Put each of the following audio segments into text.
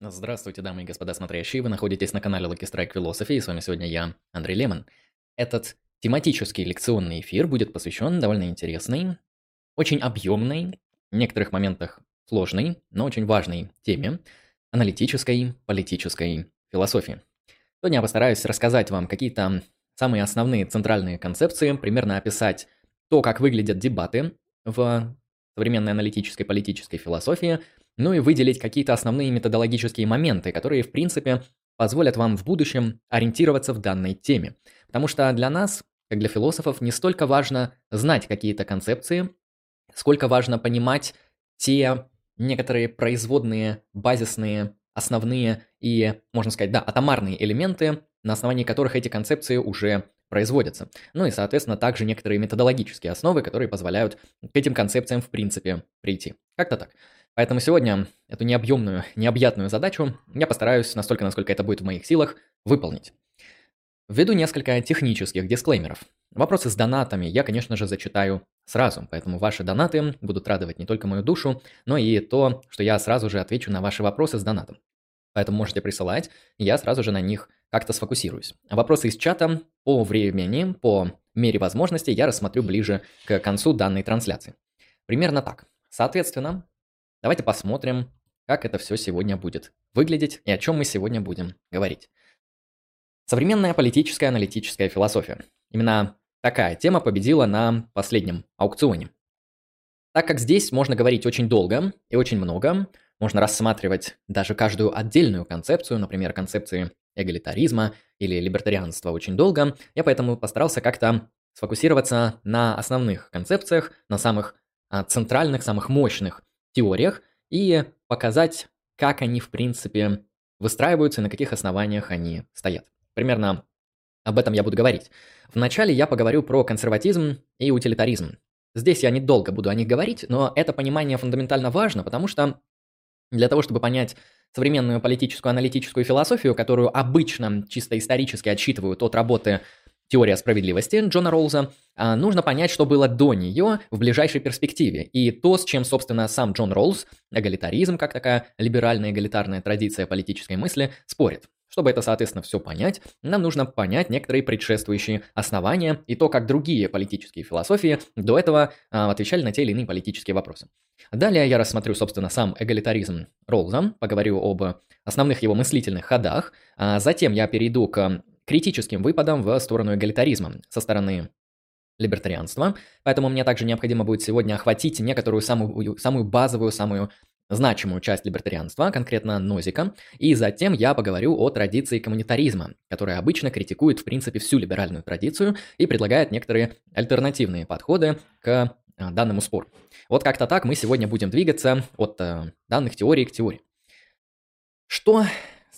Здравствуйте, дамы и господа смотрящие, вы находитесь на канале Lucky Strike Philosophy, и с вами сегодня я, Андрей Лемон. Этот тематический лекционный эфир будет посвящен довольно интересной, очень объемной, в некоторых моментах сложной, но очень важной теме аналитической политической философии. Сегодня я постараюсь рассказать вам какие-то самые основные центральные концепции, примерно описать то, как выглядят дебаты в современной аналитической политической философии – ну и выделить какие-то основные методологические моменты, которые, в принципе, позволят вам в будущем ориентироваться в данной теме. Потому что для нас, как для философов, не столько важно знать какие-то концепции, сколько важно понимать те некоторые производные, базисные, основные и, можно сказать, да, атомарные элементы, на основании которых эти концепции уже производятся. Ну и, соответственно, также некоторые методологические основы, которые позволяют к этим концепциям, в принципе, прийти. Как-то так. Поэтому сегодня эту необъемную, необъятную задачу я постараюсь настолько, насколько это будет в моих силах, выполнить. Введу несколько технических дисклеймеров. Вопросы с донатами я, конечно же, зачитаю сразу, поэтому ваши донаты будут радовать не только мою душу, но и то, что я сразу же отвечу на ваши вопросы с донатом. Поэтому можете присылать, я сразу же на них как-то сфокусируюсь. Вопросы из чата по времени, по мере возможности я рассмотрю ближе к концу данной трансляции. Примерно так. Соответственно, Давайте посмотрим, как это все сегодня будет выглядеть и о чем мы сегодня будем говорить. Современная политическая аналитическая философия. Именно такая тема победила на последнем аукционе. Так как здесь можно говорить очень долго и очень много, можно рассматривать даже каждую отдельную концепцию, например, концепции эгалитаризма или либертарианства очень долго, я поэтому постарался как-то сфокусироваться на основных концепциях, на самых а, центральных, самых мощных теориях и показать, как они, в принципе, выстраиваются и на каких основаниях они стоят. Примерно об этом я буду говорить. Вначале я поговорю про консерватизм и утилитаризм. Здесь я недолго буду о них говорить, но это понимание фундаментально важно, потому что для того, чтобы понять современную политическую аналитическую философию, которую обычно чисто исторически отсчитывают от работы Теория справедливости Джона Роллза, а, нужно понять, что было до нее в ближайшей перспективе. И то, с чем, собственно, сам Джон Роллс, эгалитаризм, как такая либеральная эгалитарная традиция политической мысли, спорит. Чтобы это, соответственно, все понять, нам нужно понять некоторые предшествующие основания и то, как другие политические философии до этого а, отвечали на те или иные политические вопросы. Далее я рассмотрю, собственно, сам эгалитаризм Роллза, поговорю об основных его мыслительных ходах, а затем я перейду к критическим выпадом в сторону эгалитаризма со стороны либертарианства. Поэтому мне также необходимо будет сегодня охватить некоторую самую, самую базовую, самую значимую часть либертарианства, конкретно Нозика, и затем я поговорю о традиции коммунитаризма, которая обычно критикует, в принципе, всю либеральную традицию и предлагает некоторые альтернативные подходы к а, данному спору. Вот как-то так мы сегодня будем двигаться от э, данных теорий к теории. Что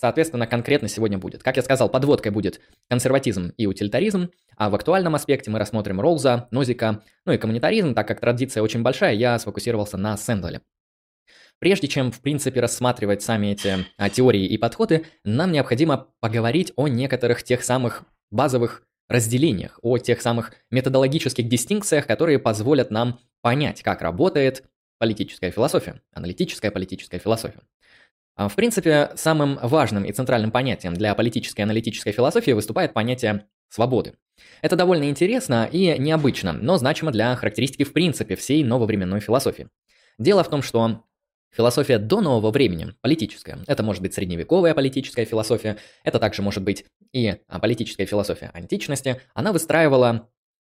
соответственно, конкретно сегодня будет. Как я сказал, подводкой будет консерватизм и утилитаризм, а в актуальном аспекте мы рассмотрим Ролза, Нозика, ну и коммунитаризм, так как традиция очень большая, я сфокусировался на Сэнделе. Прежде чем, в принципе, рассматривать сами эти а, теории и подходы, нам необходимо поговорить о некоторых тех самых базовых разделениях, о тех самых методологических дистинкциях, которые позволят нам понять, как работает политическая философия, аналитическая политическая философия. А, в принципе, самым важным и центральным понятием для политической и аналитической философии выступает понятие свободы. Это довольно интересно и необычно, но значимо для характеристики в принципе всей нововременной философии. Дело в том, что Философия до нового времени, политическая. Это может быть средневековая политическая философия, это также может быть и а, политическая философия античности. Она выстраивала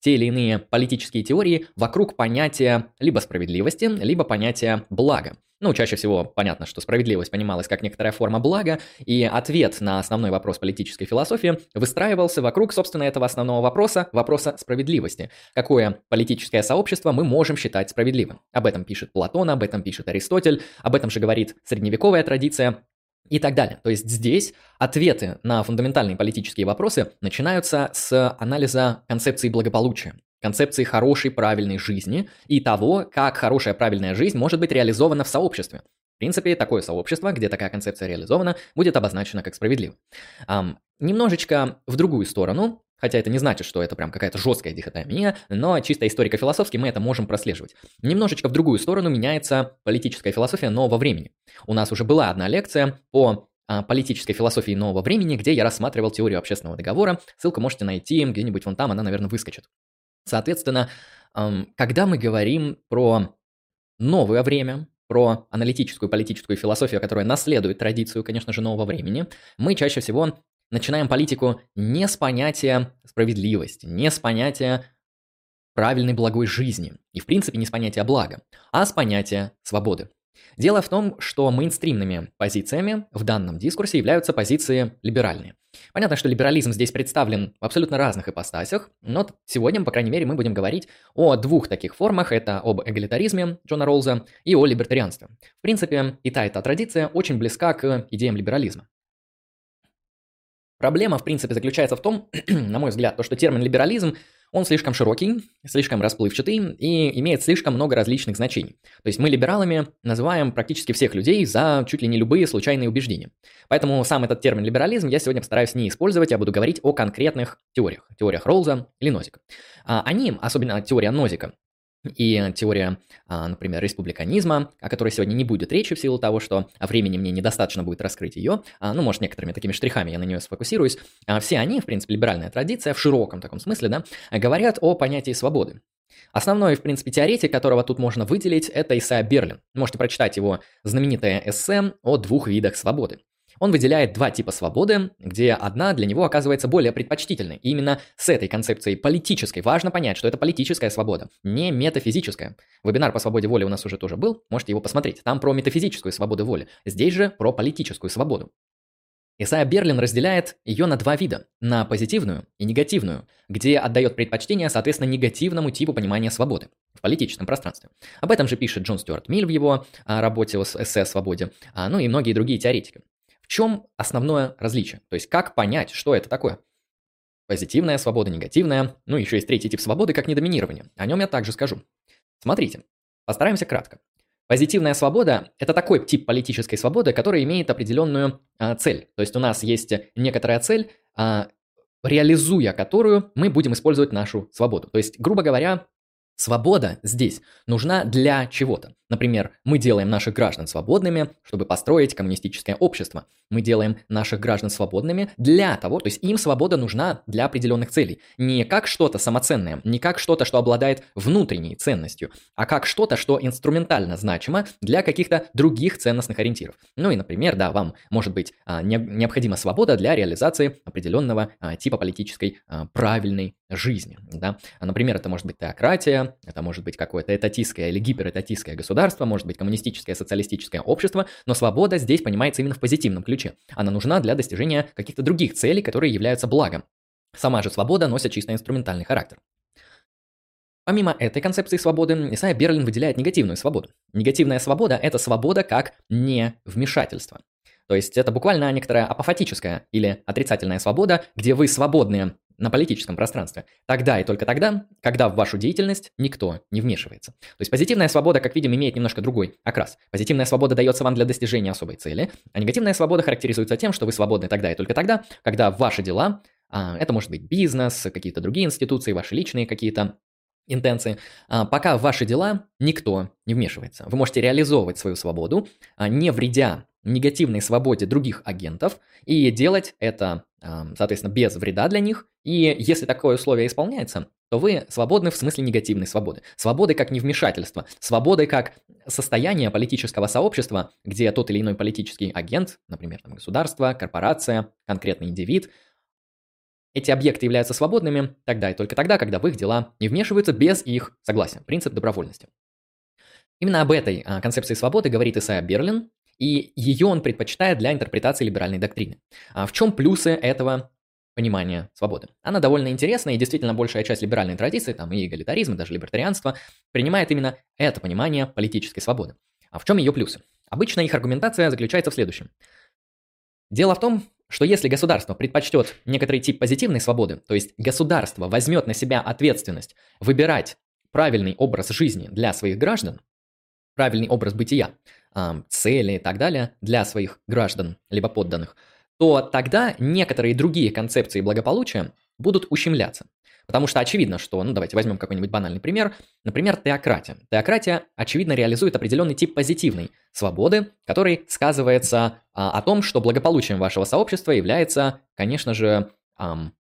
те или иные политические теории вокруг понятия либо справедливости, либо понятия блага. Ну, чаще всего понятно, что справедливость понималась как некоторая форма блага, и ответ на основной вопрос политической философии выстраивался вокруг, собственно, этого основного вопроса, вопроса справедливости. Какое политическое сообщество мы можем считать справедливым? Об этом пишет Платон, об этом пишет Аристотель, об этом же говорит средневековая традиция, и так далее. То есть здесь ответы на фундаментальные политические вопросы начинаются с анализа концепции благополучия, концепции хорошей, правильной жизни и того, как хорошая, правильная жизнь может быть реализована в сообществе. В принципе, такое сообщество, где такая концепция реализована, будет обозначено как справедливо. Um, немножечко в другую сторону хотя это не значит, что это прям какая-то жесткая дихотомия, но чисто историко-философски мы это можем прослеживать. Немножечко в другую сторону меняется политическая философия нового времени. У нас уже была одна лекция по а, политической философии нового времени, где я рассматривал теорию общественного договора. Ссылку можете найти где-нибудь вон там, она, наверное, выскочит. Соответственно, когда мы говорим про новое время, про аналитическую политическую философию, которая наследует традицию, конечно же, нового времени, мы чаще всего начинаем политику не с понятия справедливости, не с понятия правильной благой жизни и, в принципе, не с понятия блага, а с понятия свободы. Дело в том, что мейнстримными позициями в данном дискурсе являются позиции либеральные. Понятно, что либерализм здесь представлен в абсолютно разных ипостасях, но сегодня, по крайней мере, мы будем говорить о двух таких формах. Это об эгалитаризме Джона Роллза и о либертарианстве. В принципе, и та, и та традиция очень близка к идеям либерализма. Проблема, в принципе, заключается в том, на мой взгляд, то, что термин либерализм он слишком широкий, слишком расплывчатый и имеет слишком много различных значений. То есть мы либералами называем практически всех людей за чуть ли не любые случайные убеждения. Поэтому сам этот термин либерализм я сегодня постараюсь не использовать, я буду говорить о конкретных теориях, теориях Роллза или Нозика. А, они, особенно теория Нозика, и теория, а, например, республиканизма, о которой сегодня не будет речи в силу того, что времени мне недостаточно будет раскрыть ее, а, ну, может, некоторыми такими штрихами я на нее сфокусируюсь, а, все они, в принципе, либеральная традиция в широком таком смысле, да, говорят о понятии свободы. Основной, в принципе, теоретик, которого тут можно выделить, это Исайя Берлин. Можете прочитать его знаменитое эссе о двух видах свободы. Он выделяет два типа свободы, где одна для него оказывается более предпочтительной. И именно с этой концепцией политической важно понять, что это политическая свобода, не метафизическая. Вебинар по свободе воли у нас уже тоже был, можете его посмотреть. Там про метафизическую свободу воли, здесь же про политическую свободу. Исайя Берлин разделяет ее на два вида – на позитивную и негативную, где отдает предпочтение, соответственно, негативному типу понимания свободы в политическом пространстве. Об этом же пишет Джон Стюарт Миль в его а, работе с эссе о свободе, а, ну и многие другие теоретики чем основное различие? То есть как понять, что это такое? Позитивная свобода, негативная, ну еще есть третий тип свободы, как недоминирование. О нем я также скажу. Смотрите, постараемся кратко. Позитивная свобода – это такой тип политической свободы, который имеет определенную а, цель. То есть у нас есть некоторая цель, а, реализуя которую мы будем использовать нашу свободу. То есть, грубо говоря, Свобода здесь нужна для чего-то. Например, мы делаем наших граждан свободными, чтобы построить коммунистическое общество. Мы делаем наших граждан свободными для того, то есть им свобода нужна для определенных целей. Не как что-то самоценное, не как что-то, что обладает внутренней ценностью, а как что-то, что инструментально значимо для каких-то других ценностных ориентиров. Ну и, например, да, вам может быть а, необходима свобода для реализации определенного а, типа политической а, правильной жизни. Да? Например, это может быть теократия, это может быть какое-то этатистское или гиперэтатистское государство, может быть коммунистическое, социалистическое общество, но свобода здесь понимается именно в позитивном ключе. Она нужна для достижения каких-то других целей, которые являются благом. Сама же свобода носит чисто инструментальный характер. Помимо этой концепции свободы, Исайя Берлин выделяет негативную свободу. Негативная свобода – это свобода как невмешательство. То есть это буквально некоторая апофатическая или отрицательная свобода, где вы свободны на политическом пространстве. Тогда и только тогда, когда в вашу деятельность никто не вмешивается. То есть позитивная свобода, как видим, имеет немножко другой окрас. Позитивная свобода дается вам для достижения особой цели, а негативная свобода характеризуется тем, что вы свободны тогда и только тогда, когда ваши дела, а, это может быть бизнес, какие-то другие институции, ваши личные какие-то интенции, а, пока в ваши дела никто не вмешивается. Вы можете реализовывать свою свободу, а, не вредя негативной свободе других агентов, и делать это, соответственно, без вреда для них. И если такое условие исполняется, то вы свободны в смысле негативной свободы. Свободы как невмешательство, свободы как состояние политического сообщества, где тот или иной политический агент, например, там, государство, корпорация, конкретный индивид, эти объекты являются свободными тогда и только тогда, когда в их дела не вмешиваются без их согласия. Принцип добровольности. Именно об этой а, концепции свободы говорит Исайя Берлин, и ее он предпочитает для интерпретации либеральной доктрины. А в чем плюсы этого понимания свободы? Она довольно интересная, и действительно большая часть либеральной традиции, там и эгалитаризм, и даже либертарианство, принимает именно это понимание политической свободы. А в чем ее плюсы? Обычно их аргументация заключается в следующем. Дело в том, что если государство предпочтет некоторый тип позитивной свободы, то есть государство возьмет на себя ответственность выбирать правильный образ жизни для своих граждан, правильный образ бытия, цели и так далее для своих граждан либо подданных, то тогда некоторые другие концепции благополучия будут ущемляться. Потому что очевидно, что, ну давайте возьмем какой-нибудь банальный пример, например, теократия. Теократия, очевидно, реализует определенный тип позитивной свободы, который сказывается а, о том, что благополучием вашего сообщества является, конечно же, ам,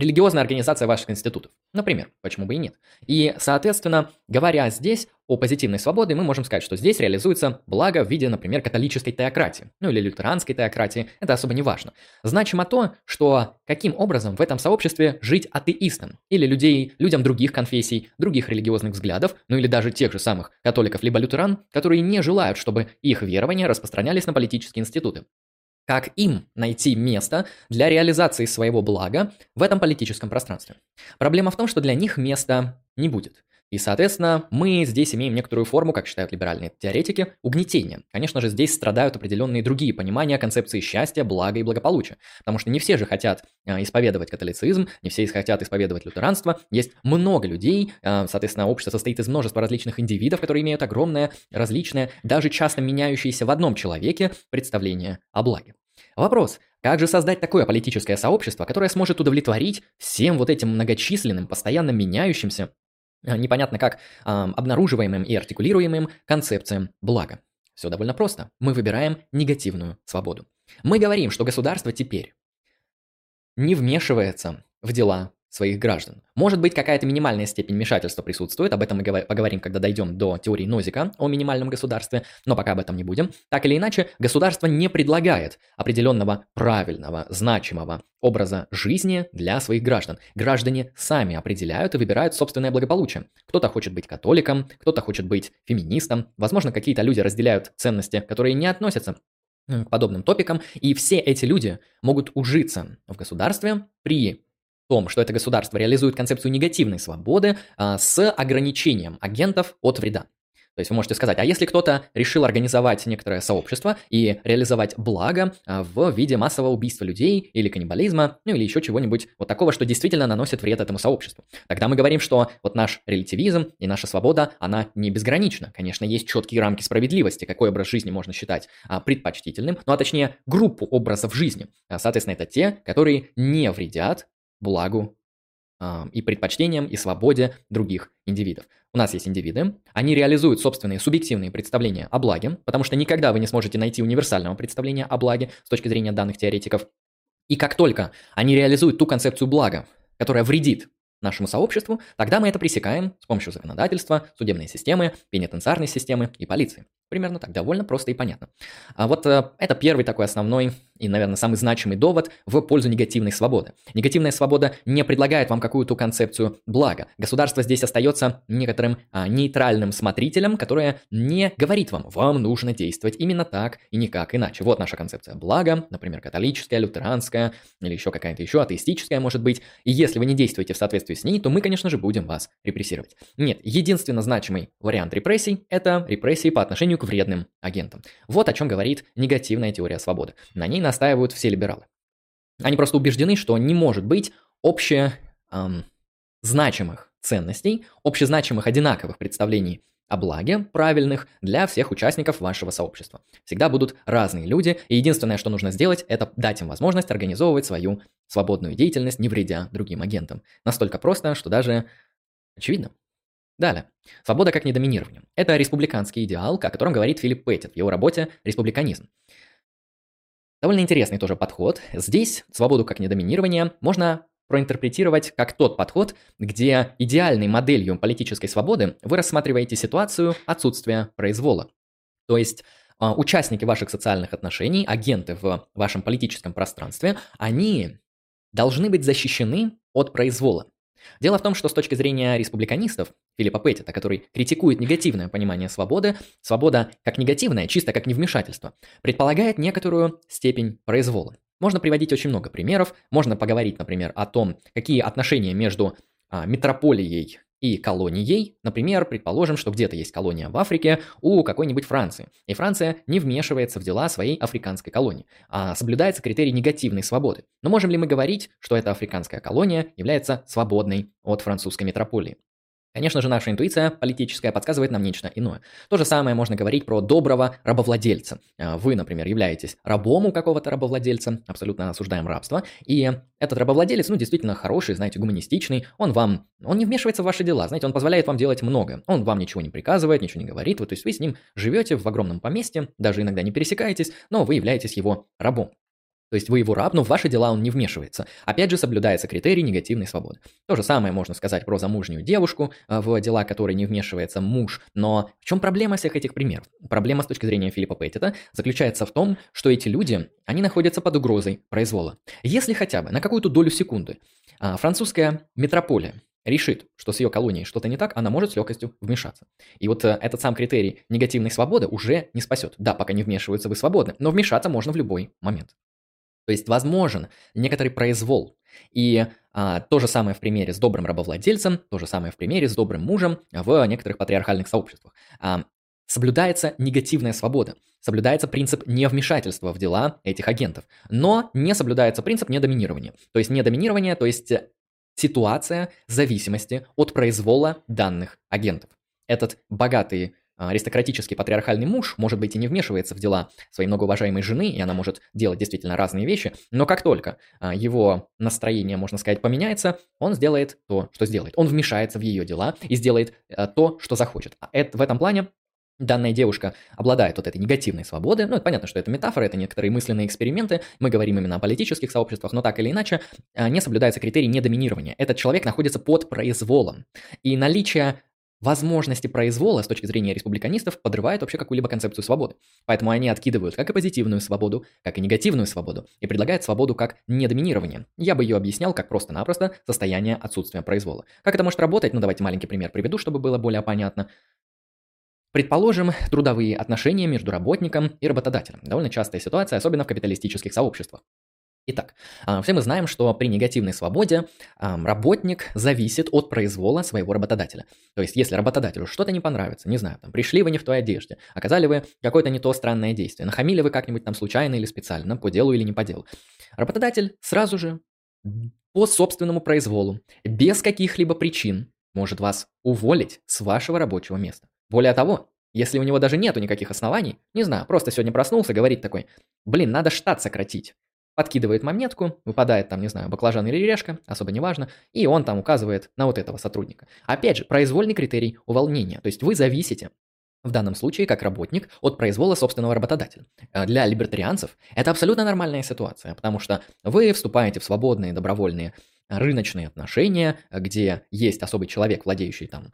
религиозная организация ваших институтов. Например, почему бы и нет. И, соответственно, говоря здесь о позитивной свободе, мы можем сказать, что здесь реализуется благо в виде, например, католической теократии, ну или лютеранской теократии, это особо не важно. Значимо то, что каким образом в этом сообществе жить атеистам, или людей, людям других конфессий, других религиозных взглядов, ну или даже тех же самых католиков либо лютеран, которые не желают, чтобы их верования распространялись на политические институты как им найти место для реализации своего блага в этом политическом пространстве. Проблема в том, что для них места не будет. И, соответственно, мы здесь имеем некоторую форму, как считают либеральные теоретики, угнетения. Конечно же, здесь страдают определенные другие понимания концепции счастья, блага и благополучия. Потому что не все же хотят э, исповедовать католицизм, не все хотят исповедовать лютеранство. Есть много людей, э, соответственно, общество состоит из множества различных индивидов, которые имеют огромное, различное, даже часто меняющееся в одном человеке представление о благе. Вопрос, как же создать такое политическое сообщество, которое сможет удовлетворить всем вот этим многочисленным, постоянно меняющимся непонятно как обнаруживаемым и артикулируемым концепциям блага. Все довольно просто. Мы выбираем негативную свободу. Мы говорим, что государство теперь не вмешивается в дела своих граждан. Может быть, какая-то минимальная степень вмешательства присутствует, об этом мы поговорим, когда дойдем до теории Нозика о минимальном государстве, но пока об этом не будем. Так или иначе, государство не предлагает определенного правильного, значимого образа жизни для своих граждан. Граждане сами определяют и выбирают собственное благополучие. Кто-то хочет быть католиком, кто-то хочет быть феминистом, возможно, какие-то люди разделяют ценности, которые не относятся к подобным топикам, и все эти люди могут ужиться в государстве при том, что это государство реализует концепцию негативной свободы а, с ограничением агентов от вреда. То есть вы можете сказать, а если кто-то решил организовать некоторое сообщество и реализовать благо а, в виде массового убийства людей или каннибализма, ну или еще чего-нибудь вот такого, что действительно наносит вред этому сообществу. Тогда мы говорим, что вот наш релятивизм и наша свобода, она не безгранична. Конечно, есть четкие рамки справедливости, какой образ жизни можно считать а, предпочтительным, ну а точнее группу образов жизни. А, соответственно, это те, которые не вредят благу и предпочтениям и свободе других индивидов. У нас есть индивиды, они реализуют собственные субъективные представления о благе, потому что никогда вы не сможете найти универсального представления о благе с точки зрения данных теоретиков. И как только они реализуют ту концепцию блага, которая вредит нашему сообществу, тогда мы это пресекаем с помощью законодательства, судебной системы, пенитенциарной системы и полиции. Примерно так, довольно просто и понятно. А вот э, это первый такой основной и, наверное, самый значимый довод в пользу негативной свободы. Негативная свобода не предлагает вам какую-то концепцию блага. Государство здесь остается некоторым а, нейтральным смотрителем, которое не говорит вам, вам нужно действовать именно так и никак иначе. Вот наша концепция блага, например, католическая, лютеранская или еще какая-то еще атеистическая может быть. И если вы не действуете в соответствии с ней, то мы, конечно же, будем вас репрессировать. Нет, единственно значимый вариант репрессий – это репрессии по отношению к вредным агентам. Вот о чем говорит негативная теория свободы. На ней настаивают все либералы. Они просто убеждены, что не может быть обще эм, значимых ценностей, общезначимых одинаковых представлений о благе, правильных для всех участников вашего сообщества. Всегда будут разные люди, и единственное, что нужно сделать, это дать им возможность организовывать свою свободную деятельность, не вредя другим агентам. Настолько просто, что даже очевидно. Далее. Свобода как недоминирование. Это республиканский идеал, о котором говорит Филипп Петтит в его работе «Республиканизм». Довольно интересный тоже подход. Здесь свободу как недоминирование можно проинтерпретировать как тот подход, где идеальной моделью политической свободы вы рассматриваете ситуацию отсутствия произвола. То есть а, участники ваших социальных отношений, агенты в вашем политическом пространстве, они должны быть защищены от произвола. Дело в том, что с точки зрения республиканистов, Филиппа Петтита, который критикует негативное понимание свободы, свобода как негативная, чисто как невмешательство, предполагает некоторую степень произвола. Можно приводить очень много примеров, можно поговорить, например, о том, какие отношения между а, метрополией и колонией, например, предположим, что где-то есть колония в Африке у какой-нибудь Франции, и Франция не вмешивается в дела своей африканской колонии, а соблюдается критерий негативной свободы. Но можем ли мы говорить, что эта африканская колония является свободной от французской метрополии? Конечно же, наша интуиция политическая подсказывает нам нечто иное. То же самое можно говорить про доброго рабовладельца. А, вы, например, являетесь рабом у какого-то рабовладельца, абсолютно осуждаем рабство, и этот рабовладелец, ну, действительно хороший, знаете, гуманистичный, он вам, он не вмешивается в ваши дела, знаете, он позволяет вам делать много, он вам ничего не приказывает, ничего не говорит, вот, то есть вы с ним живете в огромном поместье, даже иногда не пересекаетесь, но вы являетесь его рабом. То есть вы его раб, но в ваши дела он не вмешивается. Опять же, соблюдается критерий негативной свободы. То же самое можно сказать про замужнюю девушку, э, в дела которой не вмешивается муж. Но в чем проблема всех этих примеров? Проблема с точки зрения Филиппа Петтита заключается в том, что эти люди, они находятся под угрозой произвола. Если хотя бы на какую-то долю секунды а, французская метрополия решит, что с ее колонией что-то не так, она может с легкостью вмешаться. И вот э, этот сам критерий негативной свободы уже не спасет. Да, пока не вмешиваются, вы свободны, но вмешаться можно в любой момент. То есть возможен некоторый произвол. И а, то же самое в примере с добрым рабовладельцем, то же самое в примере с добрым мужем в некоторых патриархальных сообществах. А, соблюдается негативная свобода, соблюдается принцип невмешательства в дела этих агентов, но не соблюдается принцип недоминирования. То есть недоминирование, то есть ситуация зависимости от произвола данных агентов. Этот богатый аристократический патриархальный муж, может быть, и не вмешивается в дела своей многоуважаемой жены, и она может делать действительно разные вещи, но как только а, его настроение, можно сказать, поменяется, он сделает то, что сделает. Он вмешается в ее дела и сделает а, то, что захочет. Это, в этом плане данная девушка обладает вот этой негативной свободой. Ну, это понятно, что это метафора, это некоторые мысленные эксперименты. Мы говорим именно о политических сообществах, но так или иначе не соблюдается критерий недоминирования. Этот человек находится под произволом. И наличие возможности произвола с точки зрения республиканистов подрывают вообще какую-либо концепцию свободы. Поэтому они откидывают как и позитивную свободу, как и негативную свободу, и предлагают свободу как недоминирование. Я бы ее объяснял как просто-напросто состояние отсутствия произвола. Как это может работать? Ну, давайте маленький пример приведу, чтобы было более понятно. Предположим, трудовые отношения между работником и работодателем. Довольно частая ситуация, особенно в капиталистических сообществах. Итак, а, все мы знаем, что при негативной свободе работник зависит от произвола своего работодателя. То есть, если работодателю что-то не понравится, не знаю, там, пришли вы не в той одежде, оказали вы какое-то не то странное действие, нахамили вы как-нибудь там случайно или специально, по делу или не по делу, работодатель сразу же по собственному произволу, без каких-либо причин, может вас уволить с вашего рабочего места. Более того, если у него даже нету никаких оснований, не знаю, просто сегодня проснулся, говорит такой, блин, надо штат сократить подкидывает монетку, выпадает там, не знаю, баклажан или решка, особо не важно, и он там указывает на вот этого сотрудника. Опять же, произвольный критерий увольнения, то есть вы зависите в данном случае, как работник, от произвола собственного работодателя. Э, для либертарианцев это абсолютно нормальная ситуация, потому что вы вступаете в свободные добровольные рыночные отношения, где есть особый человек, владеющий там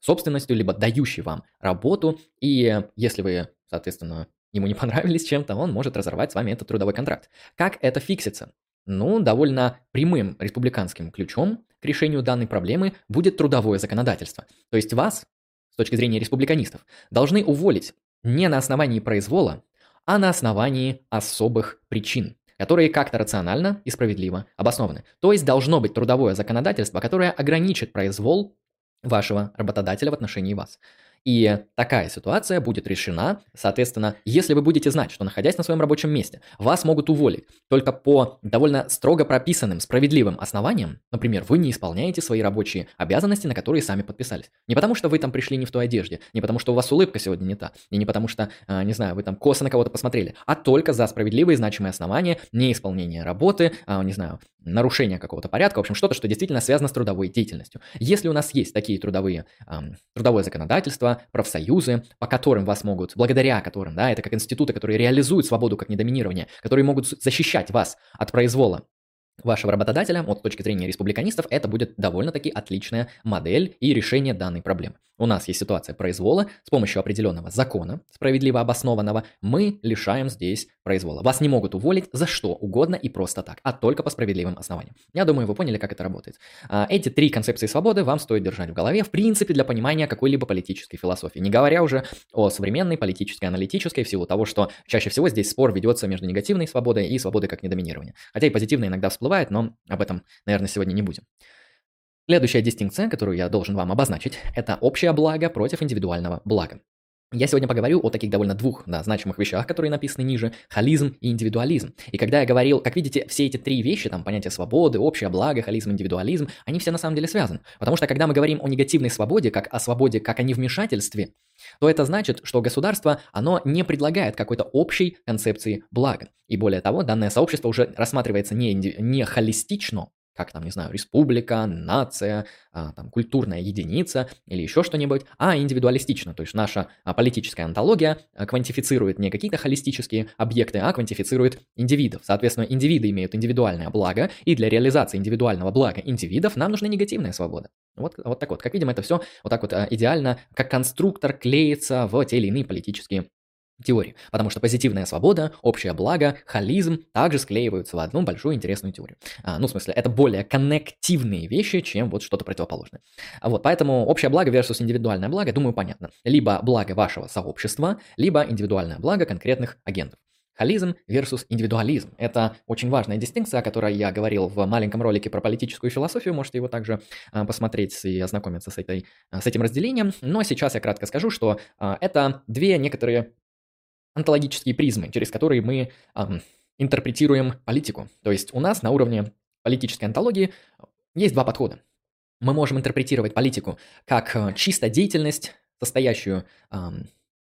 собственностью, либо дающий вам работу, и если вы, соответственно, ему не понравились чем-то, он может разорвать с вами этот трудовой контракт. Как это фиксится? Ну, довольно прямым республиканским ключом к решению данной проблемы будет трудовое законодательство. То есть вас, с точки зрения республиканистов, должны уволить не на основании произвола, а на основании особых причин, которые как-то рационально и справедливо обоснованы. То есть должно быть трудовое законодательство, которое ограничит произвол вашего работодателя в отношении вас. И такая ситуация будет решена, соответственно, если вы будете знать, что находясь на своем рабочем месте, вас могут уволить только по довольно строго прописанным, справедливым основаниям, например, вы не исполняете свои рабочие обязанности, на которые сами подписались. Не потому, что вы там пришли не в той одежде, не потому, что у вас улыбка сегодня не та, и не потому, что, а, не знаю, вы там косо на кого-то посмотрели, а только за справедливые значимые основания неисполнения работы, а, не знаю, нарушения какого-то порядка, в общем, что-то, что действительно связано с трудовой деятельностью. Если у нас есть такие трудовые, трудовое законодательство, профсоюзы, по которым вас могут, благодаря которым, да, это как институты, которые реализуют свободу как недоминирование, которые могут защищать вас от произвола вашего работодателя, вот с точки зрения республиканистов, это будет довольно-таки отличная модель и решение данной проблемы. У нас есть ситуация произвола, с помощью определенного закона, справедливо обоснованного, мы лишаем здесь произвола. Вас не могут уволить за что угодно и просто так, а только по справедливым основаниям. Я думаю, вы поняли, как это работает. А, эти три концепции свободы вам стоит держать в голове, в принципе, для понимания какой-либо политической философии. Не говоря уже о современной политической, аналитической, в силу того, что чаще всего здесь спор ведется между негативной свободой и свободой как недоминирование. Хотя и позитивная иногда всплывает, но об этом, наверное, сегодня не будем. Следующая дистинкция, которую я должен вам обозначить, это общее благо против индивидуального блага. Я сегодня поговорю о таких довольно двух да, значимых вещах, которые написаны ниже – холизм и индивидуализм. И когда я говорил, как видите, все эти три вещи, там понятие свободы, общее благо, холизм, индивидуализм, они все на самом деле связаны. Потому что когда мы говорим о негативной свободе, как о свободе, как о невмешательстве, то это значит, что государство, оно не предлагает какой-то общей концепции блага. И более того, данное сообщество уже рассматривается не, не холистично, как там, не знаю, республика, нация, а, там, культурная единица или еще что-нибудь, а индивидуалистично. То есть наша а, политическая антология а, квантифицирует не какие-то холистические объекты, а квантифицирует индивидов. Соответственно, индивиды имеют индивидуальное благо, и для реализации индивидуального блага индивидов нам нужна негативная свобода. Вот, вот так вот. Как видим, это все вот так вот идеально, как конструктор клеится в те или иные политические теории, потому что позитивная свобода, общее благо, холизм также склеиваются в одну большую интересную теорию. А, ну, в смысле, это более коннективные вещи, чем вот что-то противоположное. А вот, поэтому общее благо versus индивидуальное благо, думаю, понятно. Либо благо вашего сообщества, либо индивидуальное благо конкретных агентов. Холизм versus индивидуализм. Это очень важная дистинкция, о которой я говорил в маленьком ролике про политическую философию. Можете его также а, посмотреть и ознакомиться с, этой, а, с этим разделением. Но сейчас я кратко скажу, что а, это две некоторые онтологические призмы, через которые мы эм, интерпретируем политику. То есть у нас на уровне политической онтологии есть два подхода. Мы можем интерпретировать политику как э, чисто деятельность, состоящую, эм,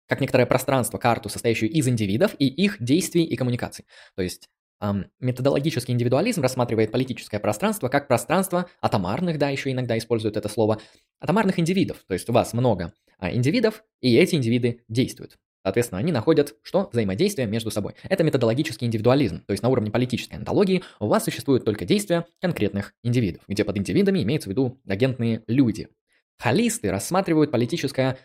как некоторое пространство, карту, состоящую из индивидов и их действий и коммуникаций. То есть эм, методологический индивидуализм рассматривает политическое пространство как пространство атомарных, да, еще иногда используют это слово, атомарных индивидов. То есть у вас много а, индивидов, и эти индивиды действуют. Соответственно, они находят, что взаимодействие между собой. Это методологический индивидуализм, то есть на уровне политической антологии у вас существуют только действия конкретных индивидов, где под индивидами имеется в виду агентные люди. Холисты рассматривают политическое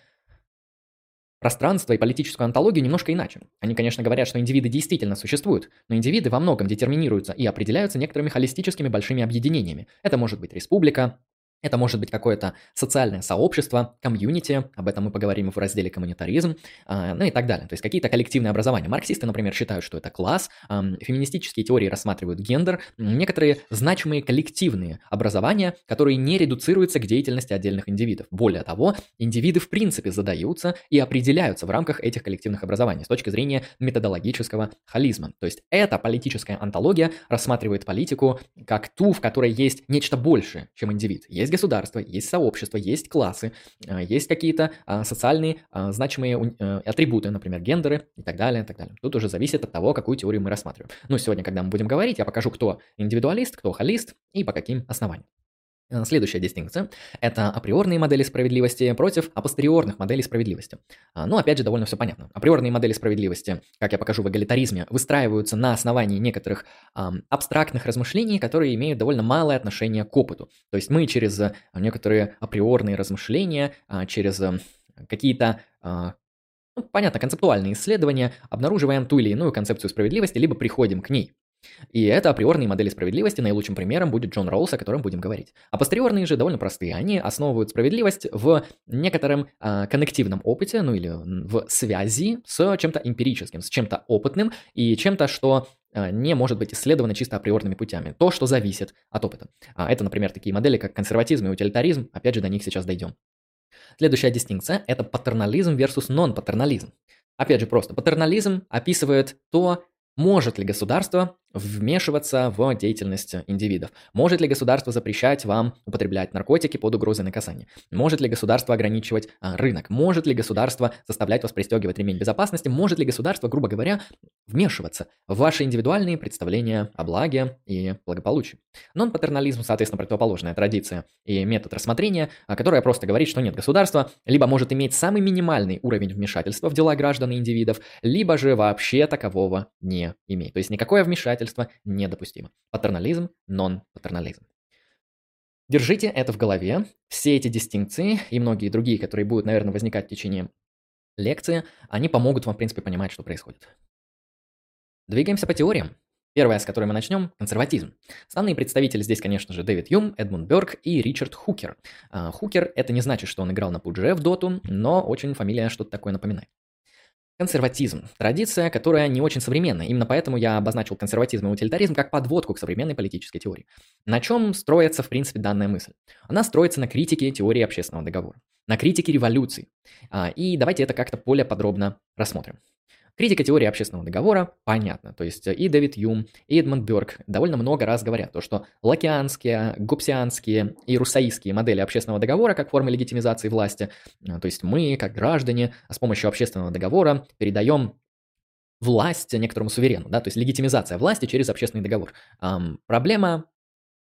пространство и политическую антологию немножко иначе. Они, конечно, говорят, что индивиды действительно существуют, но индивиды во многом детерминируются и определяются некоторыми холистическими большими объединениями. Это может быть республика, это может быть какое-то социальное сообщество, комьюнити, об этом мы поговорим в разделе коммунитаризм, а, ну и так далее. То есть какие-то коллективные образования. Марксисты, например, считают, что это класс, феминистические теории рассматривают гендер, некоторые значимые коллективные образования, которые не редуцируются к деятельности отдельных индивидов. Более того, индивиды в принципе задаются и определяются в рамках этих коллективных образований с точки зрения методологического холизма. То есть эта политическая антология рассматривает политику как ту, в которой есть нечто большее, чем индивид. Есть есть государство, есть сообщество, есть классы, а, есть какие-то а, социальные а, значимые э, атрибуты, например, гендеры и так далее, и так далее. Тут уже зависит от того, какую теорию мы рассматриваем. Ну, сегодня, когда мы будем говорить, я покажу, кто индивидуалист, кто холист и по каким основаниям. Э, следующая дистинкция – это априорные модели справедливости против апостериорных моделей справедливости. Ну, опять же, довольно все понятно. Априорные модели справедливости, как я покажу в эгалитаризме, выстраиваются на основании некоторых эм, абстрактных размышлений, которые имеют довольно малое отношение к опыту. То есть мы через э, некоторые априорные размышления, э, через э, какие-то э, ну, понятно, концептуальные исследования, обнаруживаем ту или иную концепцию справедливости, либо приходим к ней. И это априорные модели справедливости, наилучшим примером будет Джон Роуз, о котором будем говорить. А постериорные же довольно простые, они основывают справедливость в некотором э, коннективном опыте, ну или в связи с чем-то эмпирическим, с чем-то опытным и чем-то, что э, не может быть исследовано чисто априорными путями. То, что зависит от опыта. А это, например, такие модели, как консерватизм и утилитаризм, опять же, до них сейчас дойдем. Следующая дистинкция – это патернализм versus нон-патернализм. Опять же, просто патернализм описывает то, может ли государство вмешиваться в деятельность индивидов? Может ли государство запрещать вам употреблять наркотики под угрозой наказания? Может ли государство ограничивать а, рынок? Может ли государство заставлять вас пристегивать ремень безопасности? Может ли государство, грубо говоря, вмешиваться в ваши индивидуальные представления о благе и благополучии? Нон-патернализм, соответственно, противоположная традиция и метод рассмотрения, а, которая просто говорит, что нет, государство либо может иметь самый минимальный уровень вмешательства в дела граждан и индивидов, либо же вообще такового не имеет. То есть никакое вмешательство вмешательство недопустимо. Патернализм, нон-патернализм. Держите это в голове. Все эти дистинкции и многие другие, которые будут, наверное, возникать в течение лекции, они помогут вам, в принципе, понимать, что происходит. Двигаемся по теориям. Первая, с которой мы начнем – консерватизм. Основные представители здесь, конечно же, Дэвид Юм, Эдмунд Бёрк и Ричард Хукер. А, Хукер – это не значит, что он играл на пудже в доту, но очень фамилия что-то такое напоминает. Консерватизм – традиция, которая не очень современная. Именно поэтому я обозначил консерватизм и утилитаризм как подводку к современной политической теории. На чем строится, в принципе, данная мысль? Она строится на критике теории общественного договора, на критике революций. А, и давайте это как-то более подробно рассмотрим. Критика теории общественного договора понятно. То есть и Дэвид Юм, и Эдмонд Бёрк довольно много раз говорят, то, что лакианские, гупсианские и руссаистские модели общественного договора как формы легитимизации власти, а, то есть мы, как граждане, с помощью общественного договора передаем власть некоторому суверену, да, то есть легитимизация власти через общественный договор. Эм, проблема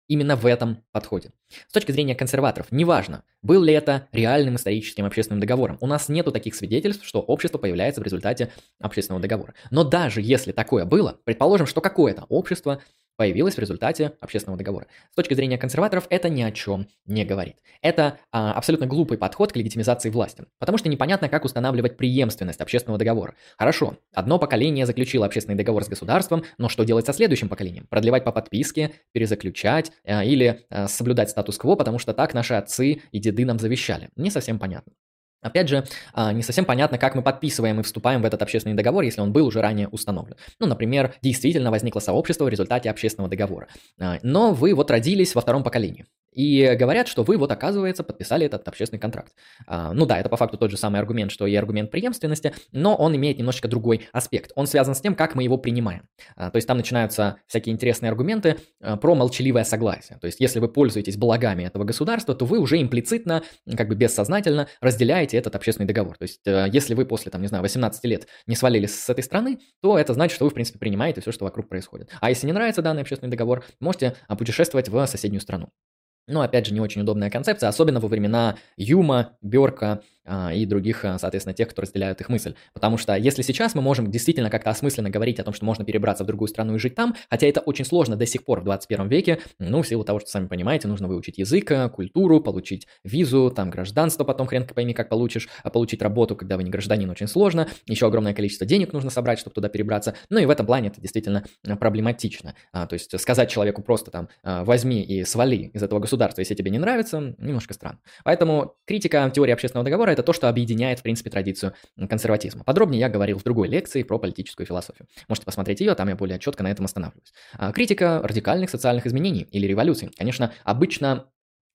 именно в этом подходе. С точки зрения консерваторов, неважно, был ли это реальным историческим общественным договором. У нас нету таких свидетельств, что общество появляется в результате общественного договора. Но даже если такое было, предположим, что какое-то общество появилась в результате общественного договора. С точки зрения консерваторов это ни о чем не говорит. Это а, абсолютно глупый подход к легитимизации власти, потому что непонятно, как устанавливать преемственность общественного договора. Хорошо, одно поколение заключило общественный договор с государством, но что делать со следующим поколением? Продлевать по подписке, перезаключать а, или а, соблюдать статус-кво, потому что так наши отцы и деды нам завещали. Не совсем понятно. Опять же, а, не совсем понятно, как мы подписываем и вступаем в этот общественный договор, если он был уже ранее установлен. Ну, например, действительно возникло сообщество в результате общественного договора. А, но вы вот родились во втором поколении. И говорят, что вы вот, оказывается, подписали этот общественный контракт. А, ну да, это по факту тот же самый аргумент, что и аргумент преемственности, но он имеет немножечко другой аспект. Он связан с тем, как мы его принимаем. А, то есть там начинаются всякие интересные аргументы а, про молчаливое согласие. То есть если вы пользуетесь благами этого государства, то вы уже имплицитно, как бы бессознательно разделяете этот общественный договор. То есть э, если вы после, там, не знаю, 18 лет не свалились с этой страны, то это значит, что вы, в принципе, принимаете все, что вокруг происходит. А если не нравится данный общественный договор, можете путешествовать в соседнюю страну. Но, опять же, не очень удобная концепция, особенно во времена Юма, Бёрка, а, и других, а, соответственно, тех, кто разделяют их мысль. Потому что если сейчас мы можем действительно как-то осмысленно говорить о том, что можно перебраться в другую страну и жить там, хотя это очень сложно до сих пор в 21 веке, ну, в силу того, что, сами понимаете, нужно выучить язык, э, культуру, получить визу, там, гражданство потом хрен пойми, как получишь, а получить работу, когда вы не гражданин, очень сложно, еще огромное количество денег нужно собрать, чтобы туда перебраться, ну, и в этом плане это действительно проблематично. А, то есть сказать человеку просто там, возьми и свали из этого государства, если тебе не нравится, немножко странно. Поэтому критика теории общественного договора – это то, что объединяет, в принципе, традицию консерватизма. Подробнее я говорил в другой лекции про политическую философию. Можете посмотреть ее, там я более четко на этом останавливаюсь. А, критика радикальных социальных изменений или революций. Конечно, обычно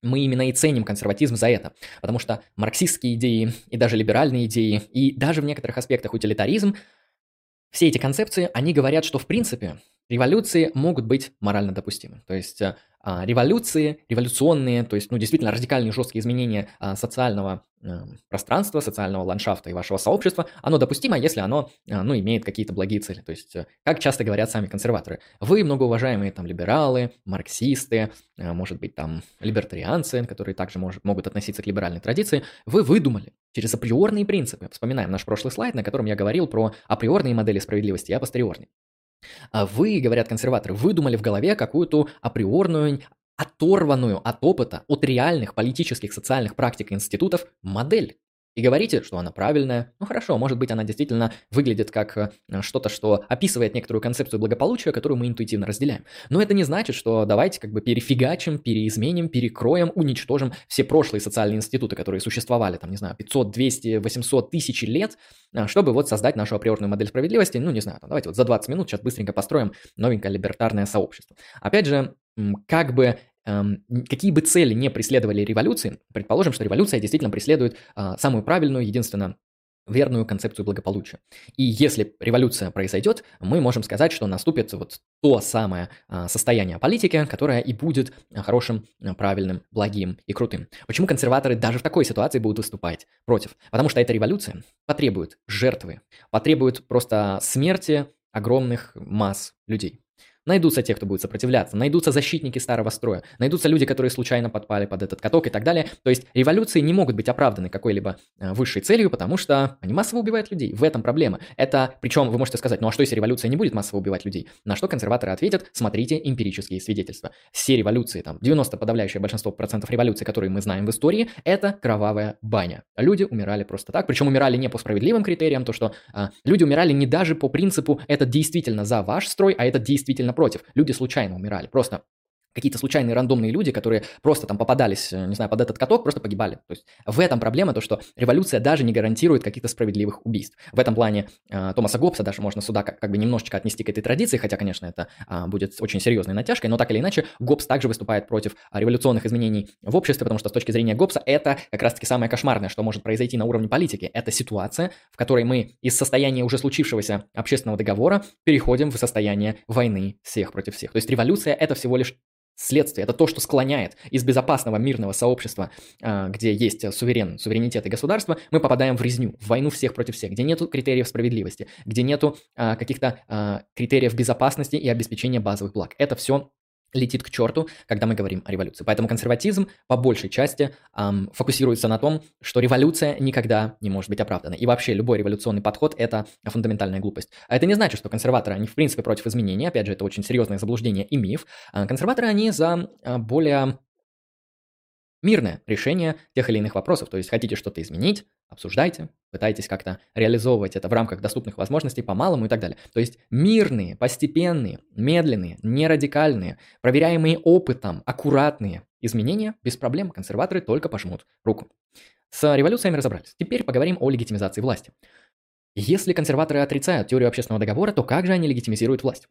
мы именно и ценим консерватизм за это, потому что марксистские идеи и даже либеральные идеи, и даже в некоторых аспектах утилитаризм, все эти концепции, они говорят, что в принципе революции могут быть морально допустимы. То есть а, революции, революционные, то есть, ну, действительно радикальные жесткие изменения а, социального а, пространства, социального ландшафта и вашего сообщества, оно допустимо, если оно, а, ну, имеет какие-то благие цели. То есть, э, как часто говорят сами консерваторы, вы, многоуважаемые там либералы, марксисты, может быть, там либертарианцы, которые также может, могут относиться к либеральной традиции, вы выдумали через априорные принципы. Вспоминаем наш прошлый слайд, на котором я говорил про априорные модели справедливости и апостериорные. А вы, говорят консерваторы, выдумали в голове какую-то априорную, оторванную от опыта, от реальных политических, социальных практик институтов модель. И говорите, что она правильная. Ну хорошо, может быть, она действительно выглядит как э, что-то, что описывает некоторую концепцию благополучия, которую мы интуитивно разделяем. Но это не значит, что давайте как бы перефигачим, переизменим, перекроем, уничтожим все прошлые социальные институты, которые существовали, там, не знаю, 500, 200, 800, тысячи лет, э, чтобы вот создать нашу априорную модель справедливости. Ну, не знаю, там, давайте вот за 20 минут сейчас быстренько построим новенькое либертарное сообщество. Опять же, как бы какие бы цели не преследовали революции, предположим, что революция действительно преследует а, самую правильную, единственно верную концепцию благополучия. И если революция произойдет, мы можем сказать, что наступит вот то самое а, состояние политики, которое и будет хорошим, правильным, благим и крутым. Почему консерваторы даже в такой ситуации будут выступать против? Потому что эта революция потребует жертвы, потребует просто смерти огромных масс людей. Найдутся те, кто будет сопротивляться, найдутся защитники старого строя, найдутся люди, которые случайно подпали под этот каток и так далее. То есть революции не могут быть оправданы какой-либо э, высшей целью, потому что они массово убивают людей. В этом проблема. Это, причем вы можете сказать, ну а что если революция не будет массово убивать людей? На что консерваторы ответят, смотрите эмпирические свидетельства. Все революции, там 90 подавляющее большинство процентов революций, которые мы знаем в истории, это кровавая баня. Люди умирали просто так, причем умирали не по справедливым критериям, то что а, люди умирали не даже по принципу, это действительно за ваш строй, а это действительно против. Люди случайно умирали. Просто какие-то случайные рандомные люди, которые просто там попадались, э, не знаю, под этот каток, просто погибали. То есть в этом проблема, то что революция даже не гарантирует каких-то справедливых убийств. В этом плане э, Томаса Гоббса даже можно сюда как, как бы немножечко отнести к этой традиции, хотя, конечно, это э, будет очень серьезной натяжкой, но так или иначе Гоббс также выступает против э, революционных изменений в обществе, потому что с точки зрения Гоббса это как раз-таки самое кошмарное, что может произойти на уровне политики. Это ситуация, в которой мы из состояния уже случившегося общественного договора переходим в состояние войны всех против всех. То есть революция это всего лишь следствие, это то, что склоняет из безопасного мирного сообщества, а, где есть суверен, суверенитет и государство, мы попадаем в резню, в войну всех против всех, где нету критериев справедливости, где нету а, каких-то а, критериев безопасности и обеспечения базовых благ. Это все летит к черту, когда мы говорим о революции. Поэтому консерватизм по большей части эм, фокусируется на том, что революция никогда не может быть оправдана. И вообще любой революционный подход – это фундаментальная глупость. А это не значит, что консерваторы, они в принципе против изменений. Опять же, это очень серьезное заблуждение и миф. А консерваторы, они за а, более мирное решение тех или иных вопросов. То есть хотите что-то изменить, обсуждайте, пытайтесь как-то реализовывать это в рамках доступных возможностей по малому и так далее. То есть мирные, постепенные, медленные, не радикальные, проверяемые опытом, аккуратные изменения без проблем консерваторы только пожмут руку. С революциями разобрались. Теперь поговорим о легитимизации власти. Если консерваторы отрицают теорию общественного договора, то как же они легитимизируют власть?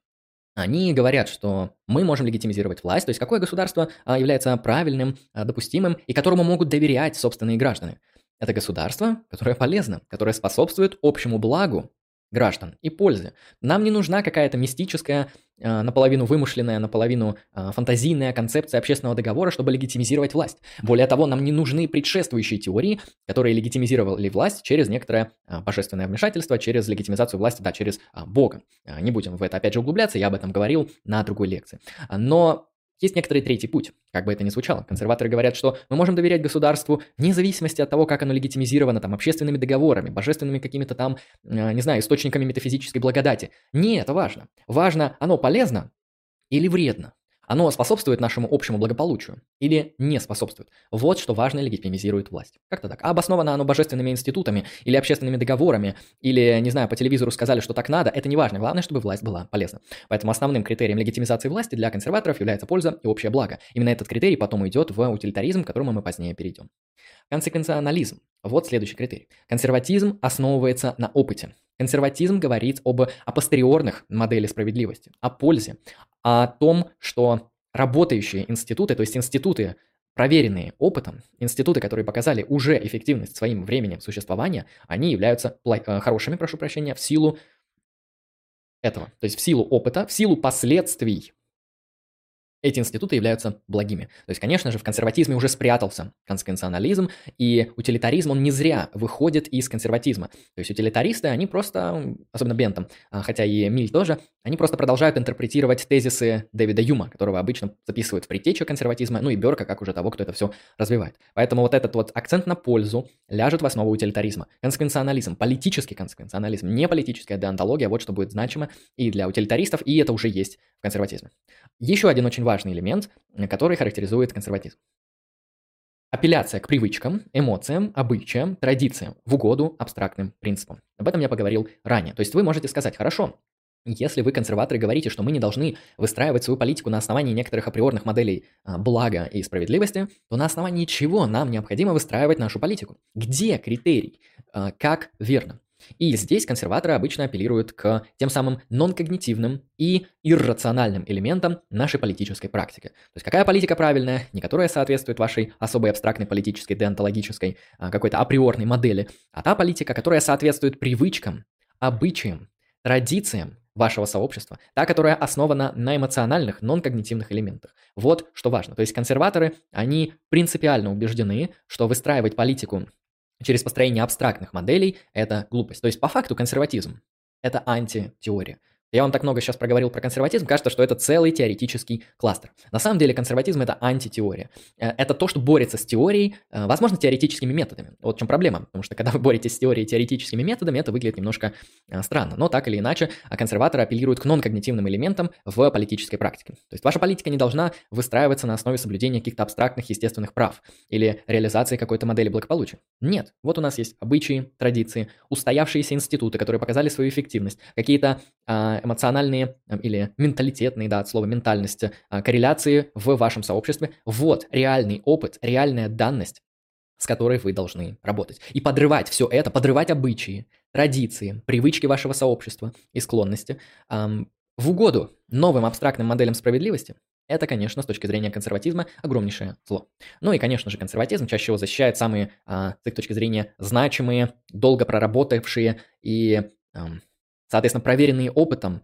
Они говорят, что мы можем легитимизировать власть, то есть какое государство а, является правильным, а, допустимым и которому могут доверять собственные граждане. Это государство, которое полезно, которое способствует общему благу граждан и пользе. Нам не нужна какая-то мистическая, наполовину вымышленная, наполовину э, фантазийная концепция общественного договора, чтобы легитимизировать власть. Более того, нам не нужны предшествующие теории, которые легитимизировали власть через некоторое э, божественное вмешательство, через легитимизацию власти, да, через Бога. Не будем в это опять же углубляться, я об этом говорил на другой лекции. Но есть некоторый третий путь, как бы это ни звучало. Консерваторы говорят, что мы можем доверять государству вне зависимости от того, как оно легитимизировано там общественными договорами, божественными какими-то там, э, не знаю, источниками метафизической благодати. Не это важно. Важно, оно полезно или вредно. Оно способствует нашему общему благополучию или не способствует? Вот что важно легитимизирует власть. Как-то так. А обосновано оно божественными институтами или общественными договорами, или, не знаю, по телевизору сказали, что так надо, это не важно. Главное, чтобы власть была полезна. Поэтому основным критерием легитимизации власти для консерваторов является польза и общее благо. Именно этот критерий потом идет в утилитаризм, к которому мы позднее перейдем. Консеквенционализм. Вот следующий критерий. Консерватизм основывается на опыте. Консерватизм говорит об апостериорных моделях справедливости, о пользе, о том, что работающие институты, то есть институты, проверенные опытом, институты, которые показали уже эффективность своим временем существования, они являются э, хорошими, прошу прощения, в силу этого. То есть в силу опыта, в силу последствий эти институты являются благими. То есть, конечно же, в консерватизме уже спрятался конституционализм, и утилитаризм, он не зря выходит из консерватизма. То есть утилитаристы, они просто, особенно Бентом, а, хотя и Милль тоже, они просто продолжают интерпретировать тезисы Дэвида Юма, которого обычно записывают в предтечу консерватизма, ну и Берка, как уже того, кто это все развивает. Поэтому вот этот вот акцент на пользу ляжет в основу утилитаризма. Конституционализм, политический конституционализм, не политическая деонтология, вот что будет значимо и для утилитаристов, и это уже есть в консерватизме. Еще один очень важный элемент, который характеризует консерватизм. Апелляция к привычкам, эмоциям, обычаям, традициям в угоду абстрактным принципам. Об этом я поговорил ранее. То есть вы можете сказать, хорошо, если вы, консерваторы, говорите, что мы не должны выстраивать свою политику на основании некоторых априорных моделей а, блага и справедливости, то на основании чего нам необходимо выстраивать нашу политику? Где критерий? А, как верно? И здесь консерваторы обычно апеллируют к тем самым нон-когнитивным и иррациональным элементам нашей политической практики. То есть какая политика правильная, не которая соответствует вашей особой абстрактной политической, деонтологической, а, какой-то априорной модели, а та политика, которая соответствует привычкам, обычаям, традициям вашего сообщества, та, которая основана на эмоциональных, нон-когнитивных элементах. Вот что важно. То есть консерваторы, они принципиально убеждены, что выстраивать политику через построение абстрактных моделей – это глупость. То есть по факту консерватизм – это антитеория. Я вам так много сейчас проговорил про консерватизм, кажется, что это целый теоретический кластер. На самом деле консерватизм это антитеория. Э, это то, что борется с теорией, э, возможно, теоретическими методами. Вот в чем проблема. Потому что когда вы боретесь с теорией теоретическими методами, это выглядит немножко э, странно. Но так или иначе, консерваторы апеллируют к нон-когнитивным элементам в политической практике. То есть ваша политика не должна выстраиваться на основе соблюдения каких-то абстрактных естественных прав или реализации какой-то модели благополучия. Нет. Вот у нас есть обычаи, традиции, устоявшиеся институты, которые показали свою эффективность, какие-то а, эмоциональные или менталитетные, да, от слова ментальность, корреляции в вашем сообществе. Вот реальный опыт, реальная данность, с которой вы должны работать. И подрывать все это, подрывать обычаи, традиции, привычки вашего сообщества и склонности эм, в угоду новым абстрактным моделям справедливости, это, конечно, с точки зрения консерватизма огромнейшее зло. Ну и, конечно же, консерватизм чаще всего защищает самые, а, с их точки зрения, значимые, долго проработавшие и эм, Соответственно, проверенные опытом,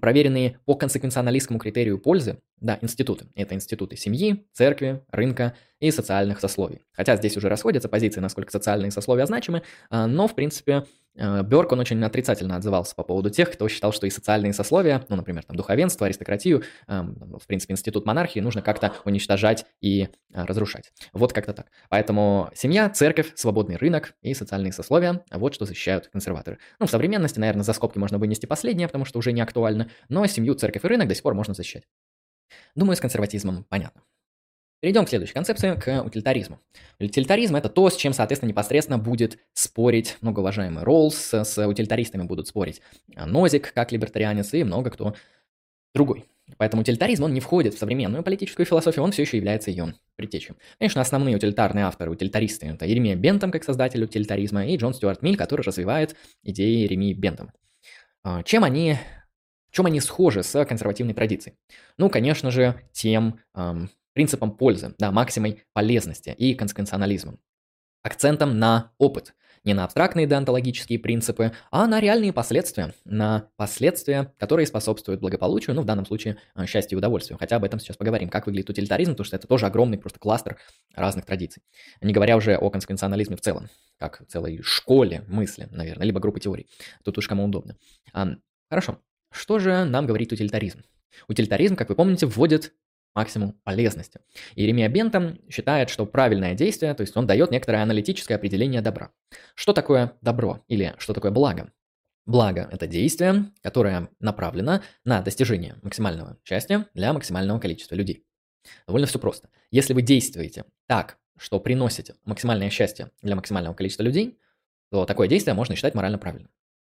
проверенные по консеквенционалистскому критерию пользы, да, институты. Это институты семьи, церкви, рынка и социальных сословий. Хотя здесь уже расходятся позиции, насколько социальные сословия значимы, а, но, в принципе, Э, Бёрк, он очень отрицательно отзывался по поводу тех, кто считал, что и социальные сословия, ну, например, там, духовенство, аристократию, эм, в принципе, институт монархии нужно как-то уничтожать и разрушать. Вот как-то так. Поэтому семья, церковь, свободный рынок и социальные сословия – вот что защищают консерваторы. Ну, в современности, наверное, за скобки можно вынести последнее, потому что уже не актуально, но семью, церковь и рынок до сих пор можно защищать. Думаю, с консерватизмом понятно. Перейдем к следующей концепции, к утилитаризму. Утилитаризм – это то, с чем, соответственно, непосредственно будет спорить многоуважаемый Ролз, с утилитаристами будут спорить Нозик, как либертарианец, и много кто другой. Поэтому утилитаризм, он не входит в современную политическую философию, он все еще является ее предтечем. Конечно, основные утилитарные авторы, утилитаристы – это Иеремия Бентам, как создатель утилитаризма, и Джон Стюарт Милль, который развивает идеи Еремии Бентама. А, чем они в чем они схожи с консервативной традицией? Ну, конечно же, тем эм, принципом пользы, да, максимой полезности и консеквенционализмом. Акцентом на опыт, не на абстрактные деонтологические принципы, а на реальные последствия, на последствия, которые способствуют благополучию, ну, в данном случае, э, счастью и удовольствию. Хотя об этом сейчас поговорим, как выглядит утилитаризм, потому что это тоже огромный просто кластер разных традиций. Не говоря уже о консеквенционализме в целом, как целой школе мысли, наверное, либо группы теорий. Тут уж кому удобно. Хорошо. Что же нам говорит утилитаризм? Утилитаризм, как вы помните, вводит максимум полезности. Иеремия Бентам считает, что правильное действие, то есть он дает некоторое аналитическое определение добра. Что такое добро или что такое благо? Благо – это действие, которое направлено на достижение максимального счастья для максимального количества людей. Довольно все просто. Если вы действуете так, что приносите максимальное счастье для максимального количества людей, то такое действие можно считать морально правильным.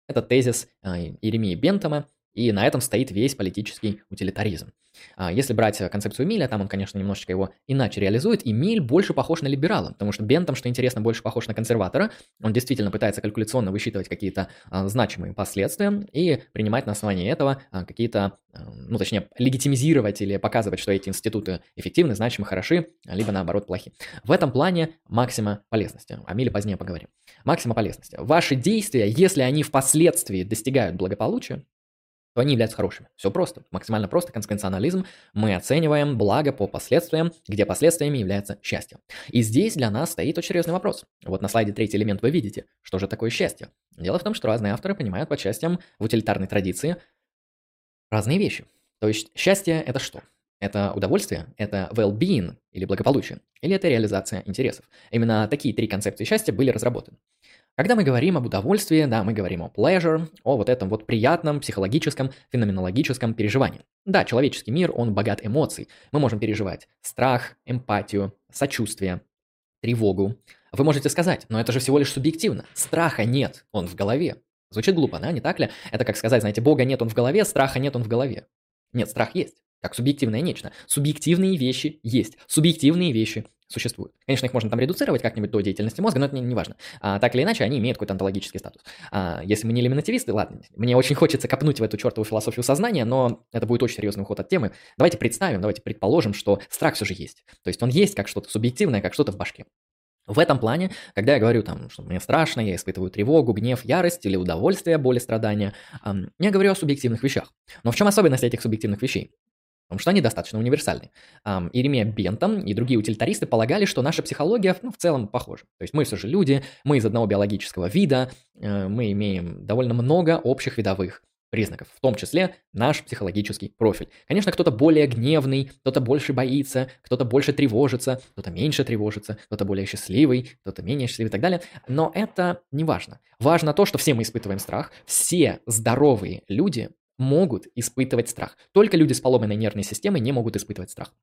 Это тезис э, Иеремии Бентама, и на этом стоит весь политический утилитаризм. А, если брать концепцию Миля, там он, конечно, немножечко его иначе реализует, и Миль больше похож на либерала, потому что Бен там, что интересно, больше похож на консерватора. Он действительно пытается калькуляционно высчитывать какие-то а, значимые последствия и принимать на основании этого а, какие-то, ну, точнее, легитимизировать или показывать, что эти институты эффективны, значимы, хороши, либо наоборот плохи. В этом плане максима полезности. О Миле позднее поговорим. Максима полезности. Ваши действия, если они впоследствии достигают благополучия, то они являются хорошими. Все просто, максимально просто, консеквенционализм. Мы оцениваем благо по последствиям, где последствиями является счастье. И здесь для нас стоит очень серьезный вопрос. Вот на слайде третий элемент вы видите, что же такое счастье. Дело в том, что разные авторы понимают под счастьем в утилитарной традиции разные вещи. То есть счастье – это что? Это удовольствие, это well-being или благополучие, или это реализация интересов. Именно такие три концепции счастья были разработаны. Когда мы говорим об удовольствии, да, мы говорим о pleasure, о вот этом вот приятном психологическом, феноменологическом переживании. Да, человеческий мир, он богат эмоций. Мы можем переживать страх, эмпатию, сочувствие, тревогу. Вы можете сказать, но это же всего лишь субъективно. Страха нет, он в голове. Звучит глупо, да, не так ли? Это как сказать, знаете, Бога нет, он в голове, страха нет, он в голове. Нет, страх есть, как субъективное нечто. Субъективные вещи есть, субъективные вещи существуют. Конечно, их можно там редуцировать как-нибудь до деятельности мозга, но это не, не важно. А, так или иначе, они имеют какой-то онтологический статус. А, если мы не элиминативисты, ладно, мне очень хочется копнуть в эту чертову философию сознания, но это будет очень серьезный уход от темы. Давайте представим, давайте предположим, что страх все же есть. То есть он есть как что-то субъективное, как что-то в башке. В этом плане, когда я говорю там, что мне страшно, я испытываю тревогу, гнев, ярость или удовольствие, боль и страдания, я говорю о субъективных вещах. Но в чем особенность этих субъективных вещей? Потому что они достаточно универсальны. Um, Иеремия Бентам и другие утилитаристы полагали, что наша психология ну, в целом похожа. То есть мы все же люди, мы из одного биологического вида, uh, мы имеем довольно много общих видовых признаков, в том числе наш психологический профиль. Конечно, кто-то более гневный, кто-то больше боится, кто-то больше тревожится, кто-то меньше тревожится, кто-то более счастливый, кто-то менее счастливый и так далее. Но это не важно. Важно то, что все мы испытываем страх, все здоровые люди могут испытывать страх. Только люди с поломанной нервной системой не могут испытывать страх.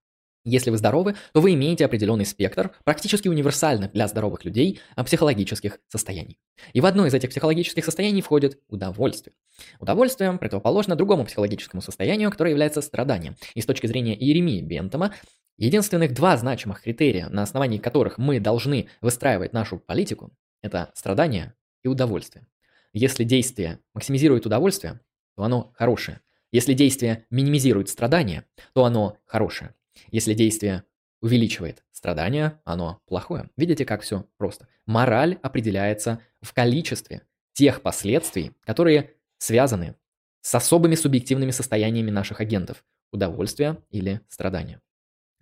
Если вы здоровы, то вы имеете определенный спектр, практически универсальных для здоровых людей, а, психологических состояний. И в одно из этих психологических состояний входит удовольствие. Удовольствие противоположно другому психологическому состоянию, которое является страданием. И с точки зрения Иеремии Бентома, единственных два значимых критерия, на основании которых мы должны выстраивать нашу политику, это страдание и удовольствие. Если действие максимизирует удовольствие, то оно хорошее. Если действие минимизирует страдания, то оно хорошее. Если действие увеличивает страдания, оно плохое. Видите, как все просто. Мораль определяется в количестве тех последствий, которые связаны с особыми субъективными состояниями наших агентов – удовольствия или страдания.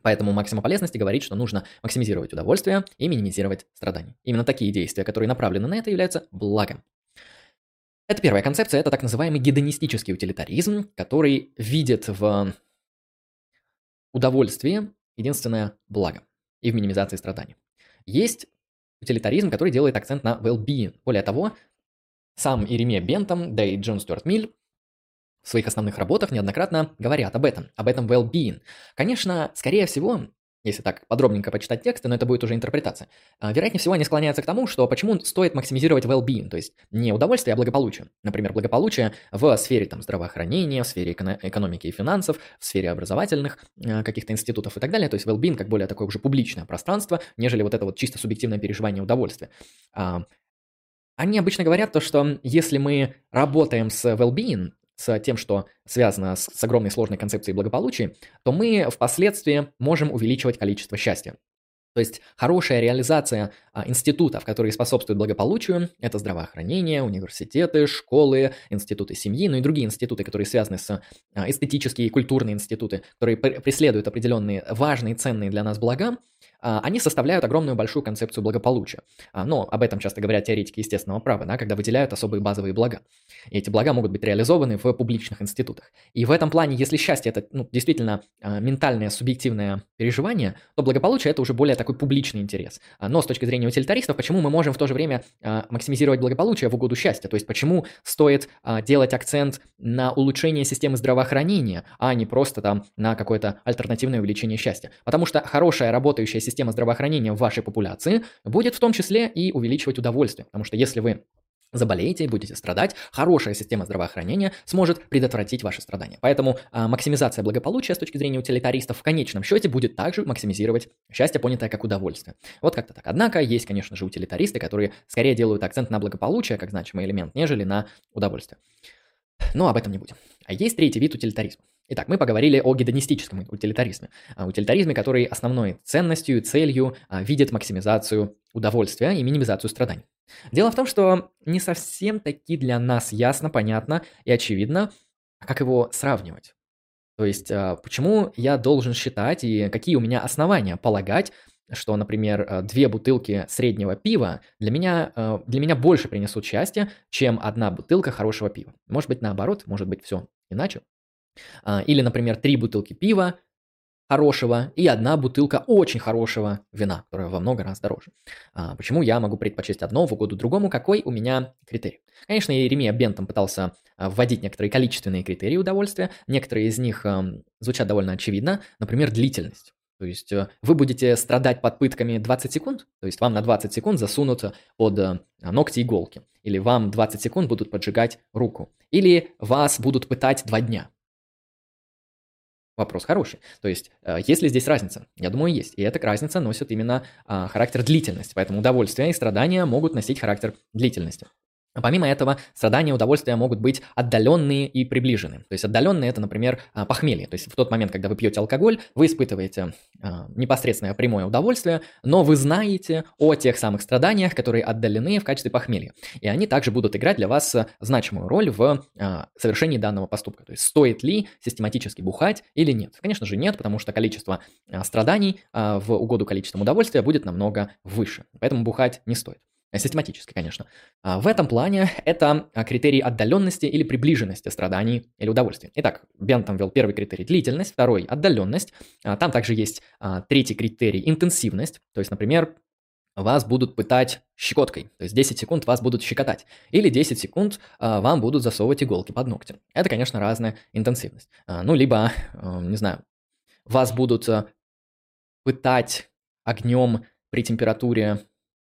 Поэтому максима полезности говорит, что нужно максимизировать удовольствие и минимизировать страдания. Именно такие действия, которые направлены на это, являются благом. Это первая концепция, это так называемый гедонистический утилитаризм, который видит в удовольствии единственное благо и в минимизации страданий. Есть утилитаризм, который делает акцент на well-being. Более того, сам Иеремия Бентом, да и Джон Стюарт Миль в своих основных работах неоднократно говорят об этом, об этом well-being. Конечно, скорее всего, если так подробненько почитать тексты, но это будет уже интерпретация. А, вероятнее всего, они склоняются к тому, что почему стоит максимизировать well-being, то есть не удовольствие, а благополучие. Например, благополучие в сфере там, здравоохранения, в сфере эко- экономики и финансов, в сфере образовательных э, каких-то институтов и так далее. То есть well-being как более такое уже публичное пространство, нежели вот это вот чисто субъективное переживание удовольствия. А, они обычно говорят то, что если мы работаем с well-being, с тем, что связано с, с огромной сложной концепцией благополучия, то мы впоследствии можем увеличивать количество счастья. То есть хорошая реализация а, институтов, которые способствуют благополучию, это здравоохранение, университеты, школы, институты семьи, ну и другие институты, которые связаны с а, эстетические и культурные институты, которые преследуют определенные важные, ценные для нас блага, они составляют огромную большую концепцию благополучия. А, но об этом часто говорят теоретики естественного права, да, когда выделяют особые базовые блага. И эти блага могут быть реализованы в публичных институтах. И в этом плане, если счастье это ну, действительно а, ментальное, субъективное переживание, то благополучие это уже более такой публичный интерес. Но с точки зрения утилитаристов, почему мы можем в то же время максимизировать благополучие в угоду счастья? То есть почему стоит делать акцент на улучшение системы здравоохранения, а не просто там на какое-то альтернативное увеличение счастья? Потому что хорошая работающая система система здравоохранения в вашей популяции будет в том числе и увеличивать удовольствие. Потому что если вы заболеете будете страдать, хорошая система здравоохранения сможет предотвратить ваши страдания. Поэтому а, максимизация благополучия с точки зрения утилитаристов в конечном счете будет также максимизировать счастье, понятое как удовольствие. Вот как-то так. Однако есть, конечно же, утилитаристы, которые скорее делают акцент на благополучие как значимый элемент, нежели на удовольствие. Но об этом не будем. А есть третий вид утилитаризма. Итак, мы поговорили о гедонистическом утилитаризме. О утилитаризме, который основной ценностью целью а, видит максимизацию удовольствия и минимизацию страданий. Дело в том, что не совсем таки для нас ясно, понятно и очевидно, как его сравнивать. То есть, а, почему я должен считать и какие у меня основания полагать, что, например, а, две бутылки среднего пива для меня, для меня больше принесут счастья, чем одна бутылка хорошего пива. Может быть, наоборот, может быть, все иначе. А, или, например, три бутылки пива хорошего и одна бутылка очень хорошего вина, которое во много раз дороже. А, почему я могу предпочесть одно в угоду другому? Какой у меня критерий? Конечно, Еремия Бентом пытался а, вводить некоторые количественные критерии удовольствия. Некоторые из них звучат довольно очевидно. Например, длительность. То есть э, вы будете страдать под пытками 20 секунд, то есть вам на 20 секунд засунут под э, ногти иголки, или вам 20 секунд будут поджигать руку, или вас будут пытать 2 дня. Вопрос хороший. То есть, э, есть ли здесь разница? Я думаю, есть. И эта разница носит именно а, характер длительности. Поэтому удовольствие и страдания могут носить характер длительности. Помимо этого, страдания и удовольствия могут быть отдаленные и приближенные. То есть отдаленные это, например, а, похмелье. То есть в тот момент, когда вы пьете алкоголь, вы испытываете а, непосредственное прямое удовольствие, но вы знаете о тех самых страданиях, которые отдалены в качестве похмелья. И они также будут играть для вас значимую роль в а, совершении данного поступка. То есть стоит ли систематически бухать или нет? Конечно же нет, потому что количество страданий в угоду количеством удовольствия будет намного выше. Поэтому бухать не стоит. Систематически, конечно. А, в этом плане это а, критерий отдаленности или приближенности страданий или удовольствия. Итак, Бентом ввел первый критерий длительность, второй отдаленность. А, там также есть третий критерий интенсивность. То есть, например, вас будут пытать щекоткой, то есть 10 секунд вас будут щекотать, или 10 секунд вам будут засовывать иголки под ногти. Это, конечно, разная интенсивность. ну, либо, не знаю, вас будут пытать огнем при температуре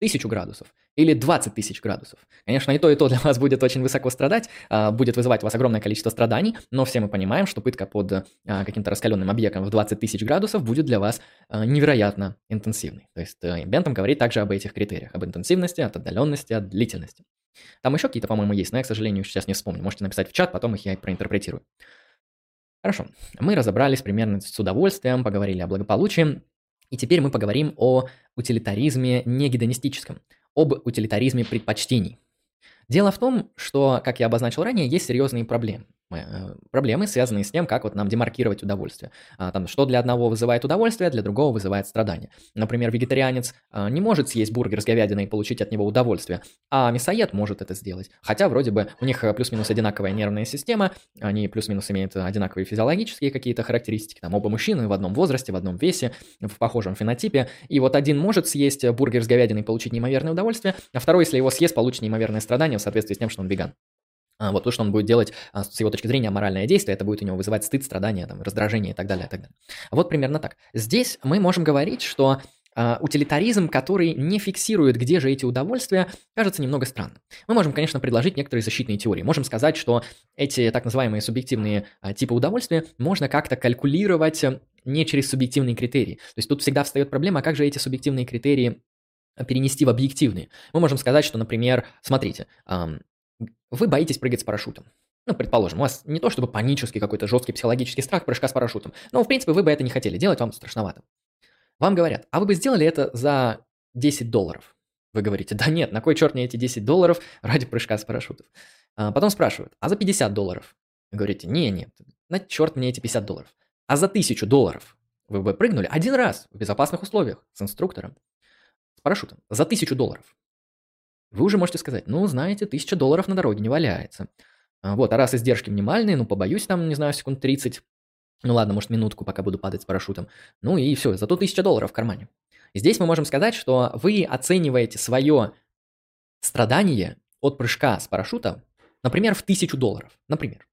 1000 градусов или 20 тысяч градусов. Конечно, и то, и то для вас будет очень высоко страдать, а, будет вызывать у вас огромное количество страданий, но все мы понимаем, что пытка под а, каким-то раскаленным объектом в 20 тысяч градусов будет для вас а, невероятно интенсивной. То есть э, Бентам говорит также об этих критериях, об интенсивности, от отдаленности, от длительности. Там еще какие-то, по-моему, есть, но я, к сожалению, сейчас не вспомню. Можете написать в чат, потом их я проинтерпретирую. Хорошо, мы разобрались примерно с удовольствием, поговорили о благополучии, и теперь мы поговорим о утилитаризме не гедонистическом, об утилитаризме предпочтений. Дело в том, что, как я обозначил ранее, есть серьезные проблемы. Э, проблемы, связанные с тем, как вот нам демаркировать удовольствие. А, там, что для одного вызывает удовольствие, для другого вызывает страдание. Например, вегетарианец а, не может съесть бургер с говядиной и получить от него удовольствие, а мясоед может это сделать. Хотя вроде бы у них э, плюс-минус одинаковая нервная система, они плюс-минус имеют одинаковые физиологические какие-то характеристики, там оба мужчины в одном возрасте, в одном весе, в похожем фенотипе, и вот один может съесть бургер с говядиной и получить неимоверное удовольствие, а второй, если его съест, получит неимоверное страдание в соответствии с тем, что он веган. А, вот то, что он будет делать а, с его точки зрения моральное действие, это будет у него вызывать стыд, страдания, там, раздражение и так далее, и так далее. Вот примерно так. Здесь мы можем говорить, что а, утилитаризм, который не фиксирует, где же эти удовольствия, кажется немного странным. Мы можем, конечно, предложить некоторые защитные теории. Можем сказать, что эти так называемые субъективные типы удовольствия можно как-то калькулировать не через субъективные критерии. То есть тут всегда встает проблема, как же эти субъективные критерии перенести в объективные. Мы можем сказать, что, например, смотрите, вы боитесь прыгать с парашютом. Ну, предположим, у вас не то чтобы панический какой-то жесткий психологический страх прыжка с парашютом, но, в принципе, вы бы это не хотели делать, вам страшновато. Вам говорят, а вы бы сделали это за 10 долларов? Вы говорите, да нет, на кой черт мне эти 10 долларов ради прыжка с парашютом? А потом спрашивают, а за 50 долларов? Вы говорите, не, нет, на черт мне эти 50 долларов. А за 1000 долларов вы бы прыгнули один раз в безопасных условиях с инструктором, с парашютом, за 1000 долларов. Вы уже можете сказать, ну, знаете, тысяча долларов на дороге не валяется. А, вот, а раз издержки минимальные, ну, побоюсь там, не знаю, секунд 30, ну ладно, может минутку, пока буду падать с парашютом. Ну и все, зато тысяча долларов в кармане. Здесь мы можем сказать, что вы оцениваете свое страдание от прыжка с парашюта, например, в тысячу долларов, например.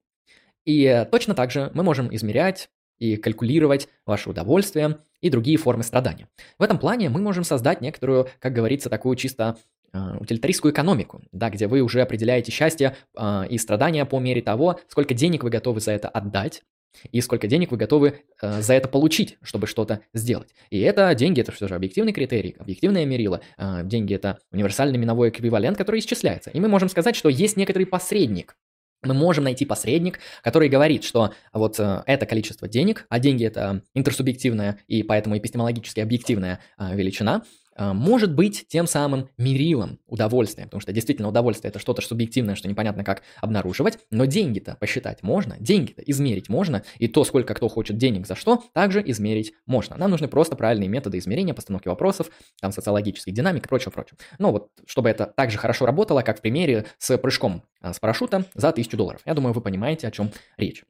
И точно так же мы можем измерять и калькулировать ваше удовольствие и другие формы страдания. В этом плане мы можем создать некоторую, как говорится, такую чисто а, утилитаристскую экономику, да, где вы уже определяете счастье э, и страдания по мере того, сколько денег вы готовы за это отдать, и сколько денег вы готовы э, за это получить, чтобы что-то сделать. И это деньги, это что же объективный критерий, объективное мерило. Э, деньги это универсальный миновой эквивалент, который исчисляется. И мы можем сказать, что есть некоторый посредник. Мы можем найти посредник, который говорит, что вот э, это количество денег, а деньги это интерсубъективная и поэтому эпистемологически объективная э, величина, а, может быть тем самым мерилом удовольствия, потому что действительно удовольствие это что-то субъективное, что непонятно как обнаруживать, но деньги-то посчитать можно, деньги-то измерить можно, и то, сколько кто хочет денег за что, также измерить можно. Нам нужны просто правильные методы измерения, постановки вопросов, там социологических динамик и прочее, прочее. Но вот, чтобы это также хорошо работало, как в примере с прыжком а, с парашюта за 1000 долларов. Я думаю, вы понимаете, о чем речь.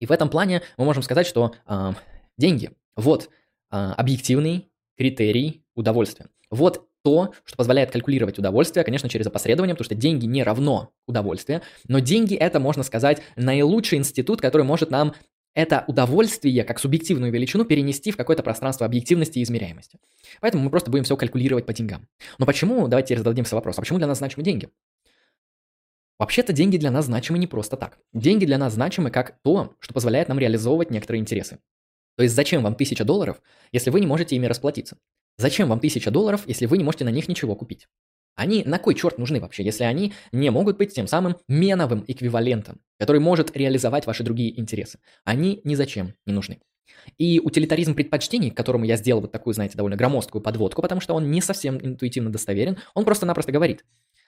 И в этом плане мы можем сказать, что э, деньги, вот э, объективный критерий удовольствия. Вот то, что позволяет калькулировать удовольствие, конечно, через опосредование, потому что деньги не равно удовольствие, но деньги это, можно сказать, наилучший институт, который может нам это удовольствие как субъективную величину перенести в какое-то пространство объективности и измеряемости. Поэтому мы просто будем все калькулировать по деньгам. Но почему, давайте зададимся вопросом, а почему для нас значимы деньги? Вообще-то деньги для нас значимы не просто так. Деньги для нас значимы как то, что позволяет нам реализовывать некоторые интересы. То есть зачем вам тысяча долларов, если вы не можете ими расплатиться? Зачем вам тысяча долларов, если вы не можете на них ничего купить? Они на кой черт нужны вообще, если они не могут быть тем самым меновым эквивалентом, который может реализовать ваши другие интересы? Они ни зачем не нужны. И утилитаризм предпочтений, к которому я сделал вот такую, знаете, довольно громоздкую подводку, потому что он не совсем интуитивно достоверен, он просто-напросто говорит,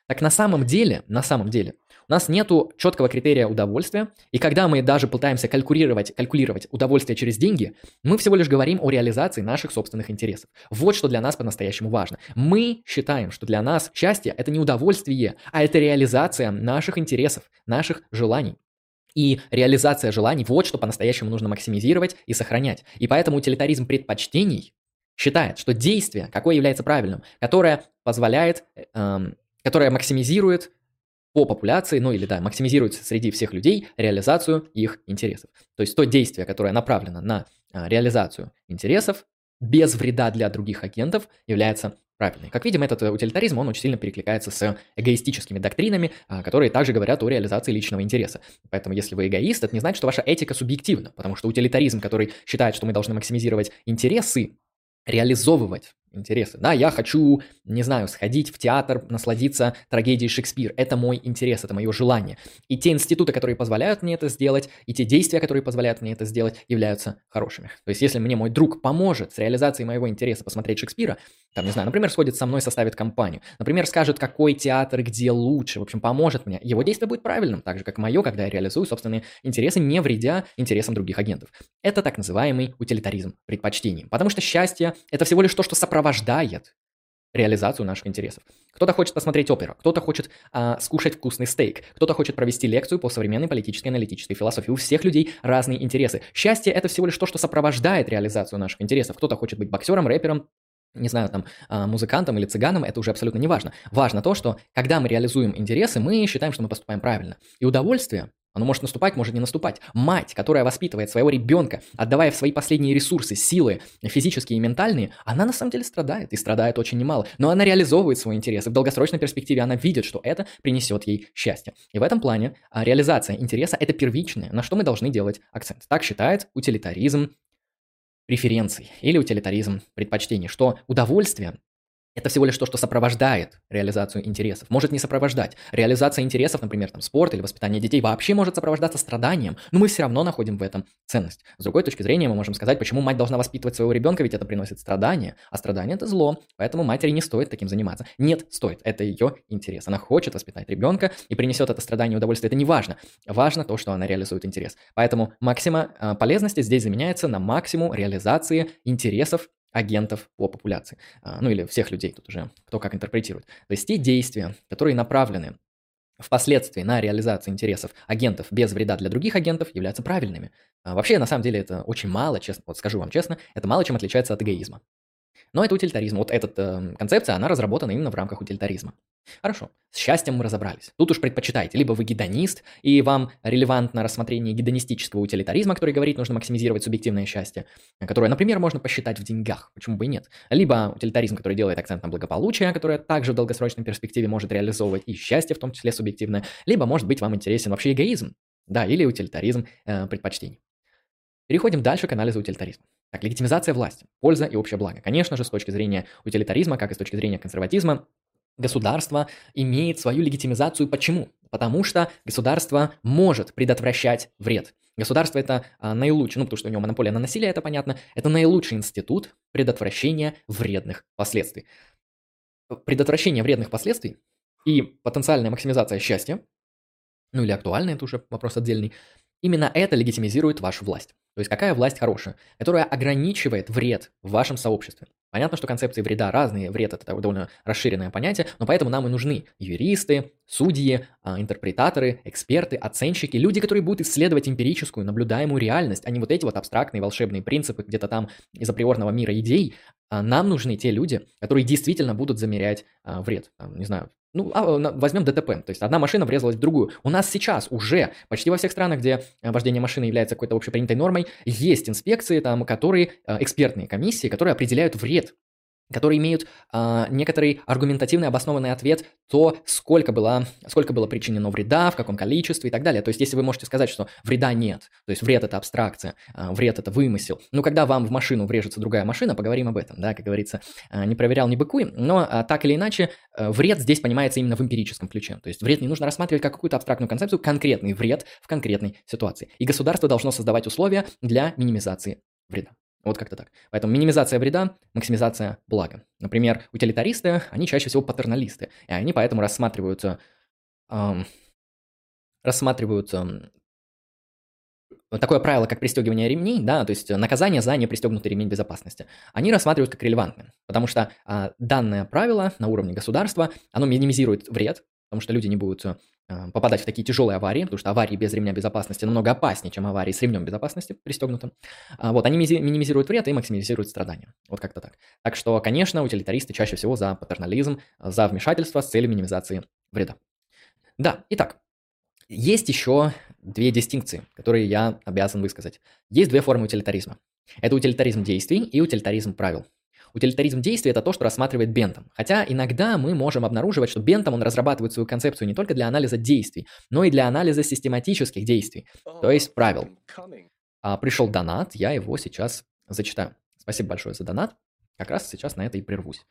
так на самом деле, на самом деле, нас нету четкого критерия удовольствия, и когда мы даже пытаемся калькулировать, калькулировать удовольствие через деньги, мы всего лишь говорим о реализации наших собственных интересов. Вот что для нас по-настоящему важно. Мы считаем, что для нас счастье – это не удовольствие, а это реализация наших интересов, наших желаний. И реализация желаний – вот что по-настоящему нужно максимизировать и сохранять. И поэтому утилитаризм предпочтений считает, что действие, какое является правильным, которое позволяет эм, которая максимизирует по популяции, ну или да, максимизирует среди всех людей реализацию их интересов. То есть то действие, которое направлено на а, реализацию интересов без вреда для других агентов является правильной. Как видим, этот утилитаризм, он очень сильно перекликается с эгоистическими доктринами, а, которые также говорят о реализации личного интереса. Поэтому, если вы эгоист, это не значит, что ваша этика субъективна, потому что утилитаризм, который считает, что мы должны максимизировать интересы, реализовывать интересы. Да, я хочу, не знаю, сходить в театр, насладиться трагедией Шекспира. Это мой интерес, это мое желание. И те институты, которые позволяют мне это сделать, и те действия, которые позволяют мне это сделать, являются хорошими. То есть, если мне мой друг поможет с реализацией моего интереса посмотреть Шекспира, там, не знаю, например, сходит со мной, составит компанию, например, скажет, какой театр, где лучше, в общем, поможет мне, его действие будет правильным, так же, как мое, когда я реализую собственные интересы, не вредя интересам других агентов. Это так называемый утилитаризм предпочтений. Потому что счастье – это всего лишь то, что сопровождает сопровождает реализацию наших интересов. Кто-то хочет посмотреть оперу, кто-то хочет а, скушать вкусный стейк, кто-то хочет провести лекцию по современной политической аналитической философии. У всех людей разные интересы. Счастье – это всего лишь то, что сопровождает реализацию наших интересов. Кто-то хочет быть боксером, рэпером, не знаю, там, а, музыкантом или цыганом, это уже абсолютно не важно. Важно то, что когда мы реализуем интересы, мы считаем, что мы поступаем правильно. И удовольствие оно может наступать, может не наступать. Мать, которая воспитывает своего ребенка, отдавая в свои последние ресурсы, силы, физические и ментальные, она на самом деле страдает, и страдает очень немало. Но она реализовывает свой интерес, и в долгосрочной перспективе она видит, что это принесет ей счастье. И в этом плане а, реализация интереса – это первичное, на что мы должны делать акцент. Так считает утилитаризм преференций или утилитаризм предпочтений, что удовольствие это всего лишь то, что сопровождает реализацию интересов. Может не сопровождать. Реализация интересов, например, там, спорт или воспитание детей вообще может сопровождаться страданием, но мы все равно находим в этом ценность. С другой точки зрения мы можем сказать, почему мать должна воспитывать своего ребенка, ведь это приносит страдания, а страдание это зло, поэтому матери не стоит таким заниматься. Нет, стоит, это ее интерес. Она хочет воспитать ребенка и принесет это страдание и удовольствие, это не важно. Важно то, что она реализует интерес. Поэтому максима а, полезности здесь заменяется на максимум реализации интересов агентов по популяции. А, ну или всех людей, тут уже кто как интерпретирует. То есть те действия, которые направлены впоследствии на реализацию интересов агентов без вреда для других агентов являются правильными. А вообще, на самом деле, это очень мало, честно, вот скажу вам честно, это мало чем отличается от эгоизма. Но это утилитаризм. Вот эта э, концепция, она разработана именно в рамках утилитаризма. Хорошо, с счастьем мы разобрались. Тут уж предпочитаете, либо вы гедонист, и вам релевантно рассмотрение гедонистического утилитаризма, который говорит, нужно максимизировать субъективное счастье, которое, например, можно посчитать в деньгах, почему бы и нет. Либо утилитаризм, который делает акцент на благополучие, которое также в долгосрочной перспективе может реализовывать и счастье, в том числе субъективное, либо, может быть, вам интересен вообще эгоизм, да, или утилитаризм э, предпочтений. Переходим дальше к анализу утилитаризма. Так, легитимизация власти, польза и общее благо. Конечно же, с точки зрения утилитаризма, как и с точки зрения консерватизма, государство имеет свою легитимизацию. Почему? Потому что государство может предотвращать вред. Государство это а, наилучший, ну потому что у него монополия на насилие, это понятно, это наилучший институт предотвращения вредных последствий. Предотвращение вредных последствий и потенциальная максимизация счастья, ну или актуальный, это уже вопрос отдельный, именно это легитимизирует вашу власть. То есть какая власть хорошая, которая ограничивает вред в вашем сообществе. Понятно, что концепции вреда разные, вред это довольно расширенное понятие, но поэтому нам и нужны юристы, судьи, а, интерпретаторы, эксперты, оценщики, люди, которые будут исследовать эмпирическую, наблюдаемую реальность, а не вот эти вот абстрактные волшебные принципы где-то там из априорного мира идей. А, нам нужны те люди, которые действительно будут замерять а, вред. Не знаю, ну, а, возьмем ДТП, то есть одна машина врезалась в другую. У нас сейчас уже почти во всех странах, где э, вождение машины является какой-то общепринятой нормой, есть инспекции, там, которые, э, экспертные комиссии, которые определяют вред которые имеют а, некоторый аргументативный обоснованный ответ, то сколько было, сколько было причинено вреда, в каком количестве и так далее. То есть, если вы можете сказать, что вреда нет, то есть вред это абстракция, а, вред это вымысел, ну, когда вам в машину врежется другая машина, поговорим об этом, да, как говорится, а, не проверял, не быкуй, но а, так или иначе, а, вред здесь понимается именно в эмпирическом ключе. То есть, вред не нужно рассматривать как какую-то абстрактную концепцию, конкретный вред в конкретной ситуации. И государство должно создавать условия для минимизации вреда. Вот как-то так. Поэтому минимизация вреда, максимизация блага. Например, утилитаристы, они чаще всего патерналисты, и они поэтому рассматриваются, эм, рассматриваются такое правило, как пристегивание ремней, да, то есть наказание за непристегнутый ремень безопасности, они рассматривают как релевантное, потому что а, данное правило на уровне государства, оно минимизирует вред, потому что люди не будут э, попадать в такие тяжелые аварии, потому что аварии без ремня безопасности намного опаснее, чем аварии с ремнем безопасности пристегнутым. А, вот, они минимизируют вред и максимизируют страдания. Вот как-то так. Так что, конечно, утилитаристы чаще всего за патернализм, за вмешательство с целью минимизации вреда. Да, итак, есть еще две дистинкции, которые я обязан высказать. Есть две формы утилитаризма. Это утилитаризм действий и утилитаризм правил. Утилитаризм действий – это то, что рассматривает Бентом. Хотя иногда мы можем обнаруживать, что Бентом он разрабатывает свою концепцию не только для анализа действий, но и для анализа систематических действий, то есть правил. А, пришел донат, я его сейчас зачитаю. Спасибо большое за донат. Как раз сейчас на это и прервусь.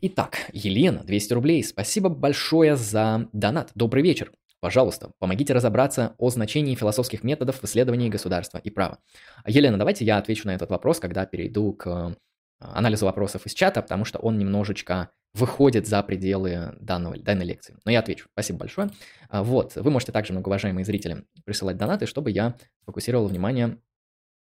Итак, Елена, 200 рублей. Спасибо большое за донат. Добрый вечер. Пожалуйста, помогите разобраться о значении философских методов в исследовании государства и права. Елена, давайте я отвечу на этот вопрос, когда перейду к анализу вопросов из чата, потому что он немножечко выходит за пределы данного, данной лекции. Но я отвечу. Спасибо большое. А, вот, вы можете также, многоуважаемые зрители, присылать донаты, чтобы я фокусировал внимание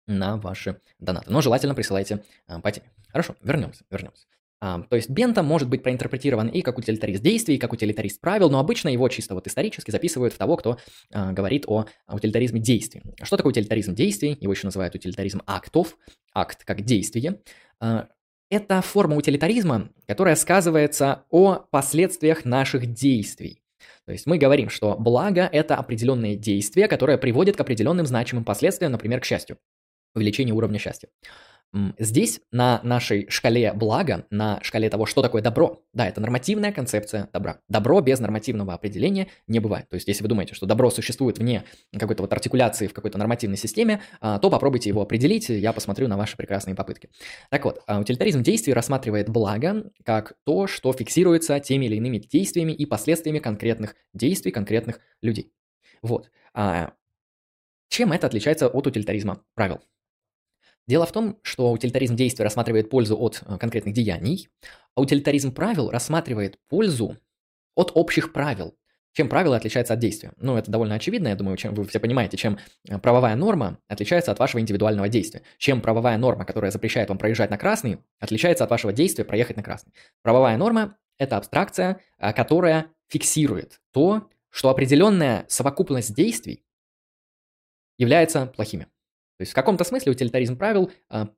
на ваши донаты. Но желательно присылайте а, по теме. Хорошо, вернемся, вернемся. То есть Бента может быть проинтерпретирован и как утилитарист действий, и как утилитарист правил, но обычно его чисто вот исторически записывают в того, кто а, говорит о утилитаризме действий. Что такое утилитаризм действий? Его еще называют утилитаризм актов, акт как действие. А, это форма утилитаризма, которая сказывается о последствиях наших действий. То есть мы говорим, что благо – это определенное действие, которое приводит к определенным значимым последствиям, например, к счастью, увеличению уровня счастья. Здесь на нашей шкале блага, на шкале того, что такое добро, да, это нормативная концепция добра. Добро без нормативного определения не бывает. То есть, если вы думаете, что добро существует вне какой-то вот артикуляции в какой-то нормативной системе, а, то попробуйте его определить, я посмотрю на ваши прекрасные попытки. Так вот, а, утилитаризм действий рассматривает благо как то, что фиксируется теми или иными действиями и последствиями конкретных действий конкретных людей. Вот. А, чем это отличается от утилитаризма правил? Дело в том, что утилитаризм действий рассматривает пользу от э, конкретных деяний, а утилитаризм правил рассматривает пользу от общих правил. Чем правило отличается от действия? Ну, это довольно очевидно, я думаю, чем вы все понимаете, чем э, правовая норма отличается от вашего индивидуального действия. Чем правовая норма, которая запрещает вам проезжать на красный, отличается от вашего действия проехать на красный. Правовая норма – это абстракция, э, которая фиксирует то, что определенная совокупность действий является плохими. То есть в каком-то смысле утилитаризм правил а,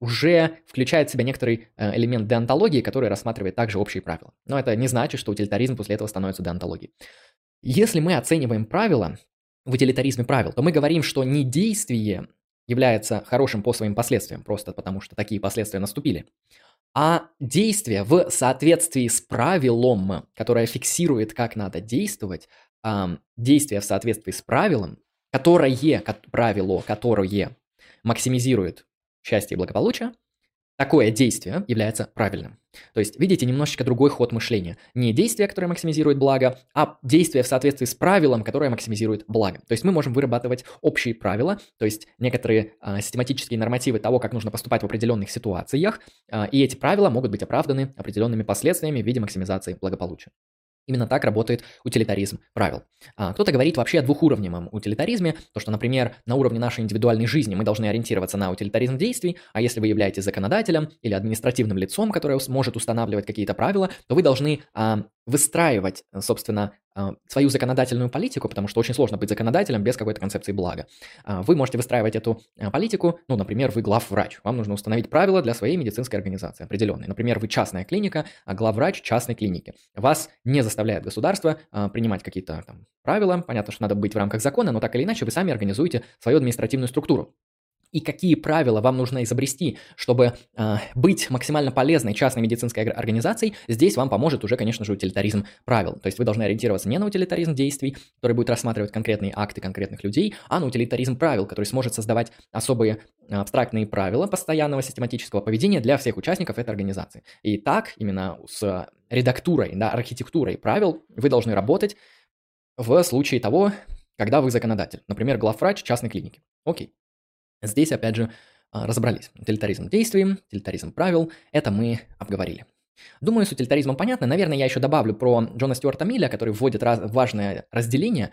уже включает в себя некоторый а, элемент деонтологии, который рассматривает также общие правила. Но это не значит, что утилитаризм после этого становится деонтологией. Если мы оцениваем правила в утилитаризме правил, то мы говорим, что не действие является хорошим по своим последствиям, просто потому что такие последствия наступили, а действие в соответствии с правилом, которое фиксирует, как надо действовать, действие в соответствии с правилом которое, правило, которое максимизирует счастье и благополучие, такое действие является правильным. То есть, видите, немножечко другой ход мышления. Не действие, которое максимизирует благо, а действие в соответствии с правилом, которое максимизирует благо. То есть мы можем вырабатывать общие правила, то есть некоторые а, систематические нормативы того, как нужно поступать в определенных ситуациях, а, и эти правила могут быть оправданы определенными последствиями в виде максимизации благополучия. Именно так работает утилитаризм правил. А, кто-то говорит вообще о двухуровневом утилитаризме, то что, например, на уровне нашей индивидуальной жизни мы должны ориентироваться на утилитаризм действий, а если вы являетесь законодателем или административным лицом, которое может устанавливать какие-то правила, то вы должны а, выстраивать, собственно, свою законодательную политику, потому что очень сложно быть законодателем без какой-то концепции блага. А, вы можете выстраивать эту а, политику, ну, например, вы главврач, вам нужно установить правила для своей медицинской организации определенные. Например, вы частная клиника, а главврач частной клиники. Вас не заставляет государство принимать какие-то там правила, понятно, что надо быть в рамках закона, но так или иначе вы сами организуете свою административную структуру и какие правила вам нужно изобрести, чтобы э, быть максимально полезной частной медицинской организацией, здесь вам поможет уже, конечно же, утилитаризм правил. То есть вы должны ориентироваться не на утилитаризм действий, который будет рассматривать конкретные акты конкретных людей, а на утилитаризм правил, который сможет создавать особые абстрактные правила постоянного систематического поведения для всех участников этой организации. И так, именно с редактурой, да, архитектурой правил вы должны работать в случае того, когда вы законодатель, например, главврач частной клиники. Окей. Здесь, опять же, а, разобрались. Утилитаризм действий, утилитаризм правил, это мы обговорили. Думаю, с утилитаризмом понятно. Наверное, я еще добавлю про Джона Стюарта Милля, который вводит раз, важное разделение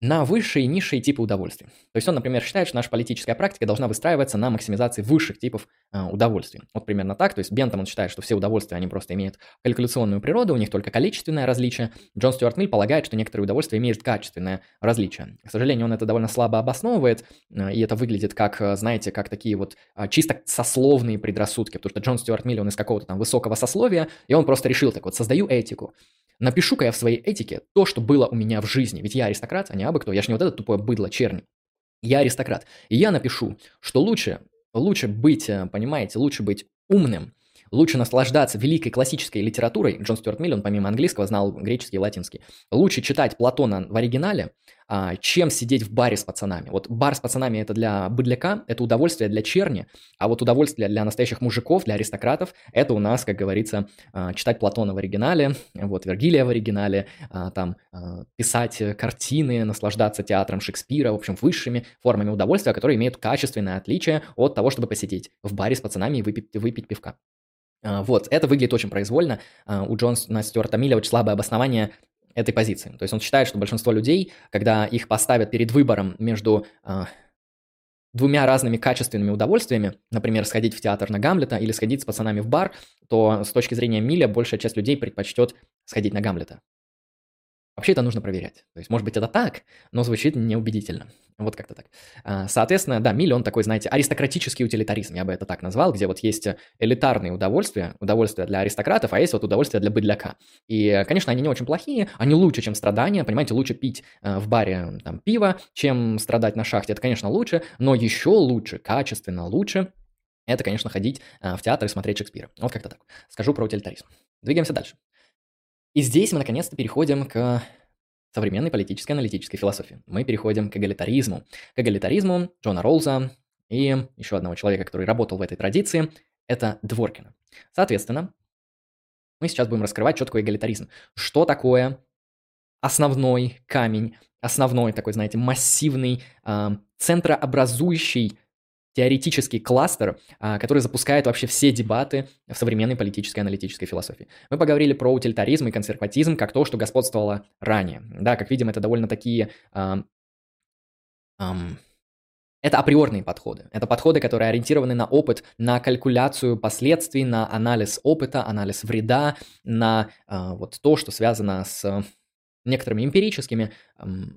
на высшие и низшие типы удовольствий. То есть он, например, считает, что наша политическая практика должна выстраиваться на максимизации высших типов э, удовольствий. Вот примерно так. То есть Бентам он считает, что все удовольствия, они просто имеют калькуляционную природу, у них только количественное различие. Джон Стюарт Милл полагает, что некоторые удовольствия имеют качественное различие. К сожалению, он это довольно слабо обосновывает, э, и это выглядит как, э, знаете, как такие вот э, чисто сословные предрассудки, потому что Джон Стюарт Милл, он из какого-то там высокого сословия, и он просто решил так вот, создаю этику. Напишу-ка я в своей этике то, что было у меня в жизни. Ведь я аристократ, а не абы кто. Я же не вот это тупое быдло черни. Я аристократ. И я напишу, что лучше, лучше быть, э, понимаете, лучше быть умным, Лучше наслаждаться великой классической литературой. Джон Стюарт Милл, он помимо английского знал греческий и латинский. Лучше читать Платона в оригинале, а, чем сидеть в баре с пацанами. Вот бар с пацанами это для быдляка, это удовольствие для черни, а вот удовольствие для настоящих мужиков, для аристократов, это у нас, как говорится, а, читать Платона в оригинале, вот Вергилия в оригинале, а, там писать картины, наслаждаться театром Шекспира, в общем, высшими формами удовольствия, которые имеют качественное отличие от того, чтобы посидеть в баре с пацанами и выпить, выпить пивка. Вот, это выглядит очень произвольно. У Джона Стюарта Милля очень слабое обоснование этой позиции. То есть он считает, что большинство людей, когда их поставят перед выбором между двумя разными качественными удовольствиями, например, сходить в театр на Гамлета или сходить с пацанами в бар, то с точки зрения Миля большая часть людей предпочтет сходить на Гамлета. Вообще это нужно проверять. То есть, может быть, это так, но звучит неубедительно. Вот как-то так. А, соответственно, да, Милли, он такой, знаете, аристократический утилитаризм, я бы это так назвал, где вот есть элитарные удовольствия, удовольствия для аристократов, а есть вот удовольствия для быдляка. И, конечно, они не очень плохие, они лучше, чем страдания, понимаете, лучше пить а, в баре там пиво, чем страдать на шахте, это, конечно, лучше, но еще лучше, качественно лучше, это, конечно, ходить а, в театр и смотреть Шекспира. Вот как-то так. Скажу про утилитаризм. Двигаемся дальше. И здесь мы наконец-то переходим к современной политической аналитической философии. Мы переходим к эгалитаризму. К эгалитаризму Джона Роллза и еще одного человека, который работал в этой традиции, это Дворкина. Соответственно, мы сейчас будем раскрывать, что такое эгалитаризм. Что такое основной камень, основной такой, знаете, массивный, э, центрообразующий теоретический кластер, а, который запускает вообще все дебаты в современной политической аналитической философии. Мы поговорили про утилитаризм и консерватизм как то, что господствовало ранее. Да, как видим, это довольно такие... Um, это априорные подходы. Это подходы, которые ориентированы на опыт, на калькуляцию последствий, на анализ опыта, анализ вреда, на uh, вот то, что связано с некоторыми эмпирическими um,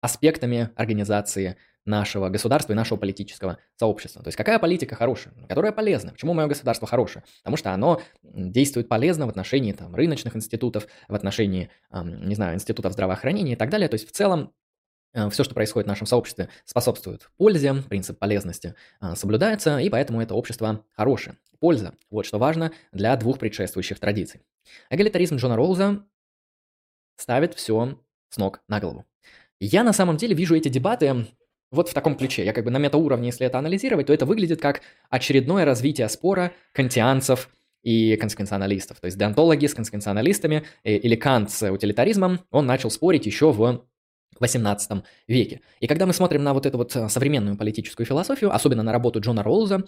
аспектами организации нашего государства и нашего политического сообщества. То есть какая политика хорошая, которая полезна. Почему мое государство хорошее? Потому что оно действует полезно в отношении там, рыночных институтов, в отношении, не знаю, институтов здравоохранения и так далее. То есть в целом э, все, что происходит в нашем сообществе, способствует пользе, принцип полезности э, соблюдается, и поэтому это общество хорошее. Польза – вот что важно для двух предшествующих традиций. Эгалитаризм Джона Роуза ставит все с ног на голову. Я на самом деле вижу эти дебаты вот в таком ключе. Я как бы на метауровне, если это анализировать, то это выглядит как очередное развитие спора кантианцев и консеквенционалистов. То есть деонтологи с консеквенционалистами э, или Кант с утилитаризмом, он начал спорить еще в 18 веке. И когда мы смотрим на вот эту вот э, современную политическую философию, особенно на работу Джона Роуза,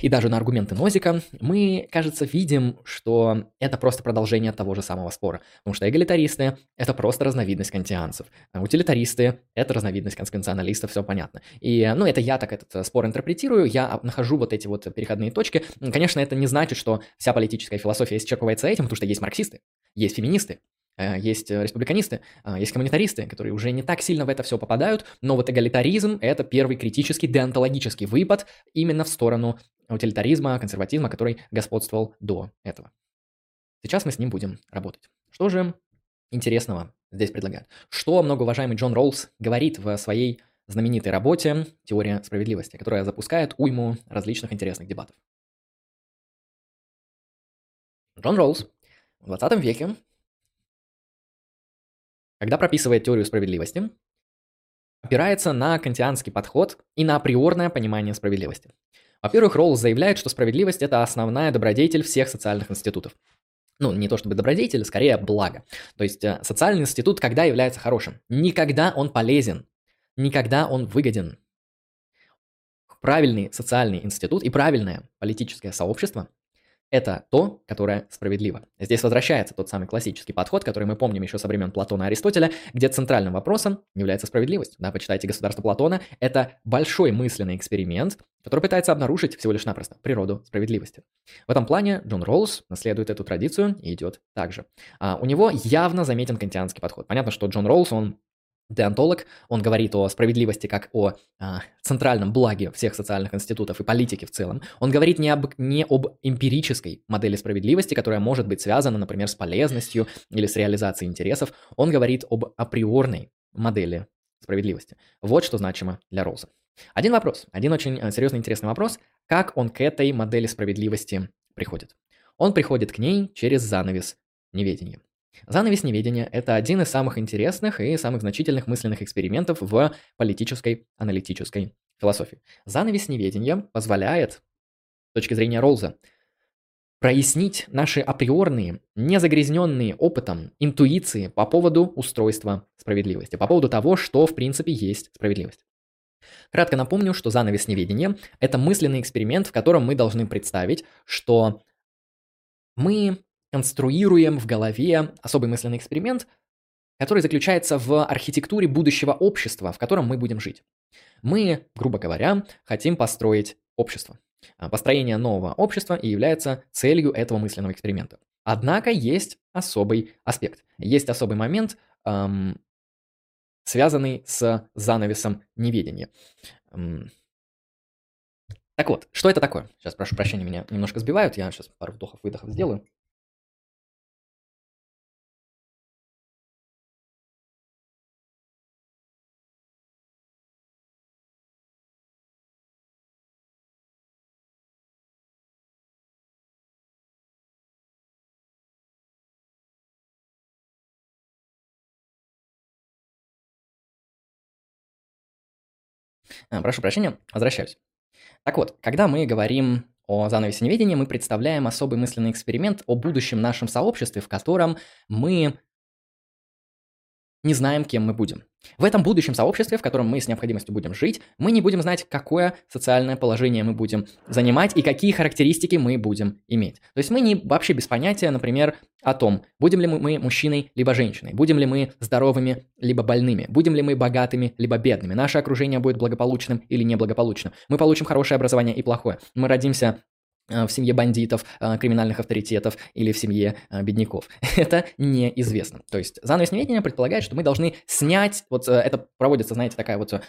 и даже на аргументы Нозика, мы, кажется, видим, что это просто продолжение того же самого спора. Потому что эгалитаристы – это просто разновидность кантианцев. А утилитаристы – это разновидность конституционалистов, все понятно. И, ну, это я так этот э, спор интерпретирую, я нахожу вот эти вот переходные точки. Конечно, это не значит, что вся политическая философия исчерпывается этим, потому что есть марксисты, есть феминисты, есть э, республиканисты, а, есть коммунитаристы, которые уже не так сильно в это все попадают, но вот эгалитаризм – это первый критический деонтологический выпад именно в сторону утилитаризма, консерватизма, который господствовал до этого. Сейчас мы с ним будем работать. Что же интересного здесь предлагают? Что многоуважаемый Джон Роллс говорит в своей знаменитой работе «Теория справедливости», которая запускает уйму различных интересных дебатов. Джон Роллс в 20 веке когда прописывает теорию справедливости, опирается на кантианский подход и на априорное понимание справедливости. Во-первых, Роллс заявляет, что справедливость – это основная добродетель всех социальных институтов. Ну, не то чтобы добродетель, скорее благо. То есть э, социальный институт когда является хорошим? Никогда он полезен, никогда он выгоден. Правильный социальный институт и правильное политическое сообщество это то, которое справедливо. Здесь возвращается тот самый классический подход, который мы помним еще со времен Платона и Аристотеля, где центральным вопросом является справедливость. Да, почитайте «Государство Платона». Это большой мысленный эксперимент, который пытается обнаружить всего лишь напросто природу справедливости. В этом плане Джон Роллс наследует эту традицию и идет так же. А, у него явно заметен кантианский подход. Понятно, что Джон Роллс, он деонтолог, он говорит о справедливости как о а, центральном благе всех социальных институтов и политики в целом. Он говорит не об, не об эмпирической модели справедливости, которая может быть связана, например, с полезностью или с реализацией интересов. Он говорит об априорной модели справедливости. Вот что значимо для Роуза. Один вопрос, один очень э, серьезный интересный вопрос, как он к этой модели справедливости приходит. Он приходит к ней через занавес неведения. Занавес неведения – это один из самых интересных и самых значительных мысленных экспериментов в политической аналитической философии. Занавес неведения позволяет, с точки зрения Ролза, прояснить наши априорные, незагрязненные опытом интуиции по поводу устройства справедливости, по поводу того, что в принципе есть справедливость. Кратко напомню, что занавес неведения – это мысленный эксперимент, в котором мы должны представить, что мы конструируем в голове особый мысленный эксперимент, который заключается в архитектуре будущего общества, в котором мы будем жить. Мы, грубо говоря, хотим построить общество. А, построение нового общества и является целью этого мысленного эксперимента. Однако есть особый аспект, есть особый момент, эм, связанный с занавесом неведения. Эм, так вот, что это такое? Сейчас, прошу прощения, меня немножко сбивают, я сейчас пару вдохов-выдохов сделаю. Прошу прощения, возвращаюсь. Так вот, когда мы говорим о занавесе неведения, мы представляем особый мысленный эксперимент о будущем нашем сообществе, в котором мы не знаем, кем мы будем. В этом будущем сообществе, в котором мы с необходимостью будем жить, мы не будем знать, какое социальное положение мы будем занимать и какие характеристики мы будем иметь. То есть мы не вообще без понятия, например, о том, будем ли мы мужчиной либо женщиной, будем ли мы здоровыми либо больными, будем ли мы богатыми либо бедными, наше окружение будет благополучным или неблагополучным, мы получим хорошее образование и плохое, мы родимся в семье бандитов, э, криминальных авторитетов или в семье э, бедняков. Это неизвестно. То есть занавес неведения предполагает, что мы должны снять, вот это проводится, знаете, такая вот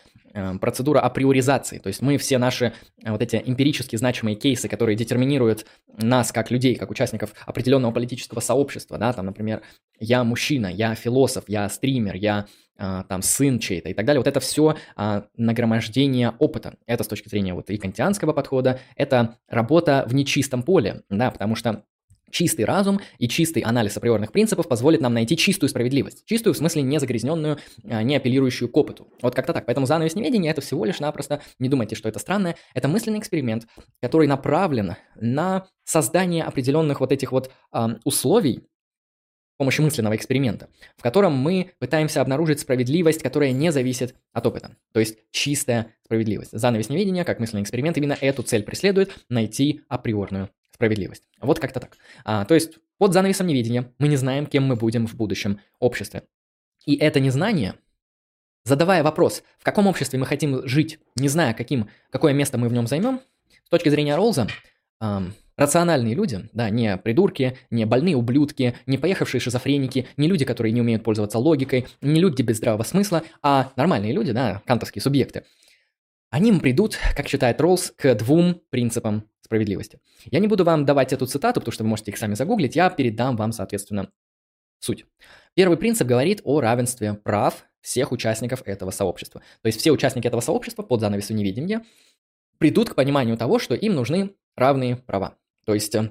процедура априоризации. То есть мы все наши вот эти эмпирически значимые кейсы, которые детерминируют нас как людей, как участников определенного политического сообщества, да, там, например, я мужчина, я философ, я стример, я там сын чей-то и так далее. Вот это все а, нагромождение опыта. Это с точки зрения вот и кантианского подхода, это работа в нечистом поле, да, потому что Чистый разум и чистый анализ априорных принципов позволит нам найти чистую справедливость. Чистую в смысле не загрязненную, а, не апеллирующую к опыту. Вот как-то так. Поэтому занавес неведения это всего лишь напросто, не думайте, что это странное, это мысленный эксперимент, который направлен на создание определенных вот этих вот э, условий, помощью мысленного эксперимента, в котором мы пытаемся обнаружить справедливость, которая не зависит от опыта, то есть чистая справедливость. Занавес неведения, как мысленный эксперимент, именно эту цель преследует – найти априорную справедливость. Вот как-то так. А, то есть под занавесом неведения мы не знаем, кем мы будем в будущем обществе. И это незнание, задавая вопрос, в каком обществе мы хотим жить, не зная, каким, какое место мы в нем займем, с точки зрения Ролза, эм, Рациональные люди, да, не придурки, не больные ублюдки, не поехавшие шизофреники, не люди, которые не умеют пользоваться логикой, не люди без здравого смысла, а нормальные люди, да, кантовские субъекты. Они придут, как считает Роллс, к двум принципам справедливости. Я не буду вам давать эту цитату, потому что вы можете их сами загуглить, я передам вам, соответственно, суть. Первый принцип говорит о равенстве прав всех участников этого сообщества. То есть все участники этого сообщества под занавесом невидения придут к пониманию того, что им нужны равные права. То есть э,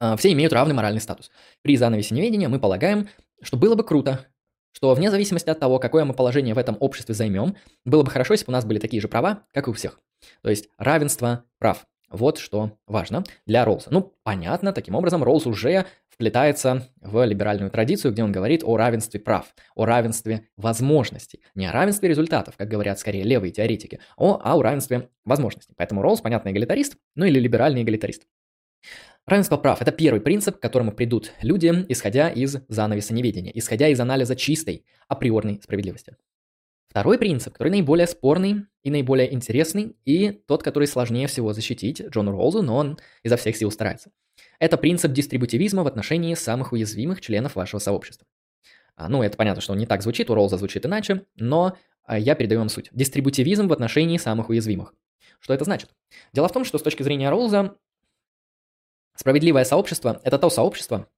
а, все имеют равный моральный статус. При занавесе неведения мы полагаем, что было бы круто, что вне зависимости от того, какое мы положение в этом обществе займем, было бы хорошо, если бы у нас были такие же права, как и у всех. То есть равенство прав. Вот что важно для Роллса. Ну, понятно, таким образом Роллс уже вплетается в либеральную традицию, где он говорит о равенстве прав, о равенстве возможностей. Не о равенстве результатов, как говорят скорее левые теоретики, а о равенстве возможностей. Поэтому Роллс, понятно, эгалитарист, ну или либеральный эгалитарист. Равенство прав – это первый принцип, к которому придут люди, исходя из занавеса неведения, исходя из анализа чистой, априорной справедливости. Второй принцип, который наиболее спорный и наиболее интересный, и тот, который сложнее всего защитить Джону Роллзу, но он изо всех сил старается. Это принцип дистрибутивизма в отношении самых уязвимых членов вашего сообщества. А, ну, это понятно, что он не так звучит, у Роллза звучит иначе, но а, я передаю вам суть. Дистрибутивизм в отношении самых уязвимых. Что это значит? Дело в том, что с точки зрения Роллза справедливое сообщество – это то сообщество,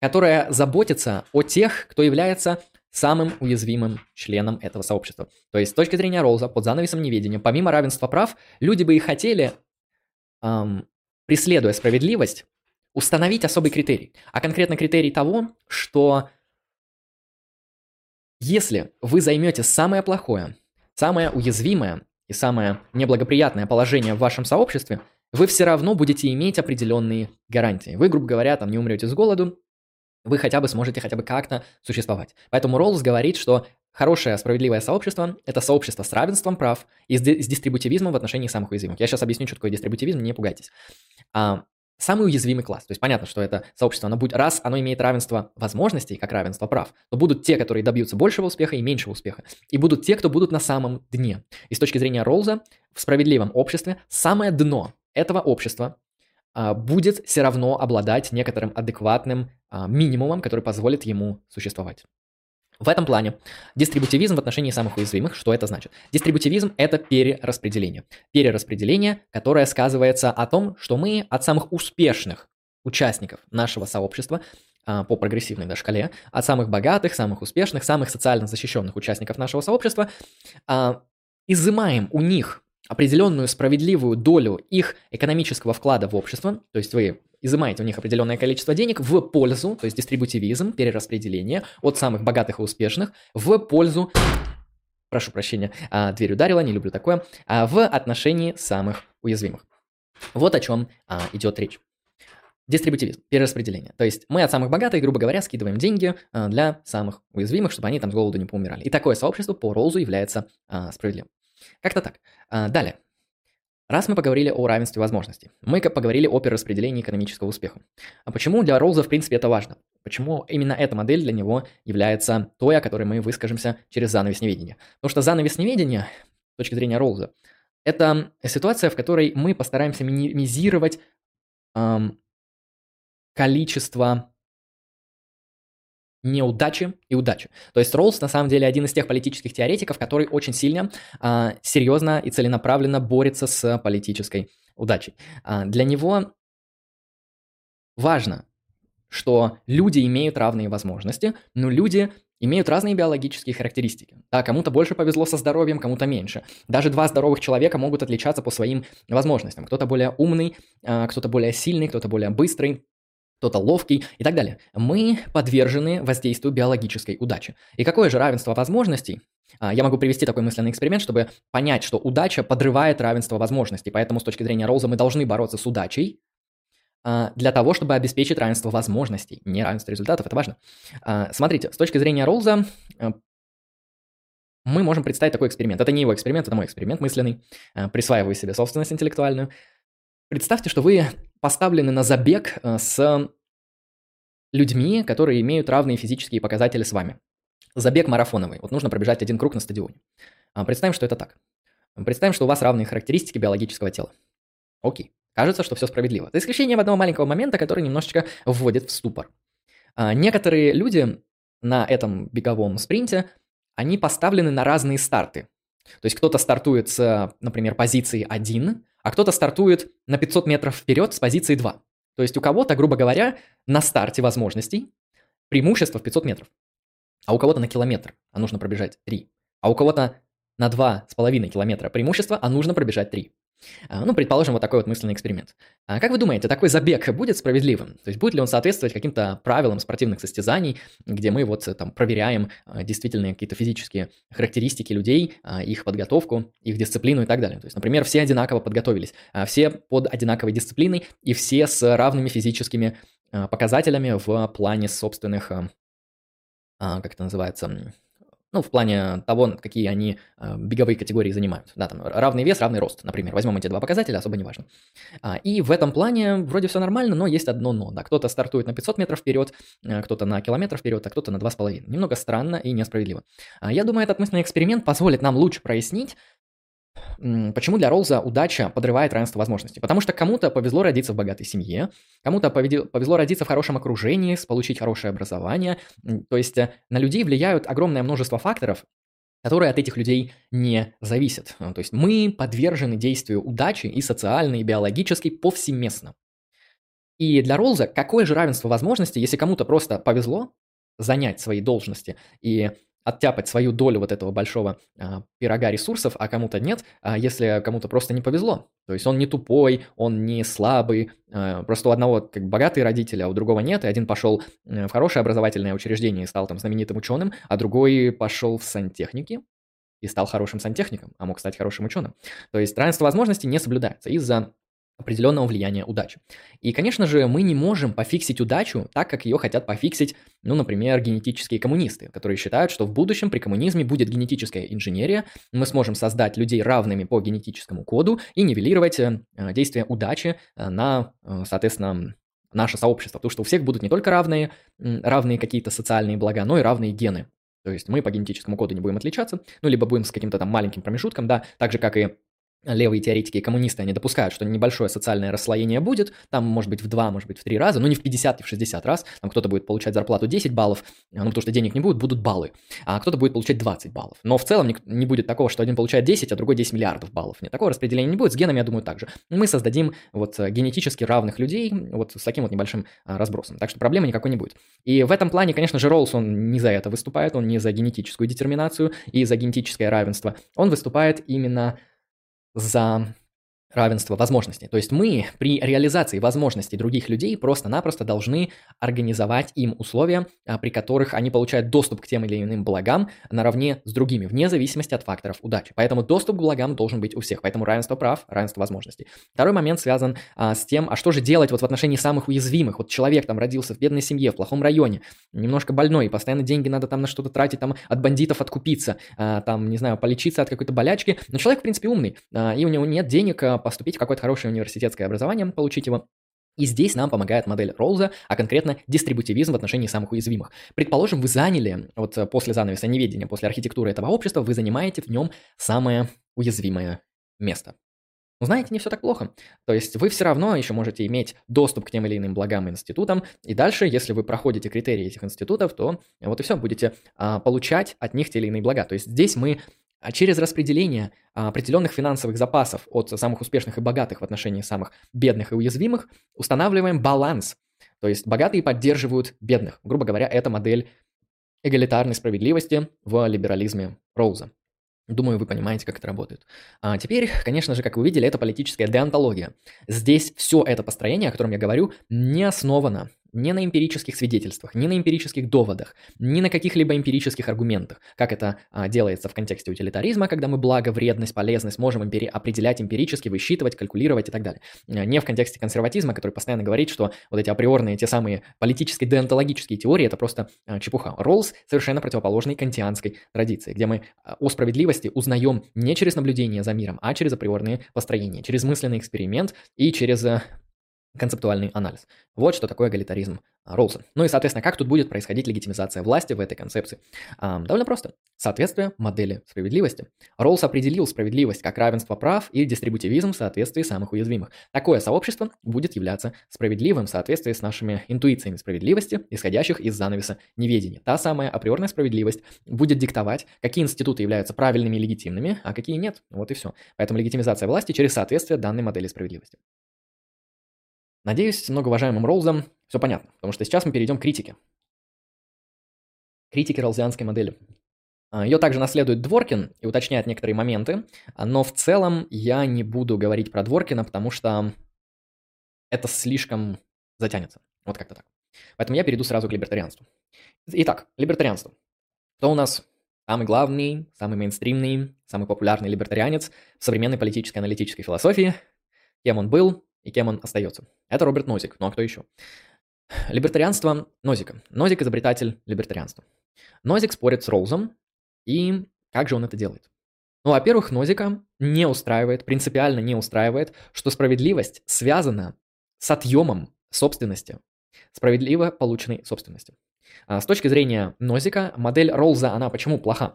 которое заботится о тех, кто является самым уязвимым членом этого сообщества. То есть с точки зрения Роллза, под занавесом неведения, помимо равенства прав, люди бы и хотели, эм, преследуя справедливость, установить особый критерий. А конкретно критерий того, что если вы займете самое плохое, самое уязвимое и самое неблагоприятное положение в вашем сообществе, вы все равно будете иметь определенные гарантии. Вы, грубо говоря, там не умрете с голоду, вы хотя бы сможете хотя бы как-то существовать. Поэтому Роллс говорит, что хорошее справедливое сообщество – это сообщество с равенством прав и с, с дистрибутивизмом в отношении самых уязвимых. Я сейчас объясню, что такое дистрибутивизм, не пугайтесь. А, самый уязвимый класс. То есть понятно, что это сообщество, оно будет, раз оно имеет равенство возможностей, как равенство прав, то будут те, которые добьются большего успеха и меньшего успеха. И будут те, кто будут на самом дне. И с точки зрения Роллза, в справедливом обществе самое дно этого общества а, будет все равно обладать некоторым адекватным а, минимумом, который позволит ему существовать. В этом плане дистрибутивизм в отношении самых уязвимых, что это значит? Дистрибутивизм – это перераспределение. Перераспределение, которое сказывается о том, что мы от самых успешных участников нашего сообщества а, по прогрессивной шкале, от самых богатых, самых успешных, самых социально защищенных участников нашего сообщества, изымаем у них определенную справедливую долю их экономического вклада в общество, то есть вы изымаете у них определенное количество денег в пользу, то есть дистрибутивизм, перераспределение от самых богатых и успешных в пользу, прошу прощения, а, дверь ударила, не люблю такое, а, в отношении самых уязвимых. Вот о чем а, идет речь. Дистрибутивизм, перераспределение. То есть мы от самых богатых, грубо говоря, скидываем деньги для самых уязвимых, чтобы они там с голоду не поумирали. И такое сообщество по Ролзу является справедливым. Как-то так. А, далее. Раз мы поговорили о равенстве возможностей, мы поговорили о перераспределении экономического успеха. А почему для Ролза, в принципе, это важно? Почему именно эта модель для него является той, о которой мы выскажемся через занавес неведения? Потому что занавес неведения, с точки зрения Ролза, это ситуация, в которой мы постараемся минимизировать эм, количество неудачи и удачи. То есть Роллс на самом деле один из тех политических теоретиков, который очень сильно, а, серьезно и целенаправленно борется с политической удачей. А, для него важно, что люди имеют равные возможности, но люди имеют разные биологические характеристики. Да, кому-то больше повезло со здоровьем, кому-то меньше. Даже два здоровых человека могут отличаться по своим возможностям. Кто-то более умный, а, кто-то более сильный, кто-то более быстрый, кто-то ловкий и так далее. Мы подвержены воздействию биологической удачи. И какое же равенство возможностей? А, я могу привести такой мысленный эксперимент, чтобы понять, что удача подрывает равенство возможностей. Поэтому с точки зрения Роуза мы должны бороться с удачей а, для того, чтобы обеспечить равенство возможностей, не равенство результатов, это важно. А, смотрите, с точки зрения Роуза мы можем представить такой эксперимент. Это не его эксперимент, это мой эксперимент мысленный. Присваиваю себе собственность интеллектуальную. Представьте, что вы поставлены на забег э, с людьми, которые имеют равные физические показатели с вами. Забег марафоновый. Вот нужно пробежать один круг на стадионе. А, представим, что это так. Представим, что у вас равные характеристики биологического тела. Окей. Кажется, что все справедливо. За исключением одного маленького момента, который немножечко вводит в ступор. А, некоторые люди на этом беговом спринте, они поставлены на разные старты. То есть кто-то стартует с, например, позиции 1, а кто-то стартует на 500 метров вперед с позиции 2. То есть у кого-то, грубо говоря, на старте возможностей преимущество в 500 метров, а у кого-то на километр, а нужно пробежать 3, а у кого-то на 2,5 километра преимущество, а нужно пробежать 3. А, ну, предположим, вот такой вот мысленный эксперимент. А как вы думаете, такой забег будет справедливым? То есть будет ли он соответствовать каким-то правилам спортивных состязаний, где мы вот там проверяем а, действительно какие-то физические характеристики людей, их подготовку, их дисциплину и так далее. То есть, например, все одинаково подготовились, все под одинаковой дисциплиной и все с равными физическими показателями в плане собственных, как это называется, ну, в плане того, какие они э, беговые категории занимают. Да, там равный вес, равный рост, например. Возьмем эти два показателя, особо не важно. А, и в этом плане вроде все нормально, но есть одно но. Да, кто-то стартует на 500 метров вперед, э, кто-то на километр вперед, а кто-то на 2,5. Немного странно и несправедливо. А, я думаю, этот мысленный эксперимент позволит нам лучше прояснить, Почему для Роллза удача подрывает равенство возможностей? Потому что кому-то повезло родиться в богатой семье, кому-то повезло родиться в хорошем окружении, получить хорошее образование. То есть э, на людей влияют огромное множество факторов, которые от этих людей не зависят. То есть мы подвержены действию удачи и социально, и биологически повсеместно. И для Роллза какое же равенство возможностей, если кому-то просто повезло занять свои должности и оттяпать свою долю вот этого большого а, пирога ресурсов, а кому-то нет, а если кому-то просто не повезло. То есть он не тупой, он не слабый, а, просто у одного как богатые родители, а у другого нет, и один пошел э, в хорошее образовательное учреждение и стал там знаменитым ученым, а другой пошел в сантехники и стал хорошим сантехником, а мог стать хорошим ученым. То есть равенство возможностей не соблюдается из-за определенного влияния удачи. И, конечно же, мы не можем пофиксить удачу так, как ее хотят пофиксить, ну, например, генетические коммунисты, которые считают, что в будущем при коммунизме будет генетическая инженерия, мы сможем создать людей равными по генетическому коду и нивелировать э, действия удачи э, на, э, соответственно, наше сообщество, потому что у всех будут не только равные, равные какие-то социальные блага, но и равные гены. То есть мы по генетическому коду не будем отличаться, ну, либо будем с каким-то там маленьким промежутком, да, так же, как и левые теоретики и коммунисты, они допускают, что небольшое социальное расслоение будет, там, может быть, в два, может быть, в три раза, но не в 50 и в 60 раз, там кто-то будет получать зарплату 10 баллов, ну, потому что денег не будет, будут баллы, а кто-то будет получать 20 баллов. Но в целом не, будет такого, что один получает 10, а другой 10 миллиардов баллов. Нет, такого распределения не будет, с генами, я думаю, так же. Мы создадим вот э, генетически равных людей вот с таким вот небольшим а, разбросом, так что проблемы никакой не будет. И в этом плане, конечно же, Роллс, он не за это выступает, он не за генетическую детерминацию и за генетическое равенство, он выступает именно за равенство возможностей. То есть мы при реализации возможностей других людей просто-напросто должны организовать им условия, а, при которых они получают доступ к тем или иным благам наравне с другими, вне зависимости от факторов удачи. Поэтому доступ к благам должен быть у всех. Поэтому равенство прав, равенство возможностей. Второй момент связан а, с тем, а что же делать вот в отношении самых уязвимых. Вот человек там родился в бедной семье, в плохом районе, немножко больной, и постоянно деньги надо там на что-то тратить, там от бандитов откупиться, а, там, не знаю, полечиться от какой-то болячки. Но человек, в принципе, умный, а, и у него нет денег а, поступить в какое-то хорошее университетское образование, получить его. И здесь нам помогает модель Роллза, а конкретно дистрибутивизм в отношении самых уязвимых. Предположим, вы заняли, вот э, после занавеса неведения, после архитектуры этого общества, вы занимаете в нем самое уязвимое место. Но знаете, не все так плохо. То есть вы все равно еще можете иметь доступ к тем или иным благам институтам, и дальше, если вы проходите критерии этих институтов, то вот и все, будете а, получать от них те или иные блага. То есть здесь мы а через распределение а, определенных финансовых запасов от самых успешных и богатых в отношении самых бедных и уязвимых устанавливаем баланс. То есть богатые поддерживают бедных. Грубо говоря, это модель эгалитарной справедливости в либерализме Роуза. Думаю, вы понимаете, как это работает. А теперь, конечно же, как вы видели, это политическая деонтология. Здесь все это построение, о котором я говорю, не основано ни на эмпирических свидетельствах, ни на эмпирических доводах, ни на каких-либо эмпирических аргументах, как это а, делается в контексте утилитаризма, когда мы благо, вредность, полезность можем эмпири- определять эмпирически, высчитывать, калькулировать и так далее. А, не в контексте консерватизма, который постоянно говорит, что вот эти априорные, те самые политические деонтологические теории, это просто а, чепуха. Роллс совершенно противоположный кантианской традиции, где мы а, о справедливости узнаем не через наблюдение за миром, а через априорные построения, через мысленный эксперимент и через а, концептуальный анализ. Вот что такое эгалитаризм а, Ролса. Ну и, соответственно, как тут будет происходить легитимизация власти в этой концепции? А, довольно просто. Соответствие модели справедливости. Роллс определил справедливость как равенство прав и дистрибутивизм в соответствии самых уязвимых. Такое сообщество будет являться справедливым в соответствии с нашими интуициями справедливости, исходящих из занавеса неведения. Та самая априорная справедливость будет диктовать, какие институты являются правильными и легитимными, а какие нет. Вот и все. Поэтому легитимизация власти через соответствие данной модели справедливости. Надеюсь, с многоуважаемым Роллзом все понятно, потому что сейчас мы перейдем к критике. Критике ролзианской модели. А, Ее также наследует Дворкин и уточняет некоторые моменты, но в целом я не буду говорить про Дворкина, потому что это слишком затянется. Вот как-то так. Поэтому я перейду сразу к либертарианству. Итак, либертарианство. Кто у нас самый главный, самый мейнстримный, самый популярный либертарианец в современной политической аналитической философии? Кем он был, и кем он остается. Это Роберт Нозик, ну а кто еще? Либертарианство Нозика. Нозик – изобретатель либертарианства. Нозик спорит с Роузом, и как же он это делает? Ну, во-первых, Нозика не устраивает, принципиально не устраивает, что справедливость связана с отъемом собственности, справедливо полученной собственности. А с точки зрения Нозика, модель Ролза, она почему плоха?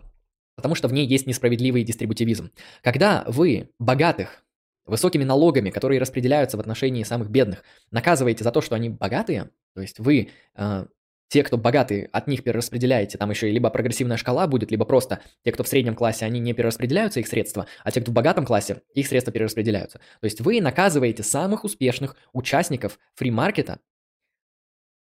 потому что в ней есть несправедливый дистрибутивизм. Когда вы богатых высокими налогами, которые распределяются в отношении самых бедных, наказываете за то, что они богатые, то есть вы э, те, кто богатые, от них перераспределяете, там еще либо прогрессивная шкала будет, либо просто те, кто в среднем классе, они не перераспределяются их средства, а те, кто в богатом классе, их средства перераспределяются. То есть вы наказываете самых успешных участников фри-маркета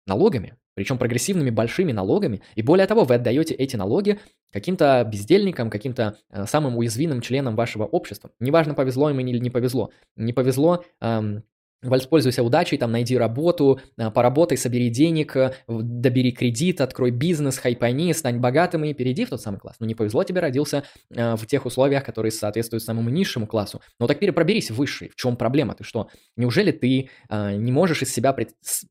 налогами, причем прогрессивными большими налогами, и более того, вы отдаете эти налоги каким-то бездельникам, каким-то э, самым уязвимым членам вашего общества. Неважно, повезло им или не повезло. Не повезло эм, Воспользуйся удачей, там, найди работу, э, поработай, собери денег, э, добери кредит, открой бизнес, хайпани, стань богатым и перейди в тот самый класс. Ну, не повезло тебе, родился э, в тех условиях, которые соответствуют самому низшему классу. Ну, так проберись в высший. В чем проблема? Ты что, неужели ты не можешь из себя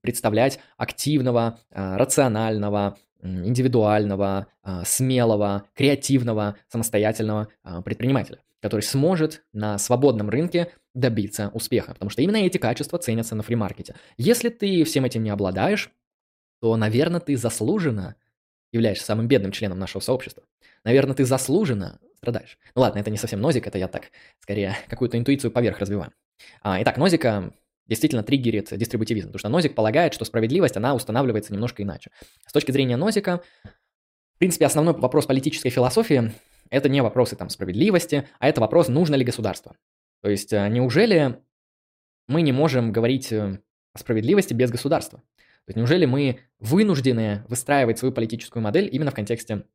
представлять активного, рационального, индивидуального, смелого, креативного, самостоятельного предпринимателя? который сможет на свободном рынке добиться успеха, потому что именно эти качества ценятся на фримаркете. Если ты всем этим не обладаешь, то, наверное, ты заслуженно являешься самым бедным членом нашего сообщества. Наверное, ты заслуженно страдаешь. Ну ладно, это не совсем нозик, это я так, скорее, какую-то интуицию поверх развиваю. А, итак, нозика действительно триггерит дистрибутивизм, потому что нозик полагает, что справедливость, она устанавливается немножко иначе. С точки зрения нозика, в принципе, основной вопрос политической философии это не вопросы там справедливости, а это вопрос, нужно ли государство. То есть э, неужели мы не можем говорить э, о справедливости без государства? То есть неужели мы вынуждены выстраивать свою политическую модель именно в контексте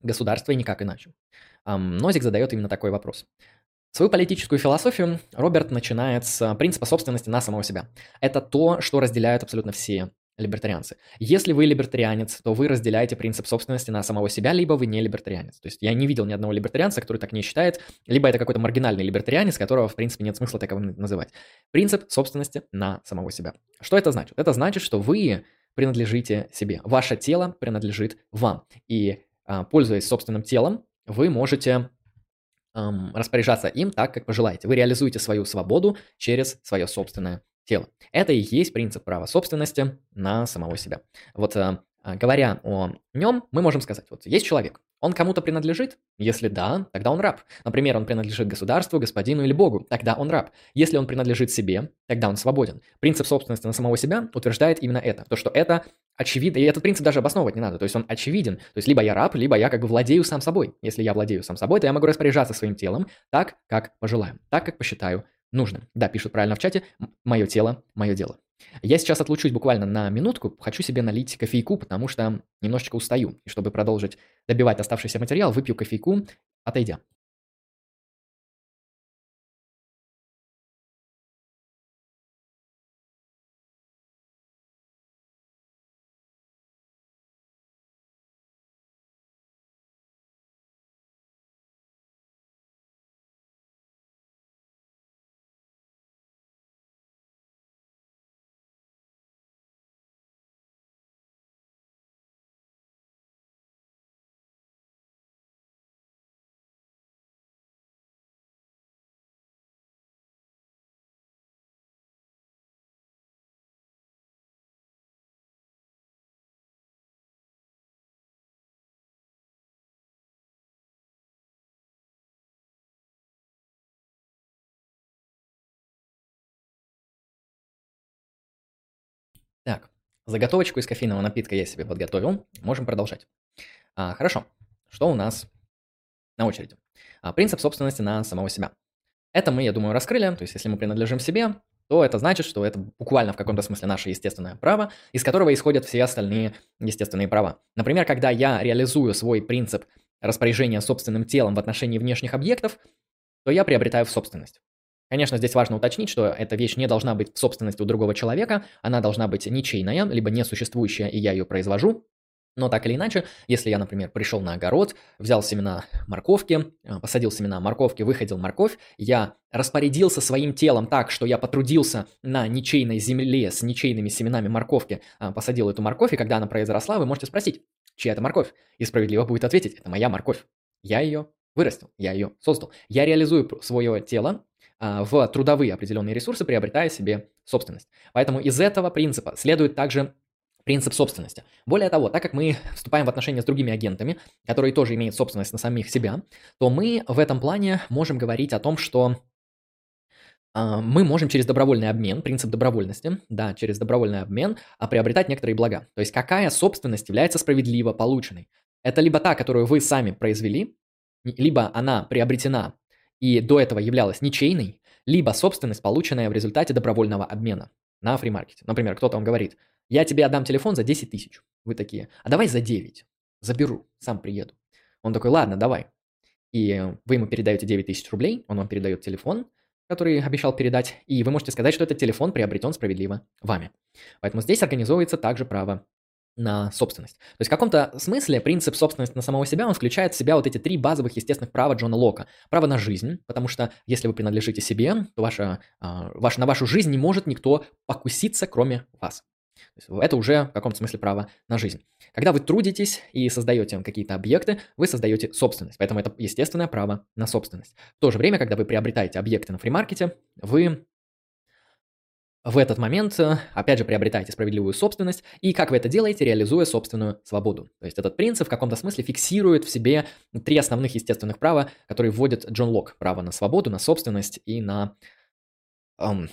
государства и никак иначе? Нозик задает именно такой вопрос. Свою политическую философию Роберт начинает с принципа собственности на самого себя. Это то, что разделяют абсолютно все либертарианцы. Если вы либертарианец, то вы разделяете принцип собственности на самого себя, либо вы не либертарианец. То есть я не видел ни одного либертарианца, который так не считает, либо это какой-то маргинальный либертарианец, которого, в принципе, нет смысла таковым называть. Принцип собственности на самого себя. Что это значит? Это значит, что вы принадлежите себе. Ваше тело принадлежит вам. И а, пользуясь собственным телом, вы можете распоряжаться им так, как пожелаете. Вы реализуете свою свободу через свое собственное тело. Это и есть принцип права собственности на самого себя. Вот э, а, говоря о нем, мы можем сказать, вот есть человек, он кому-то принадлежит? Если да, тогда он раб. Например, он принадлежит государству, господину или богу, тогда он раб. Если он принадлежит себе, тогда он свободен. Принцип собственности на самого себя утверждает именно это. То, что это очевидно, и этот принцип даже обосновывать не надо, то есть он очевиден. То есть либо я раб, либо я как бы владею сам собой. Если я владею сам собой, то я могу распоряжаться своим телом так, как пожелаю, так, как посчитаю нужным. Да, пишут правильно в чате, мое тело, мое дело. Я сейчас отлучусь буквально на минутку, хочу себе налить кофейку, потому что немножечко устаю. И чтобы продолжить добивать оставшийся материал, выпью кофейку, отойдя. Так, заготовочку из кофейного напитка я себе подготовил. Можем продолжать. А, хорошо. Что у нас на очереди? А, принцип собственности на самого себя. Это мы, я думаю, раскрыли. То есть, если мы принадлежим себе, то это значит, что это буквально в каком-то смысле наше естественное право, из которого исходят все остальные естественные права. Например, когда я реализую свой принцип распоряжения собственным телом в отношении внешних объектов, то я приобретаю в собственность. Конечно, здесь важно уточнить, что эта вещь не должна быть в собственности у другого человека, она должна быть ничейная, либо несуществующая, и я ее произвожу. Но так или иначе, если я, например, пришел на огород, взял семена морковки, э, посадил семена морковки, выходил морковь, я распорядился своим телом так, что я потрудился на ничейной земле с ничейными семенами морковки, э, посадил эту морковь, и когда она произросла, вы можете спросить, чья это морковь? И справедливо будет ответить, это моя морковь. Я ее вырастил, я ее создал. Я реализую свое тело в трудовые определенные ресурсы, приобретая себе собственность. Поэтому из этого принципа следует также принцип собственности. Более того, так как мы вступаем в отношения с другими агентами, которые тоже имеют собственность на самих себя, то мы в этом плане можем говорить о том, что а, мы можем через добровольный обмен, принцип добровольности, да, через добровольный обмен а, приобретать некоторые блага. То есть какая собственность является справедливо полученной? Это либо та, которую вы сами произвели, либо она приобретена и до этого являлась ничейной, либо собственность, полученная в результате добровольного обмена на фримаркете. Например, кто-то вам говорит, я тебе отдам телефон за 10 тысяч. Вы такие, а давай за 9. Заберу, сам приеду. Он такой, ладно, давай. И вы ему передаете 9 тысяч рублей, он вам передает телефон, который обещал передать, и вы можете сказать, что этот телефон приобретен справедливо вами. Поэтому здесь организовывается также право на собственность. То есть в каком-то смысле принцип собственности на самого себя, он включает в себя вот эти три базовых естественных права Джона Лока. Право на жизнь, потому что если вы принадлежите себе, то ваша, э, ваш, на вашу жизнь не может никто покуситься, кроме вас. Это уже в каком-то смысле право на жизнь. Когда вы трудитесь и создаете какие-то объекты, вы создаете собственность. Поэтому это естественное право на собственность. В то же время, когда вы приобретаете объекты на фримаркете, вы в этот момент, э, опять же, приобретаете справедливую собственность, и как вы это делаете, реализуя собственную свободу. То есть этот принцип в каком-то смысле фиксирует в себе три основных естественных права, которые вводит Джон Лок. Право на свободу, на собственность и на эм,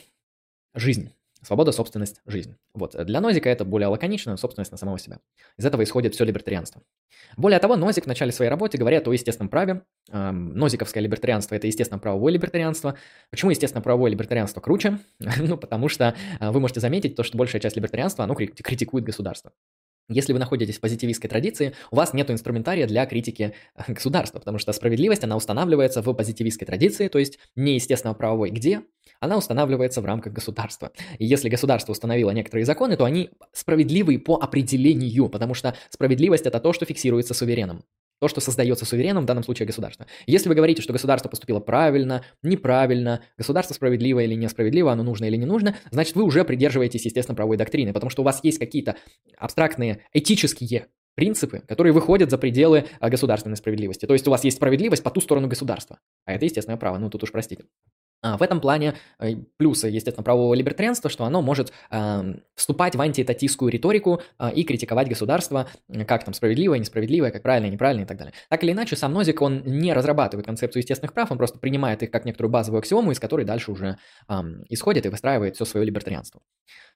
жизнь. Свобода, собственность, жизнь. Вот. Для Нозика это более лаконично, собственность на самого себя. Из этого исходит все либертарианство. Более того, Нозик в начале своей работы говорит о естественном праве. Эм, нозиковское либертарианство – это естественно-правовое либертарианство. Почему естественно-правовое либертарианство круче? ну, потому что э, вы можете заметить то, что большая часть либертарианства, оно критикует государство. Если вы находитесь в позитивистской традиции, у вас нет инструментария для критики э, государства, потому что справедливость, она устанавливается в позитивистской традиции, то есть не естественно правовой где, она устанавливается в рамках государства. И если государство установило некоторые законы, то они справедливы по определению, потому что справедливость это то, что фиксируется сувереном то, что создается сувереном, в данном случае государство. Если вы говорите, что государство поступило правильно, неправильно, государство справедливо или несправедливо, оно нужно или не нужно, значит, вы уже придерживаетесь, естественно, правовой доктрины, потому что у вас есть какие-то абстрактные этические принципы, которые выходят за пределы а, государственной справедливости. То есть у вас есть справедливость по ту сторону государства. А это естественное право, ну тут уж простите. А, в этом плане э, плюсы, естественно, правового либертарианства, что оно может э, вступать в антиэтатистскую риторику э, и критиковать государство, как там справедливое, несправедливое, как правильное, неправильное и так далее. Так или иначе, сам Нозик, он не разрабатывает концепцию естественных прав, он просто принимает их как некоторую базовую аксиому, из которой дальше уже э, исходит и выстраивает все свое либертарианство.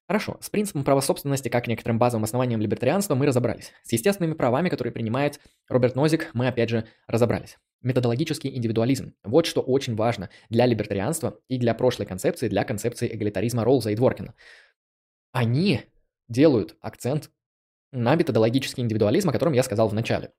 Хорошо, с принципом права собственности как некоторым базовым основанием либертарианства мы разобрались. С естественными правами, которые принимает Роберт Нозик, мы опять же разобрались методологический индивидуализм. Вот что очень важно для либертарианства и для прошлой концепции, для концепции эгалитаризма Роллза и Дворкина. Они делают акцент на методологический индивидуализм, о котором я сказал в начале.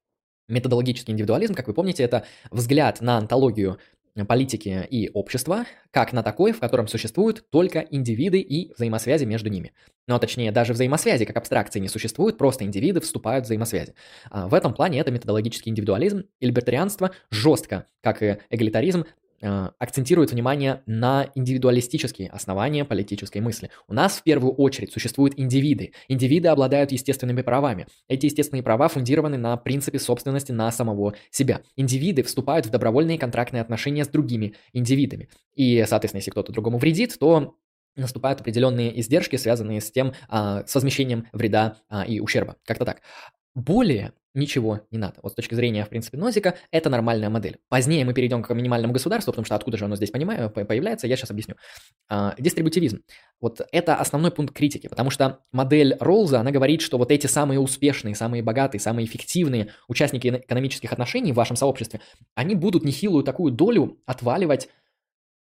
Методологический индивидуализм, как вы помните, это взгляд на антологию политики и общества, как на такой, в котором существуют только индивиды и взаимосвязи между ними. Но точнее, даже взаимосвязи как абстракции не существуют, просто индивиды вступают в взаимосвязи. А в этом плане это методологический индивидуализм и либертарианство жестко, как и эгалитаризм, акцентирует внимание на индивидуалистические основания политической мысли. У нас в первую очередь существуют индивиды. Индивиды обладают естественными правами. Эти естественные права фундированы на принципе собственности на самого себя. Индивиды вступают в добровольные контрактные отношения с другими индивидами. И, соответственно, если кто-то другому вредит, то наступают определенные издержки, связанные с тем, а, с возмещением вреда а, и ущерба. Как-то так. Более ничего не надо. Вот с точки зрения, в принципе, Нозика, это нормальная модель. Позднее мы перейдем к минимальному государству, потому что откуда же оно здесь понимаю, появляется, я сейчас объясню. А, дистрибутивизм. Вот это основной пункт критики, потому что модель Роллза, она говорит, что вот эти самые успешные, самые богатые, самые эффективные участники экономических отношений в вашем сообществе, они будут нехилую такую долю отваливать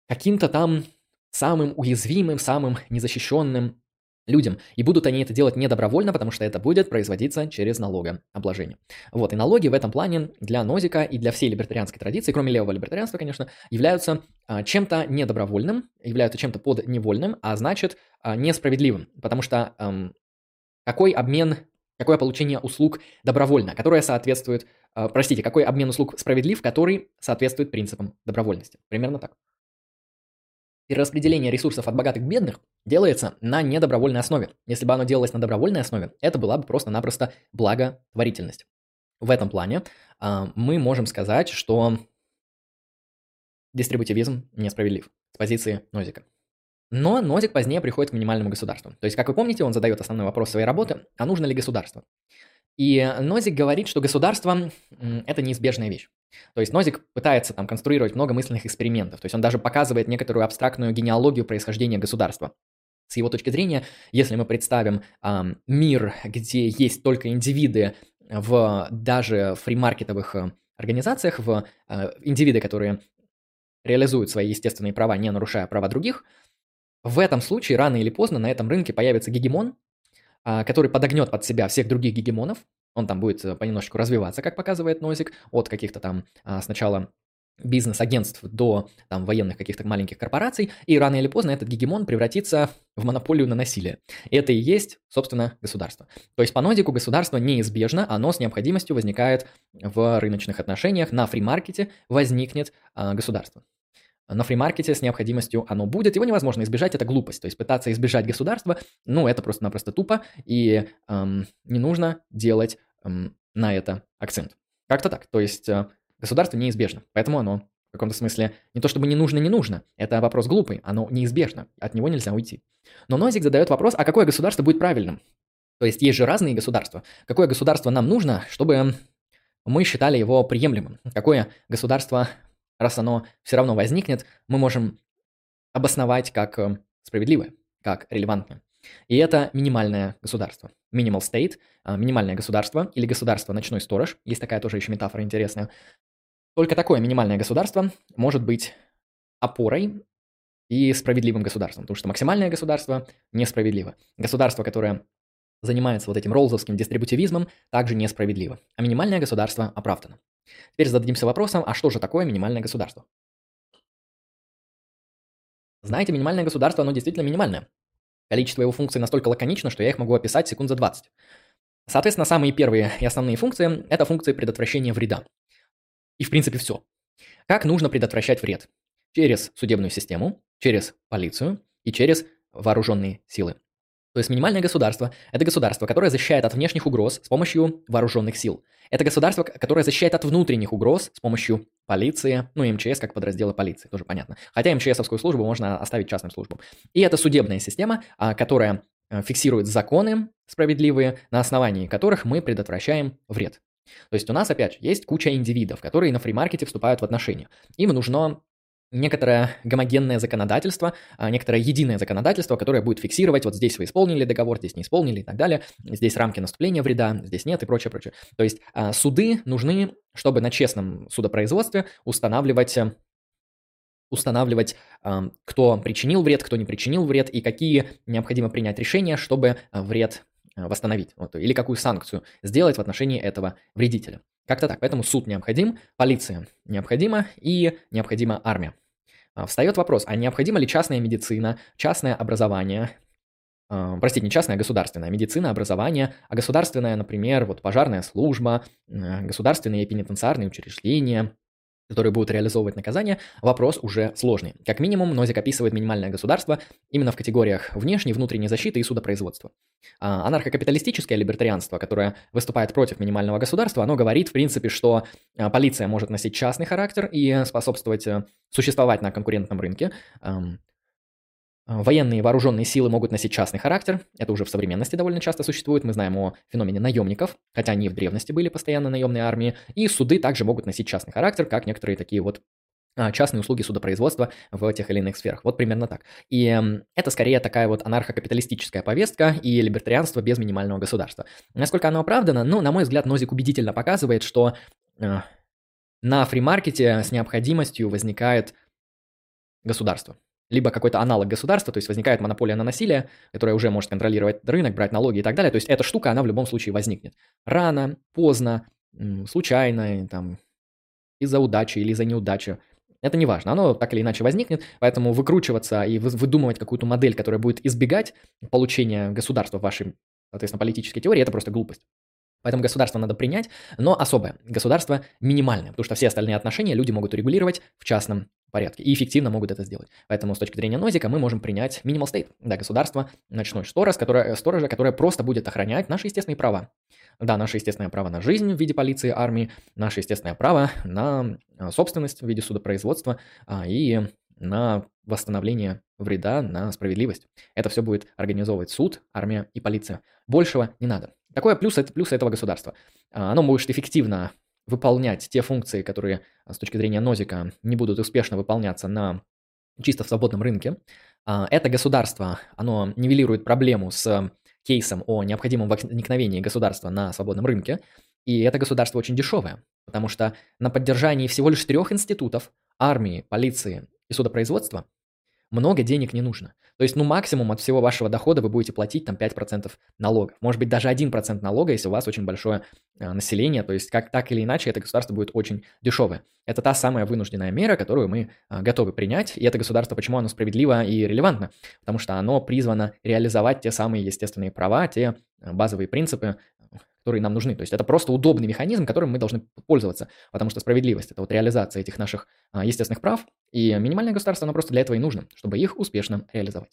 каким-то там самым уязвимым, самым незащищенным людям. И будут они это делать не добровольно, потому что это будет производиться через налогообложение. Вот, и налоги в этом плане для Нозика и для всей либертарианской традиции, кроме левого либертарианства, конечно, являются а, чем-то недобровольным, являются чем-то подневольным, а значит а, несправедливым, потому что а, какой обмен, какое получение услуг добровольно, которое соответствует, а, простите, какой обмен услуг справедлив, который соответствует принципам добровольности. Примерно так. Перераспределение ресурсов от богатых к бедных делается на недобровольной основе. Если бы оно делалось на добровольной основе, это была бы просто-напросто благотворительность. В этом плане э, мы можем сказать, что дистрибутивизм несправедлив с позиции Нозика. Но Нозик позднее приходит к минимальному государству. То есть, как вы помните, он задает основной вопрос своей работы, а нужно ли государство? И Нозик говорит, что государство – это неизбежная вещь. То есть Нозик пытается там конструировать много мысленных экспериментов. То есть он даже показывает некоторую абстрактную генеалогию происхождения государства. С его точки зрения, если мы представим э, мир, где есть только индивиды в даже фримаркетовых э, организациях, в э, индивиды, которые реализуют свои естественные права, не нарушая права других, в этом случае рано или поздно на этом рынке появится гегемон, э, который подогнет под себя всех других гегемонов, он там будет э, понемножку развиваться, как показывает Нозик, от каких-то там э, сначала бизнес-агентств до там, военных каких-то маленьких корпораций, и рано или поздно этот гегемон превратится в монополию на насилие. Это и есть, собственно, государство. То есть по нодику государство неизбежно, оно с необходимостью возникает в рыночных отношениях, на фримаркете возникнет а, государство. На фримаркете с необходимостью оно будет, его невозможно избежать, это глупость. То есть пытаться избежать государства, ну, это просто-напросто тупо, и эм, не нужно делать эм, на это акцент. Как-то так. То есть э, Государство неизбежно, поэтому оно в каком-то смысле не то чтобы не нужно, не нужно. Это вопрос глупый, оно неизбежно, от него нельзя уйти. Но Нозик задает вопрос, а какое государство будет правильным? То есть есть же разные государства. Какое государство нам нужно, чтобы мы считали его приемлемым? Какое государство, раз оно все равно возникнет, мы можем обосновать как э, справедливое, как релевантное? И это минимальное государство. Minimal state, а, минимальное государство или государство ночной сторож. Есть такая тоже еще метафора интересная. Только такое минимальное государство может быть опорой и справедливым государством, потому что максимальное государство несправедливо. Государство, которое занимается вот этим роллзовским дистрибутивизмом, также несправедливо. А минимальное государство оправдано. Теперь зададимся вопросом, а что же такое минимальное государство? Знаете, минимальное государство, оно действительно минимальное. Количество его функций настолько лаконично, что я их могу описать секунд за 20. Соответственно, самые первые и основные функции – это функции предотвращения вреда. И, в принципе, все. Как нужно предотвращать вред? Через судебную систему, через полицию и через вооруженные силы. То есть минимальное государство – это государство, которое защищает от внешних угроз с помощью вооруженных сил. Это государство, которое защищает от внутренних угроз с помощью полиции, ну и МЧС как подразделы полиции, тоже понятно. Хотя МЧСовскую службу можно оставить частным службам. И это судебная система, а, которая э, фиксирует законы справедливые, на основании которых мы предотвращаем вред. То есть у нас, опять, есть куча индивидов, которые на фримаркете вступают в отношения. Им нужно некоторое гомогенное законодательство, а, некоторое единое законодательство, которое будет фиксировать, вот здесь вы исполнили договор, здесь не исполнили и так далее, здесь рамки наступления вреда, здесь нет и прочее, прочее. То есть а, суды нужны, чтобы на честном судопроизводстве устанавливать устанавливать, кто причинил вред, кто не причинил вред и какие необходимо принять решения, чтобы вред восстановить, вот, или какую санкцию сделать в отношении этого вредителя. Как-то так. Поэтому суд необходим, полиция необходима и необходима армия. А, встает вопрос, а необходима ли частная медицина, частное образование, э, простите, не частная, а государственная медицина, образование, а государственная, например, вот пожарная служба, государственные пенитенциарные учреждения, которые будут реализовывать наказание, вопрос уже сложный. Как минимум, Нозик описывает минимальное государство именно в категориях внешней, внутренней защиты и судопроизводства. А анархокапиталистическое либертарианство, которое выступает против минимального государства, оно говорит, в принципе, что а, полиция может носить частный характер и способствовать э, существовать на конкурентном рынке. А, военные вооруженные силы могут носить частный характер. Это уже в современности довольно часто существует. Мы знаем о феномене наемников, хотя они в древности были постоянно наемные армии. И суды также могут носить частный характер, как некоторые такие вот а, частные услуги судопроизводства в тех или иных сферах. Вот примерно так. И это скорее такая вот анархокапиталистическая повестка и либертарианство без минимального государства. Насколько оно оправдано? Ну, на мой взгляд, Нозик убедительно показывает, что э, на фримаркете с необходимостью возникает государство либо какой-то аналог государства, то есть возникает монополия на насилие, которая уже может контролировать рынок, брать налоги и так далее. То есть эта штука, она в любом случае возникнет. Рано, поздно, случайно, там, из-за удачи или из-за неудачи. Это не важно, оно так или иначе возникнет, поэтому выкручиваться и выдумывать какую-то модель, которая будет избегать получения государства в вашей, соответственно, политической теории, это просто глупость. Поэтому государство надо принять, но особое. Государство минимальное, потому что все остальные отношения люди могут урегулировать в частном порядке и эффективно могут это сделать. Поэтому с точки зрения нозика мы можем принять minimal state, да, государство, ночной сторож, которое, сторожа, которое просто будет охранять наши естественные права. Да, наше естественное право на жизнь в виде полиции, армии, наше естественное право на а, собственность в виде судопроизводства а, и на восстановление вреда, на справедливость. Это все будет организовывать суд, армия и полиция. Большего не надо. Такое плюс, это плюс этого государства. А, оно может эффективно выполнять те функции, которые с точки зрения нозика не будут успешно выполняться на чисто в свободном рынке. А, это государство, оно нивелирует проблему с кейсом о необходимом возникновении государства на свободном рынке, и это государство очень дешевое, потому что на поддержании всего лишь трех институтов – армии, полиции и судопроизводства много денег не нужно. То есть, ну, максимум от всего вашего дохода вы будете платить там 5% налогов. Может быть, даже 1% налога, если у вас очень большое э, население. То есть, как так или иначе, это государство будет очень дешевое. Это та самая вынужденная мера, которую мы э, готовы принять. И это государство, почему оно справедливо и релевантно? Потому что оно призвано реализовать те самые естественные права, те э, базовые принципы, которые нам нужны. То есть это просто удобный механизм, которым мы должны пользоваться, потому что справедливость – это вот реализация этих наших а, естественных прав, и минимальное государство, оно просто для этого и нужно, чтобы их успешно реализовать.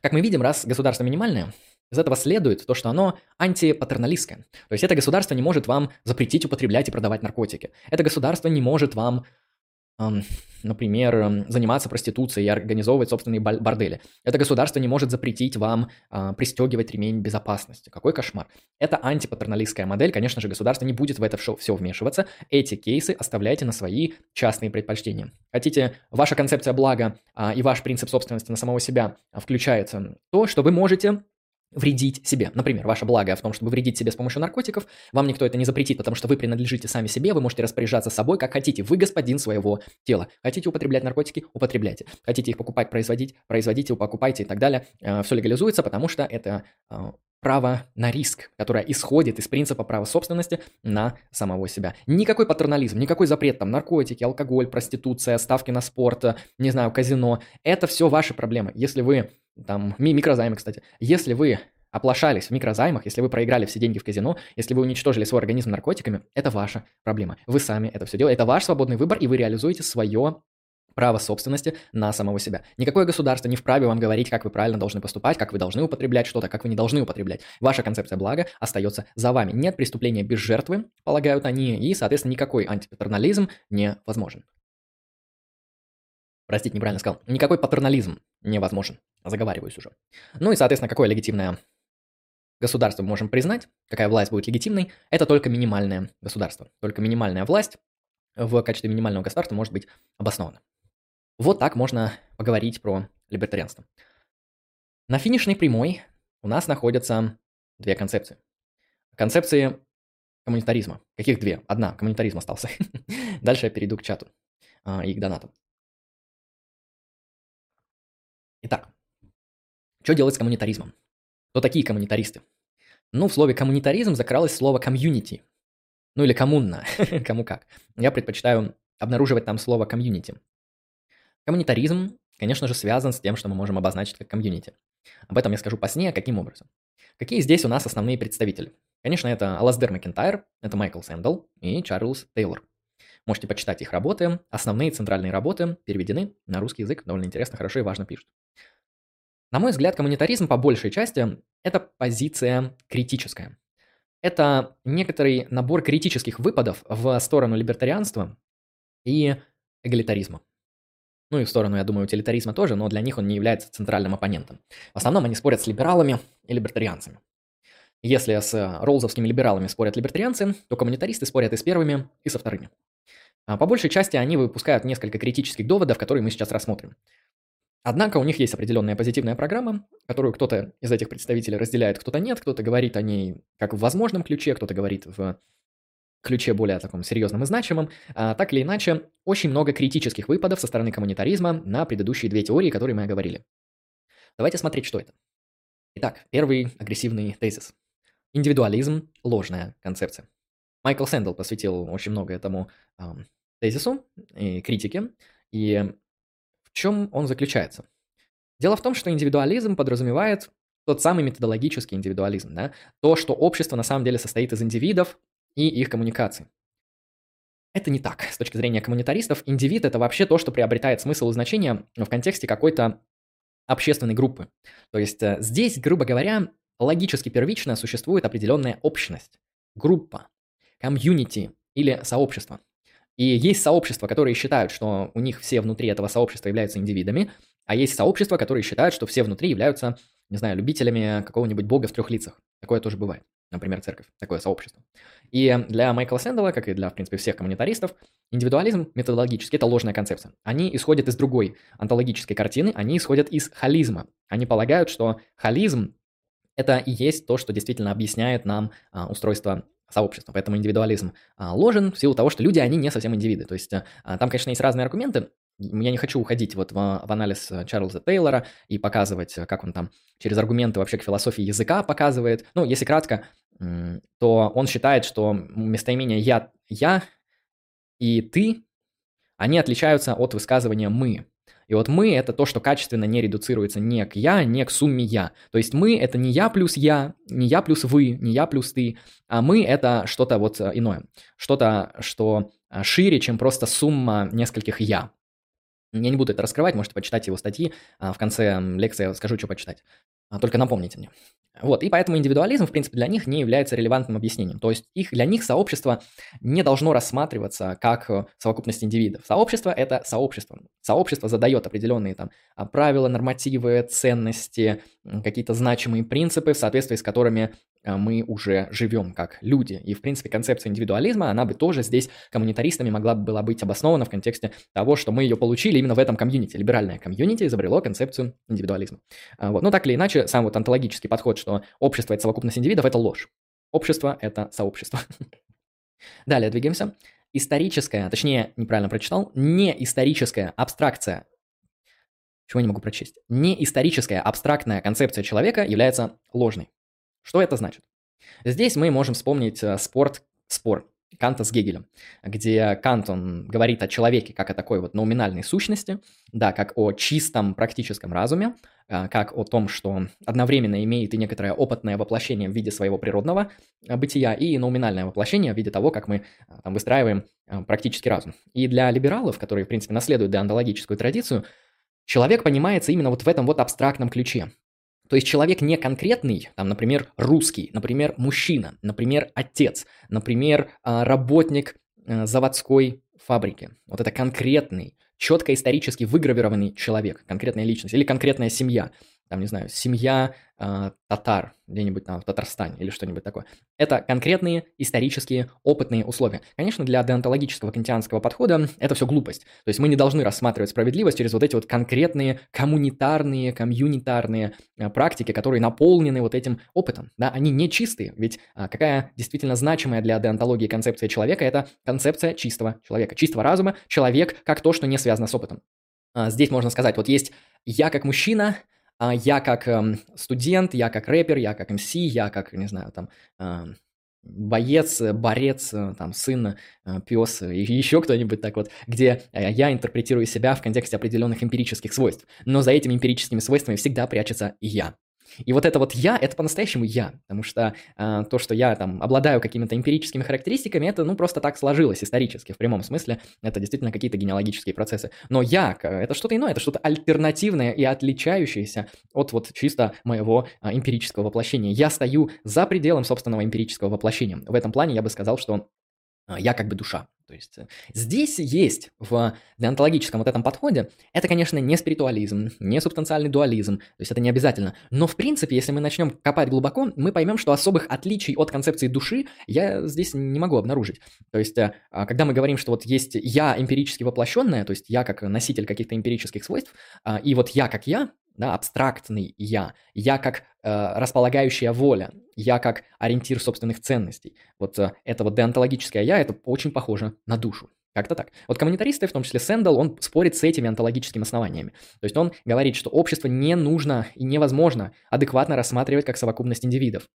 Как мы видим, раз государство минимальное, из этого следует то, что оно антипатерналистское. То есть это государство не может вам запретить употреблять и продавать наркотики. Это государство не может вам например, заниматься проституцией и организовывать собственные бордели. Это государство не может запретить вам а, пристегивать ремень безопасности. Какой кошмар. Это антипатерналистская модель. Конечно же, государство не будет в это все вмешиваться. Эти кейсы оставляйте на свои частные предпочтения. Хотите, ваша концепция блага а, и ваш принцип собственности на самого себя включается то, что вы можете вредить себе. Например, ваше благо в том, чтобы вредить себе с помощью наркотиков, вам никто это не запретит, потому что вы принадлежите сами себе, вы можете распоряжаться собой, как хотите. Вы господин своего тела. Хотите употреблять наркотики? Употребляйте. Хотите их покупать, производить? Производите, покупайте и так далее. Э, Все легализуется, потому что это э, право на риск, которое исходит из принципа права собственности на самого себя. Никакой патернализм, никакой запрет, там, наркотики, алкоголь, проституция, ставки на спорт, э, не знаю, казино. Это все ваши проблемы. Если вы там микрозаймы, кстати. Если вы оплошались в микрозаймах, если вы проиграли все деньги в казино, если вы уничтожили свой организм наркотиками, это ваша проблема. Вы сами это все делаете. Это ваш свободный выбор, и вы реализуете свое право собственности на самого себя. Никакое государство не вправе вам говорить, как вы правильно должны поступать, как вы должны употреблять что-то, как вы не должны употреблять. Ваша концепция блага остается за вами. Нет преступления без жертвы, полагают они, и, соответственно, никакой антипатернализм не возможен. Простите, неправильно сказал. Никакой патернализм невозможен. Заговариваюсь уже. Ну и, соответственно, какое легитимное государство мы можем признать, какая власть будет легитимной, это только минимальное государство. Только минимальная власть в качестве минимального государства может быть обоснована. Вот так можно поговорить про либертарианство. На финишной прямой у нас находятся две концепции. Концепции коммунитаризма. Каких две? Одна. Коммунитаризм остался. Дальше я перейду к чату а, и к донату. Итак, что делать с коммунитаризмом? Кто такие коммунитаристы? Ну, в слове коммунитаризм закралось слово комьюнити. Ну или коммунна, кому как. Я предпочитаю обнаруживать там слово комьюнити. Коммунитаризм, конечно же, связан с тем, что мы можем обозначить как комьюнити. Об этом я скажу позднее, каким образом. Какие здесь у нас основные представители? Конечно, это Аласдер Макентайр, это Майкл Сэндл и Чарльз Тейлор. Можете почитать их работы. Основные центральные работы переведены на русский язык. Довольно интересно, хорошо и важно пишут. На мой взгляд, коммунитаризм по большей части – это позиция критическая. Это некоторый набор критических выпадов в сторону либертарианства и эгалитаризма. Ну и в сторону, я думаю, утилитаризма тоже, но для них он не является центральным оппонентом. В основном они спорят с либералами и либертарианцами. Если с роллзовскими либералами спорят либертарианцы, то коммунитаристы спорят и с первыми, и со вторыми. А по большей части они выпускают несколько критических доводов, которые мы сейчас рассмотрим. Однако у них есть определенная позитивная программа, которую кто-то из этих представителей разделяет, кто-то нет, кто-то говорит о ней как в возможном ключе, кто-то говорит в ключе более таком серьезном и значимом. А, так или иначе, очень много критических выпадов со стороны коммунитаризма на предыдущие две теории, которые мы оговорили. Давайте смотреть, что это. Итак, первый агрессивный тезис. Индивидуализм – ложная концепция. Майкл Сэндл посвятил очень много этому э, тезису и критике. И чем он заключается? Дело в том, что индивидуализм подразумевает тот самый методологический индивидуализм, да? то, что общество на самом деле состоит из индивидов и их коммуникаций. Это не так. С точки зрения коммунитаристов, индивид – это вообще то, что приобретает смысл и значение в контексте какой-то общественной группы. То есть э, здесь, грубо говоря, логически первично существует определенная общность, группа, комьюнити или сообщество. И есть сообщества, которые считают, что у них все внутри этого сообщества являются индивидами, а есть сообщества, которые считают, что все внутри являются, не знаю, любителями какого-нибудь бога в трех лицах. Такое тоже бывает. Например, церковь, такое сообщество. И для Майкла Сэндала, как и для, в принципе, всех коммунитаристов, индивидуализм методологически – это ложная концепция. Они исходят из другой онтологической картины, они исходят из холизма. Они полагают, что холизм – это и есть то, что действительно объясняет нам а, устройство сообщества. Поэтому индивидуализм а, ложен в силу того, что люди, они не совсем индивиды. То есть а, там, конечно, есть разные аргументы, я не хочу уходить вот в, в анализ э, Чарльза Тейлора и показывать, э, как он там через аргументы вообще к философии языка показывает. Ну, если кратко, то он считает, что местоимения «я», «я» и «ты», они отличаются от высказывания «мы». И вот «мы» — это то, что качественно не редуцируется ни к «я», ни к сумме «я». То есть «мы» — это не «я плюс я», не «я плюс вы», не «я плюс ты», а «мы» — это что-то вот э, иное, что-то, что шире, чем просто сумма нескольких «я». Я не буду это раскрывать, можете почитать его статьи. А, в конце лекции я скажу, что почитать. А, только напомните мне. Вот, и поэтому индивидуализм, в принципе, для них не является релевантным объяснением. То есть их, для них сообщество не должно рассматриваться как э, совокупность индивидов. Сообщество – это сообщество. Сообщество задает определенные там а, правила, нормативы, ценности, какие-то значимые принципы, в соответствии с которыми мы уже живем как люди. И, в принципе, концепция индивидуализма, она бы тоже здесь коммунитаристами могла бы была быть обоснована в контексте того, что мы ее получили именно в этом комьюнити. Либеральное комьюнити изобрело концепцию индивидуализма. А, вот. Но так или иначе, сам вот онтологический подход, что общество – это совокупность индивидов, это ложь. Общество – это сообщество. Далее двигаемся. Историческая, точнее, неправильно прочитал, не историческая абстракция чего не могу прочесть? Не историческая абстрактная концепция человека является ложной. Что это значит? Здесь мы можем вспомнить э, спорт, спор Канта с Гегелем, где Кант, он говорит о человеке как о такой вот номинальной сущности, да, как о чистом практическом разуме, э, как о том, что одновременно имеет и некоторое опытное воплощение в виде своего природного э, бытия, и номинальное воплощение в виде того, как мы там выстраиваем практический разум. И для либералов, которые, в принципе, наследуют деонтологическую традицию, человек понимается именно вот в этом вот абстрактном ключе. То есть человек не конкретный, там, например, русский, например, мужчина, например, отец, например, а, работник э, заводской фабрики. Вот это конкретный, четко исторически выгравированный человек, конкретная личность или конкретная семья там, не знаю, семья э, татар где-нибудь там в Татарстане или что-нибудь такое. Это конкретные исторические опытные условия. Конечно, для деонтологического кантианского подхода это все глупость. То есть мы не должны рассматривать справедливость через вот эти вот конкретные коммунитарные, комьюнитарные э, практики, которые наполнены вот этим опытом. Да, они не чистые, ведь э, какая действительно значимая для деонтологии концепция человека – это концепция чистого человека, чистого разума, человек как то, что не связано с опытом. Здесь можно сказать, вот есть я как мужчина – я как эм, студент, я как рэпер, я как МС, я как, не знаю, там, э, боец, борец, э, там, сын, э, пес и еще кто-нибудь так вот, где э, я интерпретирую себя в контексте определенных эмпирических свойств. Но за этими эмпирическими свойствами всегда прячется я. И вот это вот я, это по-настоящему я, потому что э, то, что я там обладаю какими-то эмпирическими характеристиками, это ну просто так сложилось исторически, в прямом смысле, это действительно какие-то генеалогические процессы. Но я, это что-то иное, это что-то альтернативное и отличающееся от вот чисто моего э, эмпирического воплощения. Я стою за пределом собственного эмпирического воплощения. В этом плане я бы сказал, что я как бы душа. То есть э, здесь есть в деонтологическом вот этом подходе, это, конечно, не спиритуализм, не субстанциальный дуализм, то есть это не обязательно. Но, в принципе, если мы начнем копать глубоко, мы поймем, что особых отличий от концепции души я здесь не могу обнаружить. То есть, э, а, когда мы говорим, что вот есть я эмпирически воплощенное, то есть я как носитель каких-то эмпирических свойств, а, и вот я как я, да, абстрактный я, я как э, располагающая воля, я как ориентир собственных ценностей. Вот э, это вот деонтологическое я, это очень похоже на душу. Как-то так. Вот коммунитаристы, в том числе Сэндл, он спорит с этими онтологическими основаниями. То есть он говорит, что общество не нужно и невозможно адекватно рассматривать как совокупность индивидов.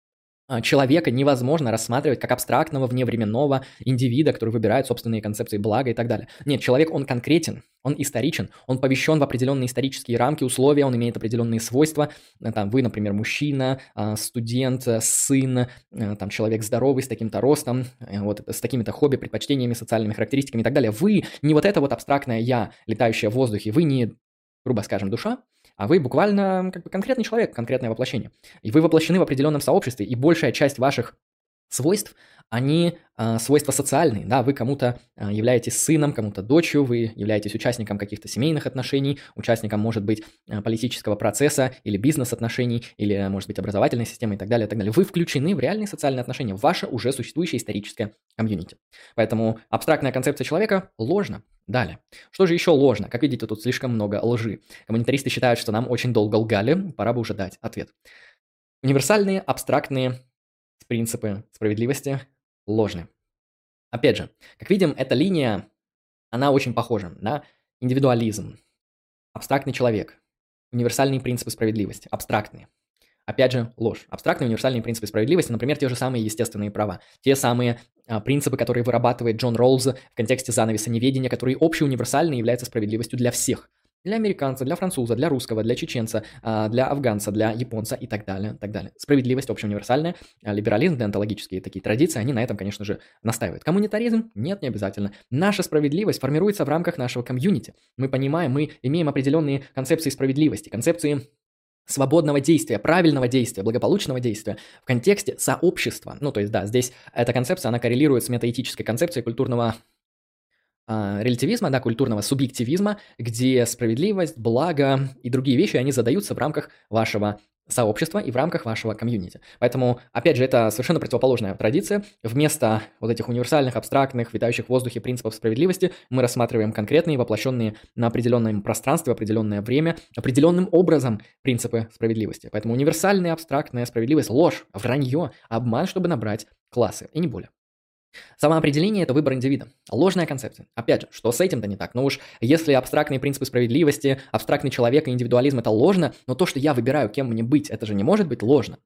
А, человека невозможно рассматривать как абстрактного вневременного индивида, который выбирает собственные концепции блага и так далее. Нет, человек, он конкретен, он историчен, он повещен в определенные исторические рамки, условия, он имеет определенные свойства. Э, там, вы, например, мужчина, а, студент, э, сын, э, там, человек здоровый, с таким-то ростом, вот, с такими-то хобби, предпочтениями, социальными характеристиками и так далее. Вы не вот это вот абстрактное «я», летающее в воздухе, вы не, грубо скажем, душа, а вы буквально как бы конкретный человек, конкретное воплощение. И вы воплощены в определенном сообществе, и большая часть ваших свойств, они э, свойства социальные, да, вы кому-то э, являетесь сыном, кому-то дочью, вы являетесь участником каких-то семейных отношений, участником, может быть, э, политического процесса или бизнес-отношений, или, может быть, образовательной системы и так далее, и так далее. Вы включены в реальные социальные отношения, в ваше уже существующее историческое комьюнити. Поэтому абстрактная концепция человека ложна. Далее. Что же еще ложно? Как видите, тут слишком много лжи. Коммунитаристы считают, что нам очень долго лгали, пора бы уже дать ответ. Универсальные, абстрактные принципы справедливости ложны. Опять же, как видим, эта линия, она очень похожа на индивидуализм, абстрактный человек, универсальные принципы справедливости, абстрактные. Опять же, ложь. Абстрактные универсальные принципы справедливости, например, те же самые естественные права, те самые а, принципы, которые вырабатывает Джон Роллз в контексте занавеса неведения, которые общеуниверсальны являются справедливостью для всех для американца, для француза, для русского, для чеченца, а, для афганца, для японца и так далее, так далее. Справедливость общеуниверсальная, а, либерализм, деонтологические такие традиции, они на этом, конечно же, настаивают. Коммунитаризм? Нет, не обязательно. Наша справедливость формируется в рамках нашего комьюнити. Мы понимаем, мы имеем определенные концепции справедливости, концепции свободного действия, правильного действия, благополучного действия в контексте сообщества. Ну, то есть, да, здесь эта концепция, она коррелирует с метаэтической концепцией культурного релятивизма, да, культурного субъективизма, где справедливость, благо и другие вещи, они задаются в рамках вашего сообщества и в рамках вашего комьюнити. Поэтому, опять же, это совершенно противоположная традиция. Вместо вот этих универсальных, абстрактных, витающих в воздухе принципов справедливости мы рассматриваем конкретные, воплощенные на определенном пространстве, определенное время, определенным образом принципы справедливости. Поэтому универсальная, абстрактная справедливость – ложь, вранье, обман, чтобы набрать классы, и не более. Самоопределение – это выбор индивида. Ложная концепция. Опять же, что с этим-то не так? Ну уж если абстрактные принципы справедливости, абстрактный человек и индивидуализм – это ложно, но то, что я выбираю, кем мне быть, это же не может быть ложно.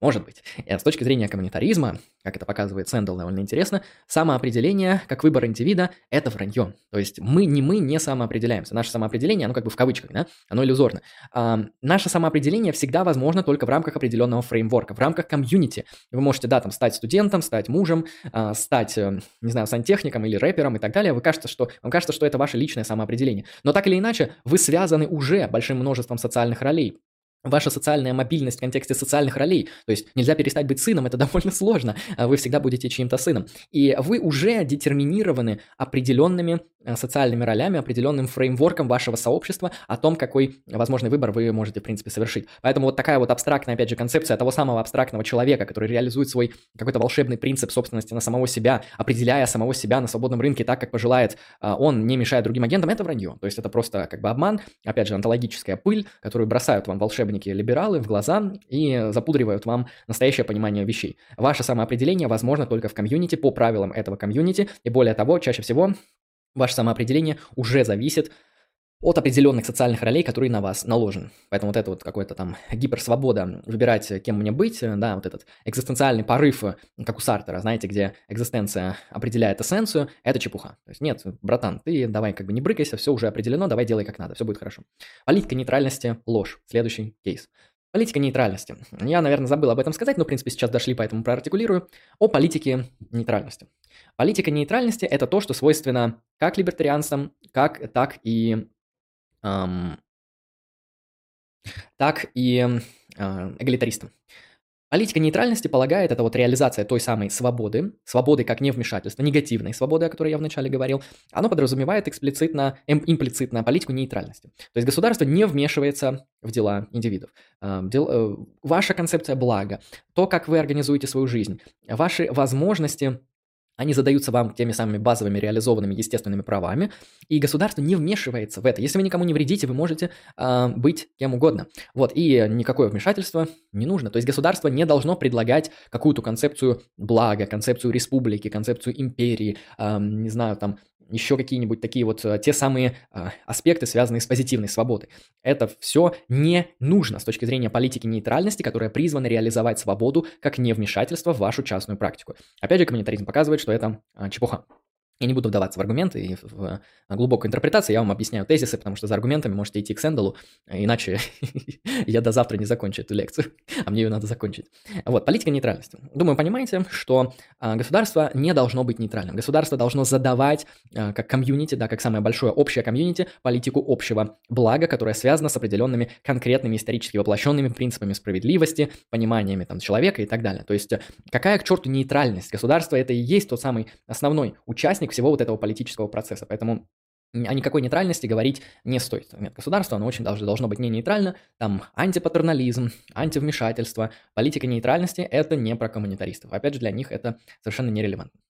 Может быть. И с точки зрения коммунитаризма, как это показывает Сэндл довольно интересно, самоопределение, как выбор индивида, это вранье. То есть мы, не мы не самоопределяемся. Наше самоопределение, оно как бы в кавычках, да, оно иллюзорно. А, наше самоопределение всегда возможно только в рамках определенного фреймворка, в рамках комьюнити. Вы можете, да, там, стать студентом, стать мужем, а, стать, э, не знаю, сантехником или рэпером и так далее. Вы кажется, что, вам кажется, что это ваше личное самоопределение. Но так или иначе, вы связаны уже большим множеством социальных ролей ваша социальная мобильность в контексте социальных ролей. То есть нельзя перестать быть сыном, это довольно сложно. А вы всегда будете чьим-то сыном. И вы уже детерминированы определенными э, социальными ролями, определенным фреймворком вашего сообщества о том, какой возможный выбор вы можете, в принципе, совершить. Поэтому вот такая вот абстрактная, опять же, концепция того самого абстрактного человека, который реализует свой какой-то волшебный принцип собственности на самого себя, определяя самого себя на свободном рынке так, как пожелает а, он, не мешая другим агентам, это вранье. То есть это просто как бы обман, опять же, антологическая пыль, которую бросают вам волшебники волшебники-либералы в глаза и запудривают вам настоящее понимание вещей. Ваше самоопределение возможно только в комьюнити по правилам этого комьюнити, и более того, чаще всего ваше самоопределение уже зависит от определенных социальных ролей, которые на вас наложены. Поэтому вот это вот какой-то там гиперсвобода выбирать, кем мне быть, да, вот этот экзистенциальный порыв, как у Сартера, знаете, где экзистенция определяет эссенцию, это чепуха. То есть нет, братан, ты давай как бы не брыкайся, все уже определено, давай делай как надо, все будет хорошо. Политика нейтральности – ложь. Следующий кейс. Политика нейтральности. Я, наверное, забыл об этом сказать, но, в принципе, сейчас дошли, поэтому проартикулирую. О политике нейтральности. Политика нейтральности – это то, что свойственно как либертарианцам, как, так и так и а, эгалитаристам. Политика нейтральности полагает, это вот реализация той самой свободы, свободы как невмешательства, негативной свободы, о которой я вначале говорил, оно подразумевает эксплицитно, эм, имплицитно политику нейтральности. То есть государство не вмешивается в дела индивидов. Дел, э, ваша концепция блага, то, как вы организуете свою жизнь, ваши возможности они задаются вам теми самыми базовыми реализованными естественными правами, и государство не вмешивается в это. Если вы никому не вредите, вы можете э, быть кем угодно. Вот, и никакое вмешательство не нужно. То есть государство не должно предлагать какую-то концепцию блага, концепцию республики, концепцию империи, э, не знаю, там, еще какие-нибудь такие вот э, те самые э, аспекты, связанные с позитивной свободой. Это все не нужно с точки зрения политики нейтральности, которая призвана реализовать свободу как невмешательство в вашу частную практику. Опять же, коммунитаризм показывает, что это э, чепуха. Я не буду вдаваться в аргументы и в глубокую интерпретацию, я вам объясняю тезисы, потому что за аргументами можете идти к Сэнделу, иначе я до завтра не закончу эту лекцию, а мне ее надо закончить. Вот, политика нейтральности. Думаю, понимаете, что а, государство не должно быть нейтральным. Государство должно задавать как комьюнити, да, как самое большое общее комьюнити, политику общего блага, которая связана с определенными конкретными исторически воплощенными принципами справедливости, пониманиями там, человека и так далее. То есть какая к черту нейтральность? Государство это и есть тот самый основной участник участник всего вот этого политического процесса. Поэтому о никакой нейтральности говорить не стоит. Нет, государство, оно очень должно, должно быть не нейтрально. Там антипатернализм, антивмешательство, политика нейтральности – это не про коммунитаристов. Опять же, для них это совершенно нерелевантно.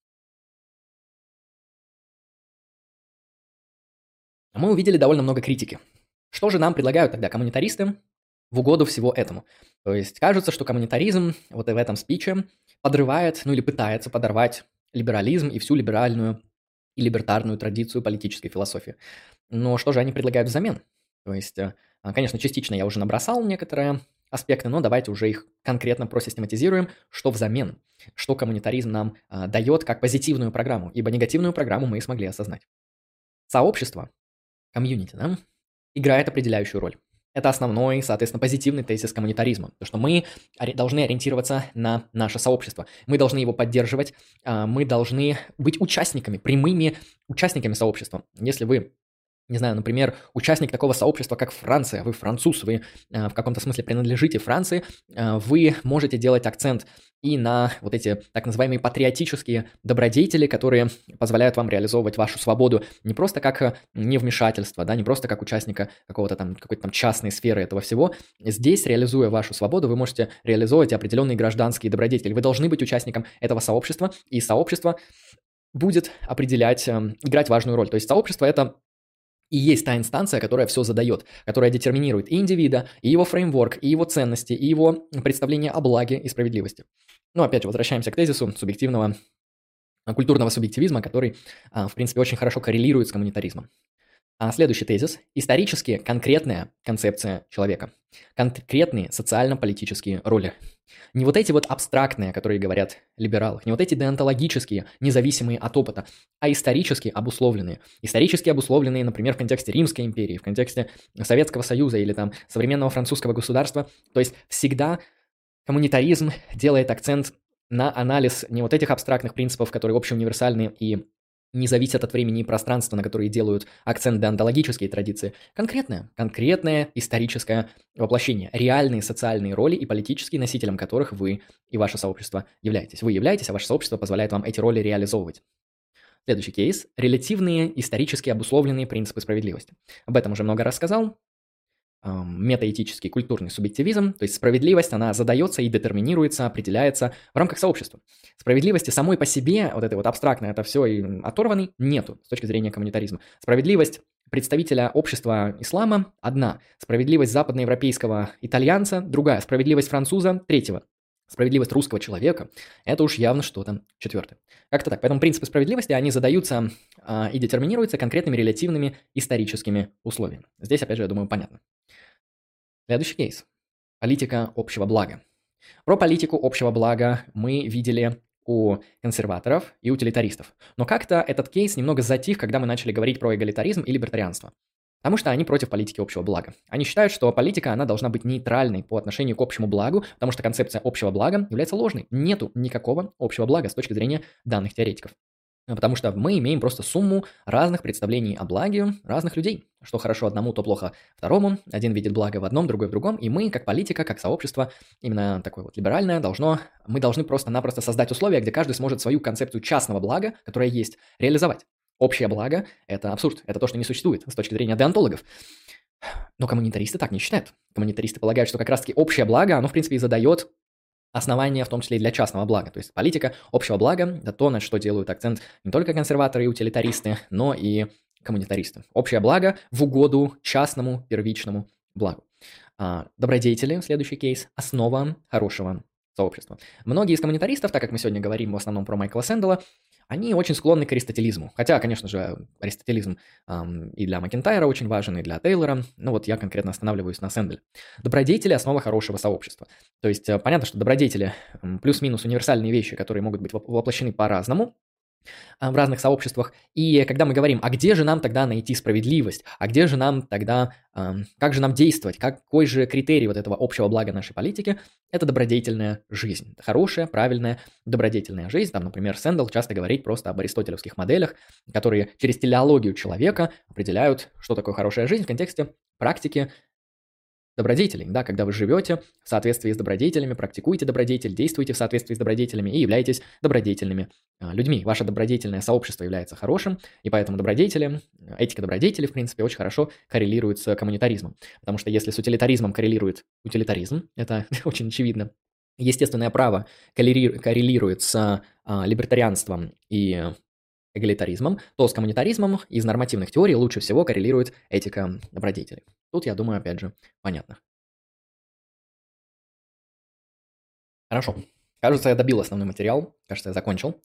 Мы увидели довольно много критики. Что же нам предлагают тогда коммунитаристы в угоду всего этому? То есть кажется, что коммунитаризм вот в этом спиче подрывает, ну или пытается подорвать либерализм и всю либеральную и либертарную традицию политической философии. Но что же они предлагают взамен? То есть, э, а, конечно, частично я уже набросал некоторые аспекты, но давайте уже их конкретно просистематизируем, что взамен, что коммунитаризм нам а, дает как позитивную программу, ибо негативную программу мы и смогли осознать. Сообщество, комьюнити, да, играет определяющую роль. Это основной, соответственно, позитивный тезис коммунитаризма. То, что мы должны ориентироваться на наше сообщество. Мы должны его поддерживать. А, мы должны быть участниками, прямыми участниками сообщества. Если вы не знаю, например, участник такого сообщества, как Франция, вы француз, вы э, в каком-то смысле принадлежите Франции, э, вы можете делать акцент и на вот эти так называемые патриотические добродетели, которые позволяют вам реализовывать вашу свободу не просто как э, невмешательство, да, не просто как участника какого-то там, какой-то там частной сферы этого всего. Здесь, реализуя вашу свободу, вы можете реализовывать определенные гражданские добродетели. Вы должны быть участником этого сообщества, и сообщество будет определять, э, играть важную роль. То есть сообщество – это и есть та инстанция, которая все задает, которая детерминирует и индивида, и его фреймворк, и его ценности, и его представление о благе и справедливости. Ну, опять же, возвращаемся к тезису субъективного культурного субъективизма, который, а, в принципе, очень хорошо коррелирует с коммунитаризмом. А следующий тезис – исторически конкретная концепция человека, конкретные социально-политические роли. Не вот эти вот абстрактные, которые говорят либералы, не вот эти деонтологические, независимые от опыта, а исторически обусловленные. Исторически обусловленные, например, в контексте Римской империи, в контексте Советского Союза или там современного французского государства. То есть всегда коммунитаризм делает акцент на анализ не вот этих абстрактных принципов, которые общеуниверсальны и не зависят от времени и пространства, на которые делают акцент деонтологические традиции. Конкретное, конкретное историческое воплощение, реальные социальные роли и политические, носителем которых вы и ваше сообщество являетесь. Вы являетесь, а ваше сообщество позволяет вам эти роли реализовывать. Следующий кейс – релятивные, исторически обусловленные принципы справедливости. Об этом уже много рассказал метаэтический культурный субъективизм, то есть справедливость, она задается и детерминируется, определяется в рамках сообщества. Справедливости самой по себе, вот это вот абстрактное, это все и оторванный, нету с точки зрения коммунитаризма. Справедливость представителя общества ислама одна, справедливость западноевропейского итальянца другая, справедливость француза третьего. Справедливость русского человека – это уж явно что-то четвертое. Как-то так. Поэтому принципы справедливости, они задаются э, и детерминируются конкретными релятивными историческими условиями. Здесь, опять же, я думаю, понятно. Следующий кейс. Политика общего блага. Про политику общего блага мы видели у консерваторов и утилитаристов. Но как-то этот кейс немного затих, когда мы начали говорить про эгалитаризм и либертарианство. Потому что они против политики общего блага. Они считают, что политика, она должна быть нейтральной по отношению к общему благу, потому что концепция общего блага является ложной. Нету никакого общего блага с точки зрения данных теоретиков. Потому что мы имеем просто сумму разных представлений о благе разных людей. Что хорошо одному, то плохо второму. Один видит благо в одном, другой в другом. И мы, как политика, как сообщество, именно такое вот либеральное, должно, мы должны просто-напросто создать условия, где каждый сможет свою концепцию частного блага, которая есть, реализовать. Общее благо – это абсурд. Это то, что не существует с точки зрения деонтологов. Но коммунитаристы так не считают. Коммунитаристы полагают, что как раз-таки общее благо, оно, в принципе, и задает основания, в том числе и для частного блага. То есть политика общего блага – это то, на что делают акцент не только консерваторы и утилитаристы, но и коммунитаристы. Общее благо в угоду частному первичному благу. А, добродетели, следующий кейс, основа хорошего сообщества. Многие из коммунитаристов, так как мы сегодня говорим в основном про Майкла Сэндала, они очень склонны к аристотелизму. Хотя, конечно же, аристотелизм эм, и для Макентайра очень важен, и для Тейлора. Но вот я конкретно останавливаюсь на Сэнделе. Добродетели – основа хорошего сообщества. То есть, э, понятно, что добродетели – плюс-минус универсальные вещи, которые могут быть воплощены по-разному, в разных сообществах. И когда мы говорим, а где же нам тогда найти справедливость, а где же нам тогда, как же нам действовать, какой же критерий вот этого общего блага нашей политики, это добродетельная жизнь. Хорошая, правильная, добродетельная жизнь. Там, например, Сэндл часто говорит просто об аристотелевских моделях, которые через телеологию человека определяют, что такое хорошая жизнь в контексте практики добродетелей, да, когда вы живете в соответствии с добродетелями, практикуете добродетель, действуете в соответствии с добродетелями и являетесь добродетельными а, людьми. Ваше добродетельное сообщество является хорошим, и поэтому добродетели, этика добродетели, в принципе, очень хорошо коррелирует с коммунитаризмом. Потому что если с утилитаризмом коррелирует утилитаризм, это очень очевидно, естественное право коррелирует с а, либертарианством и эгалитаризмом, то с коммунитаризмом из нормативных теорий лучше всего коррелирует этика добродетелей. Тут, я думаю, опять же, понятно. Хорошо. Кажется, я добил основной материал. Кажется, я закончил.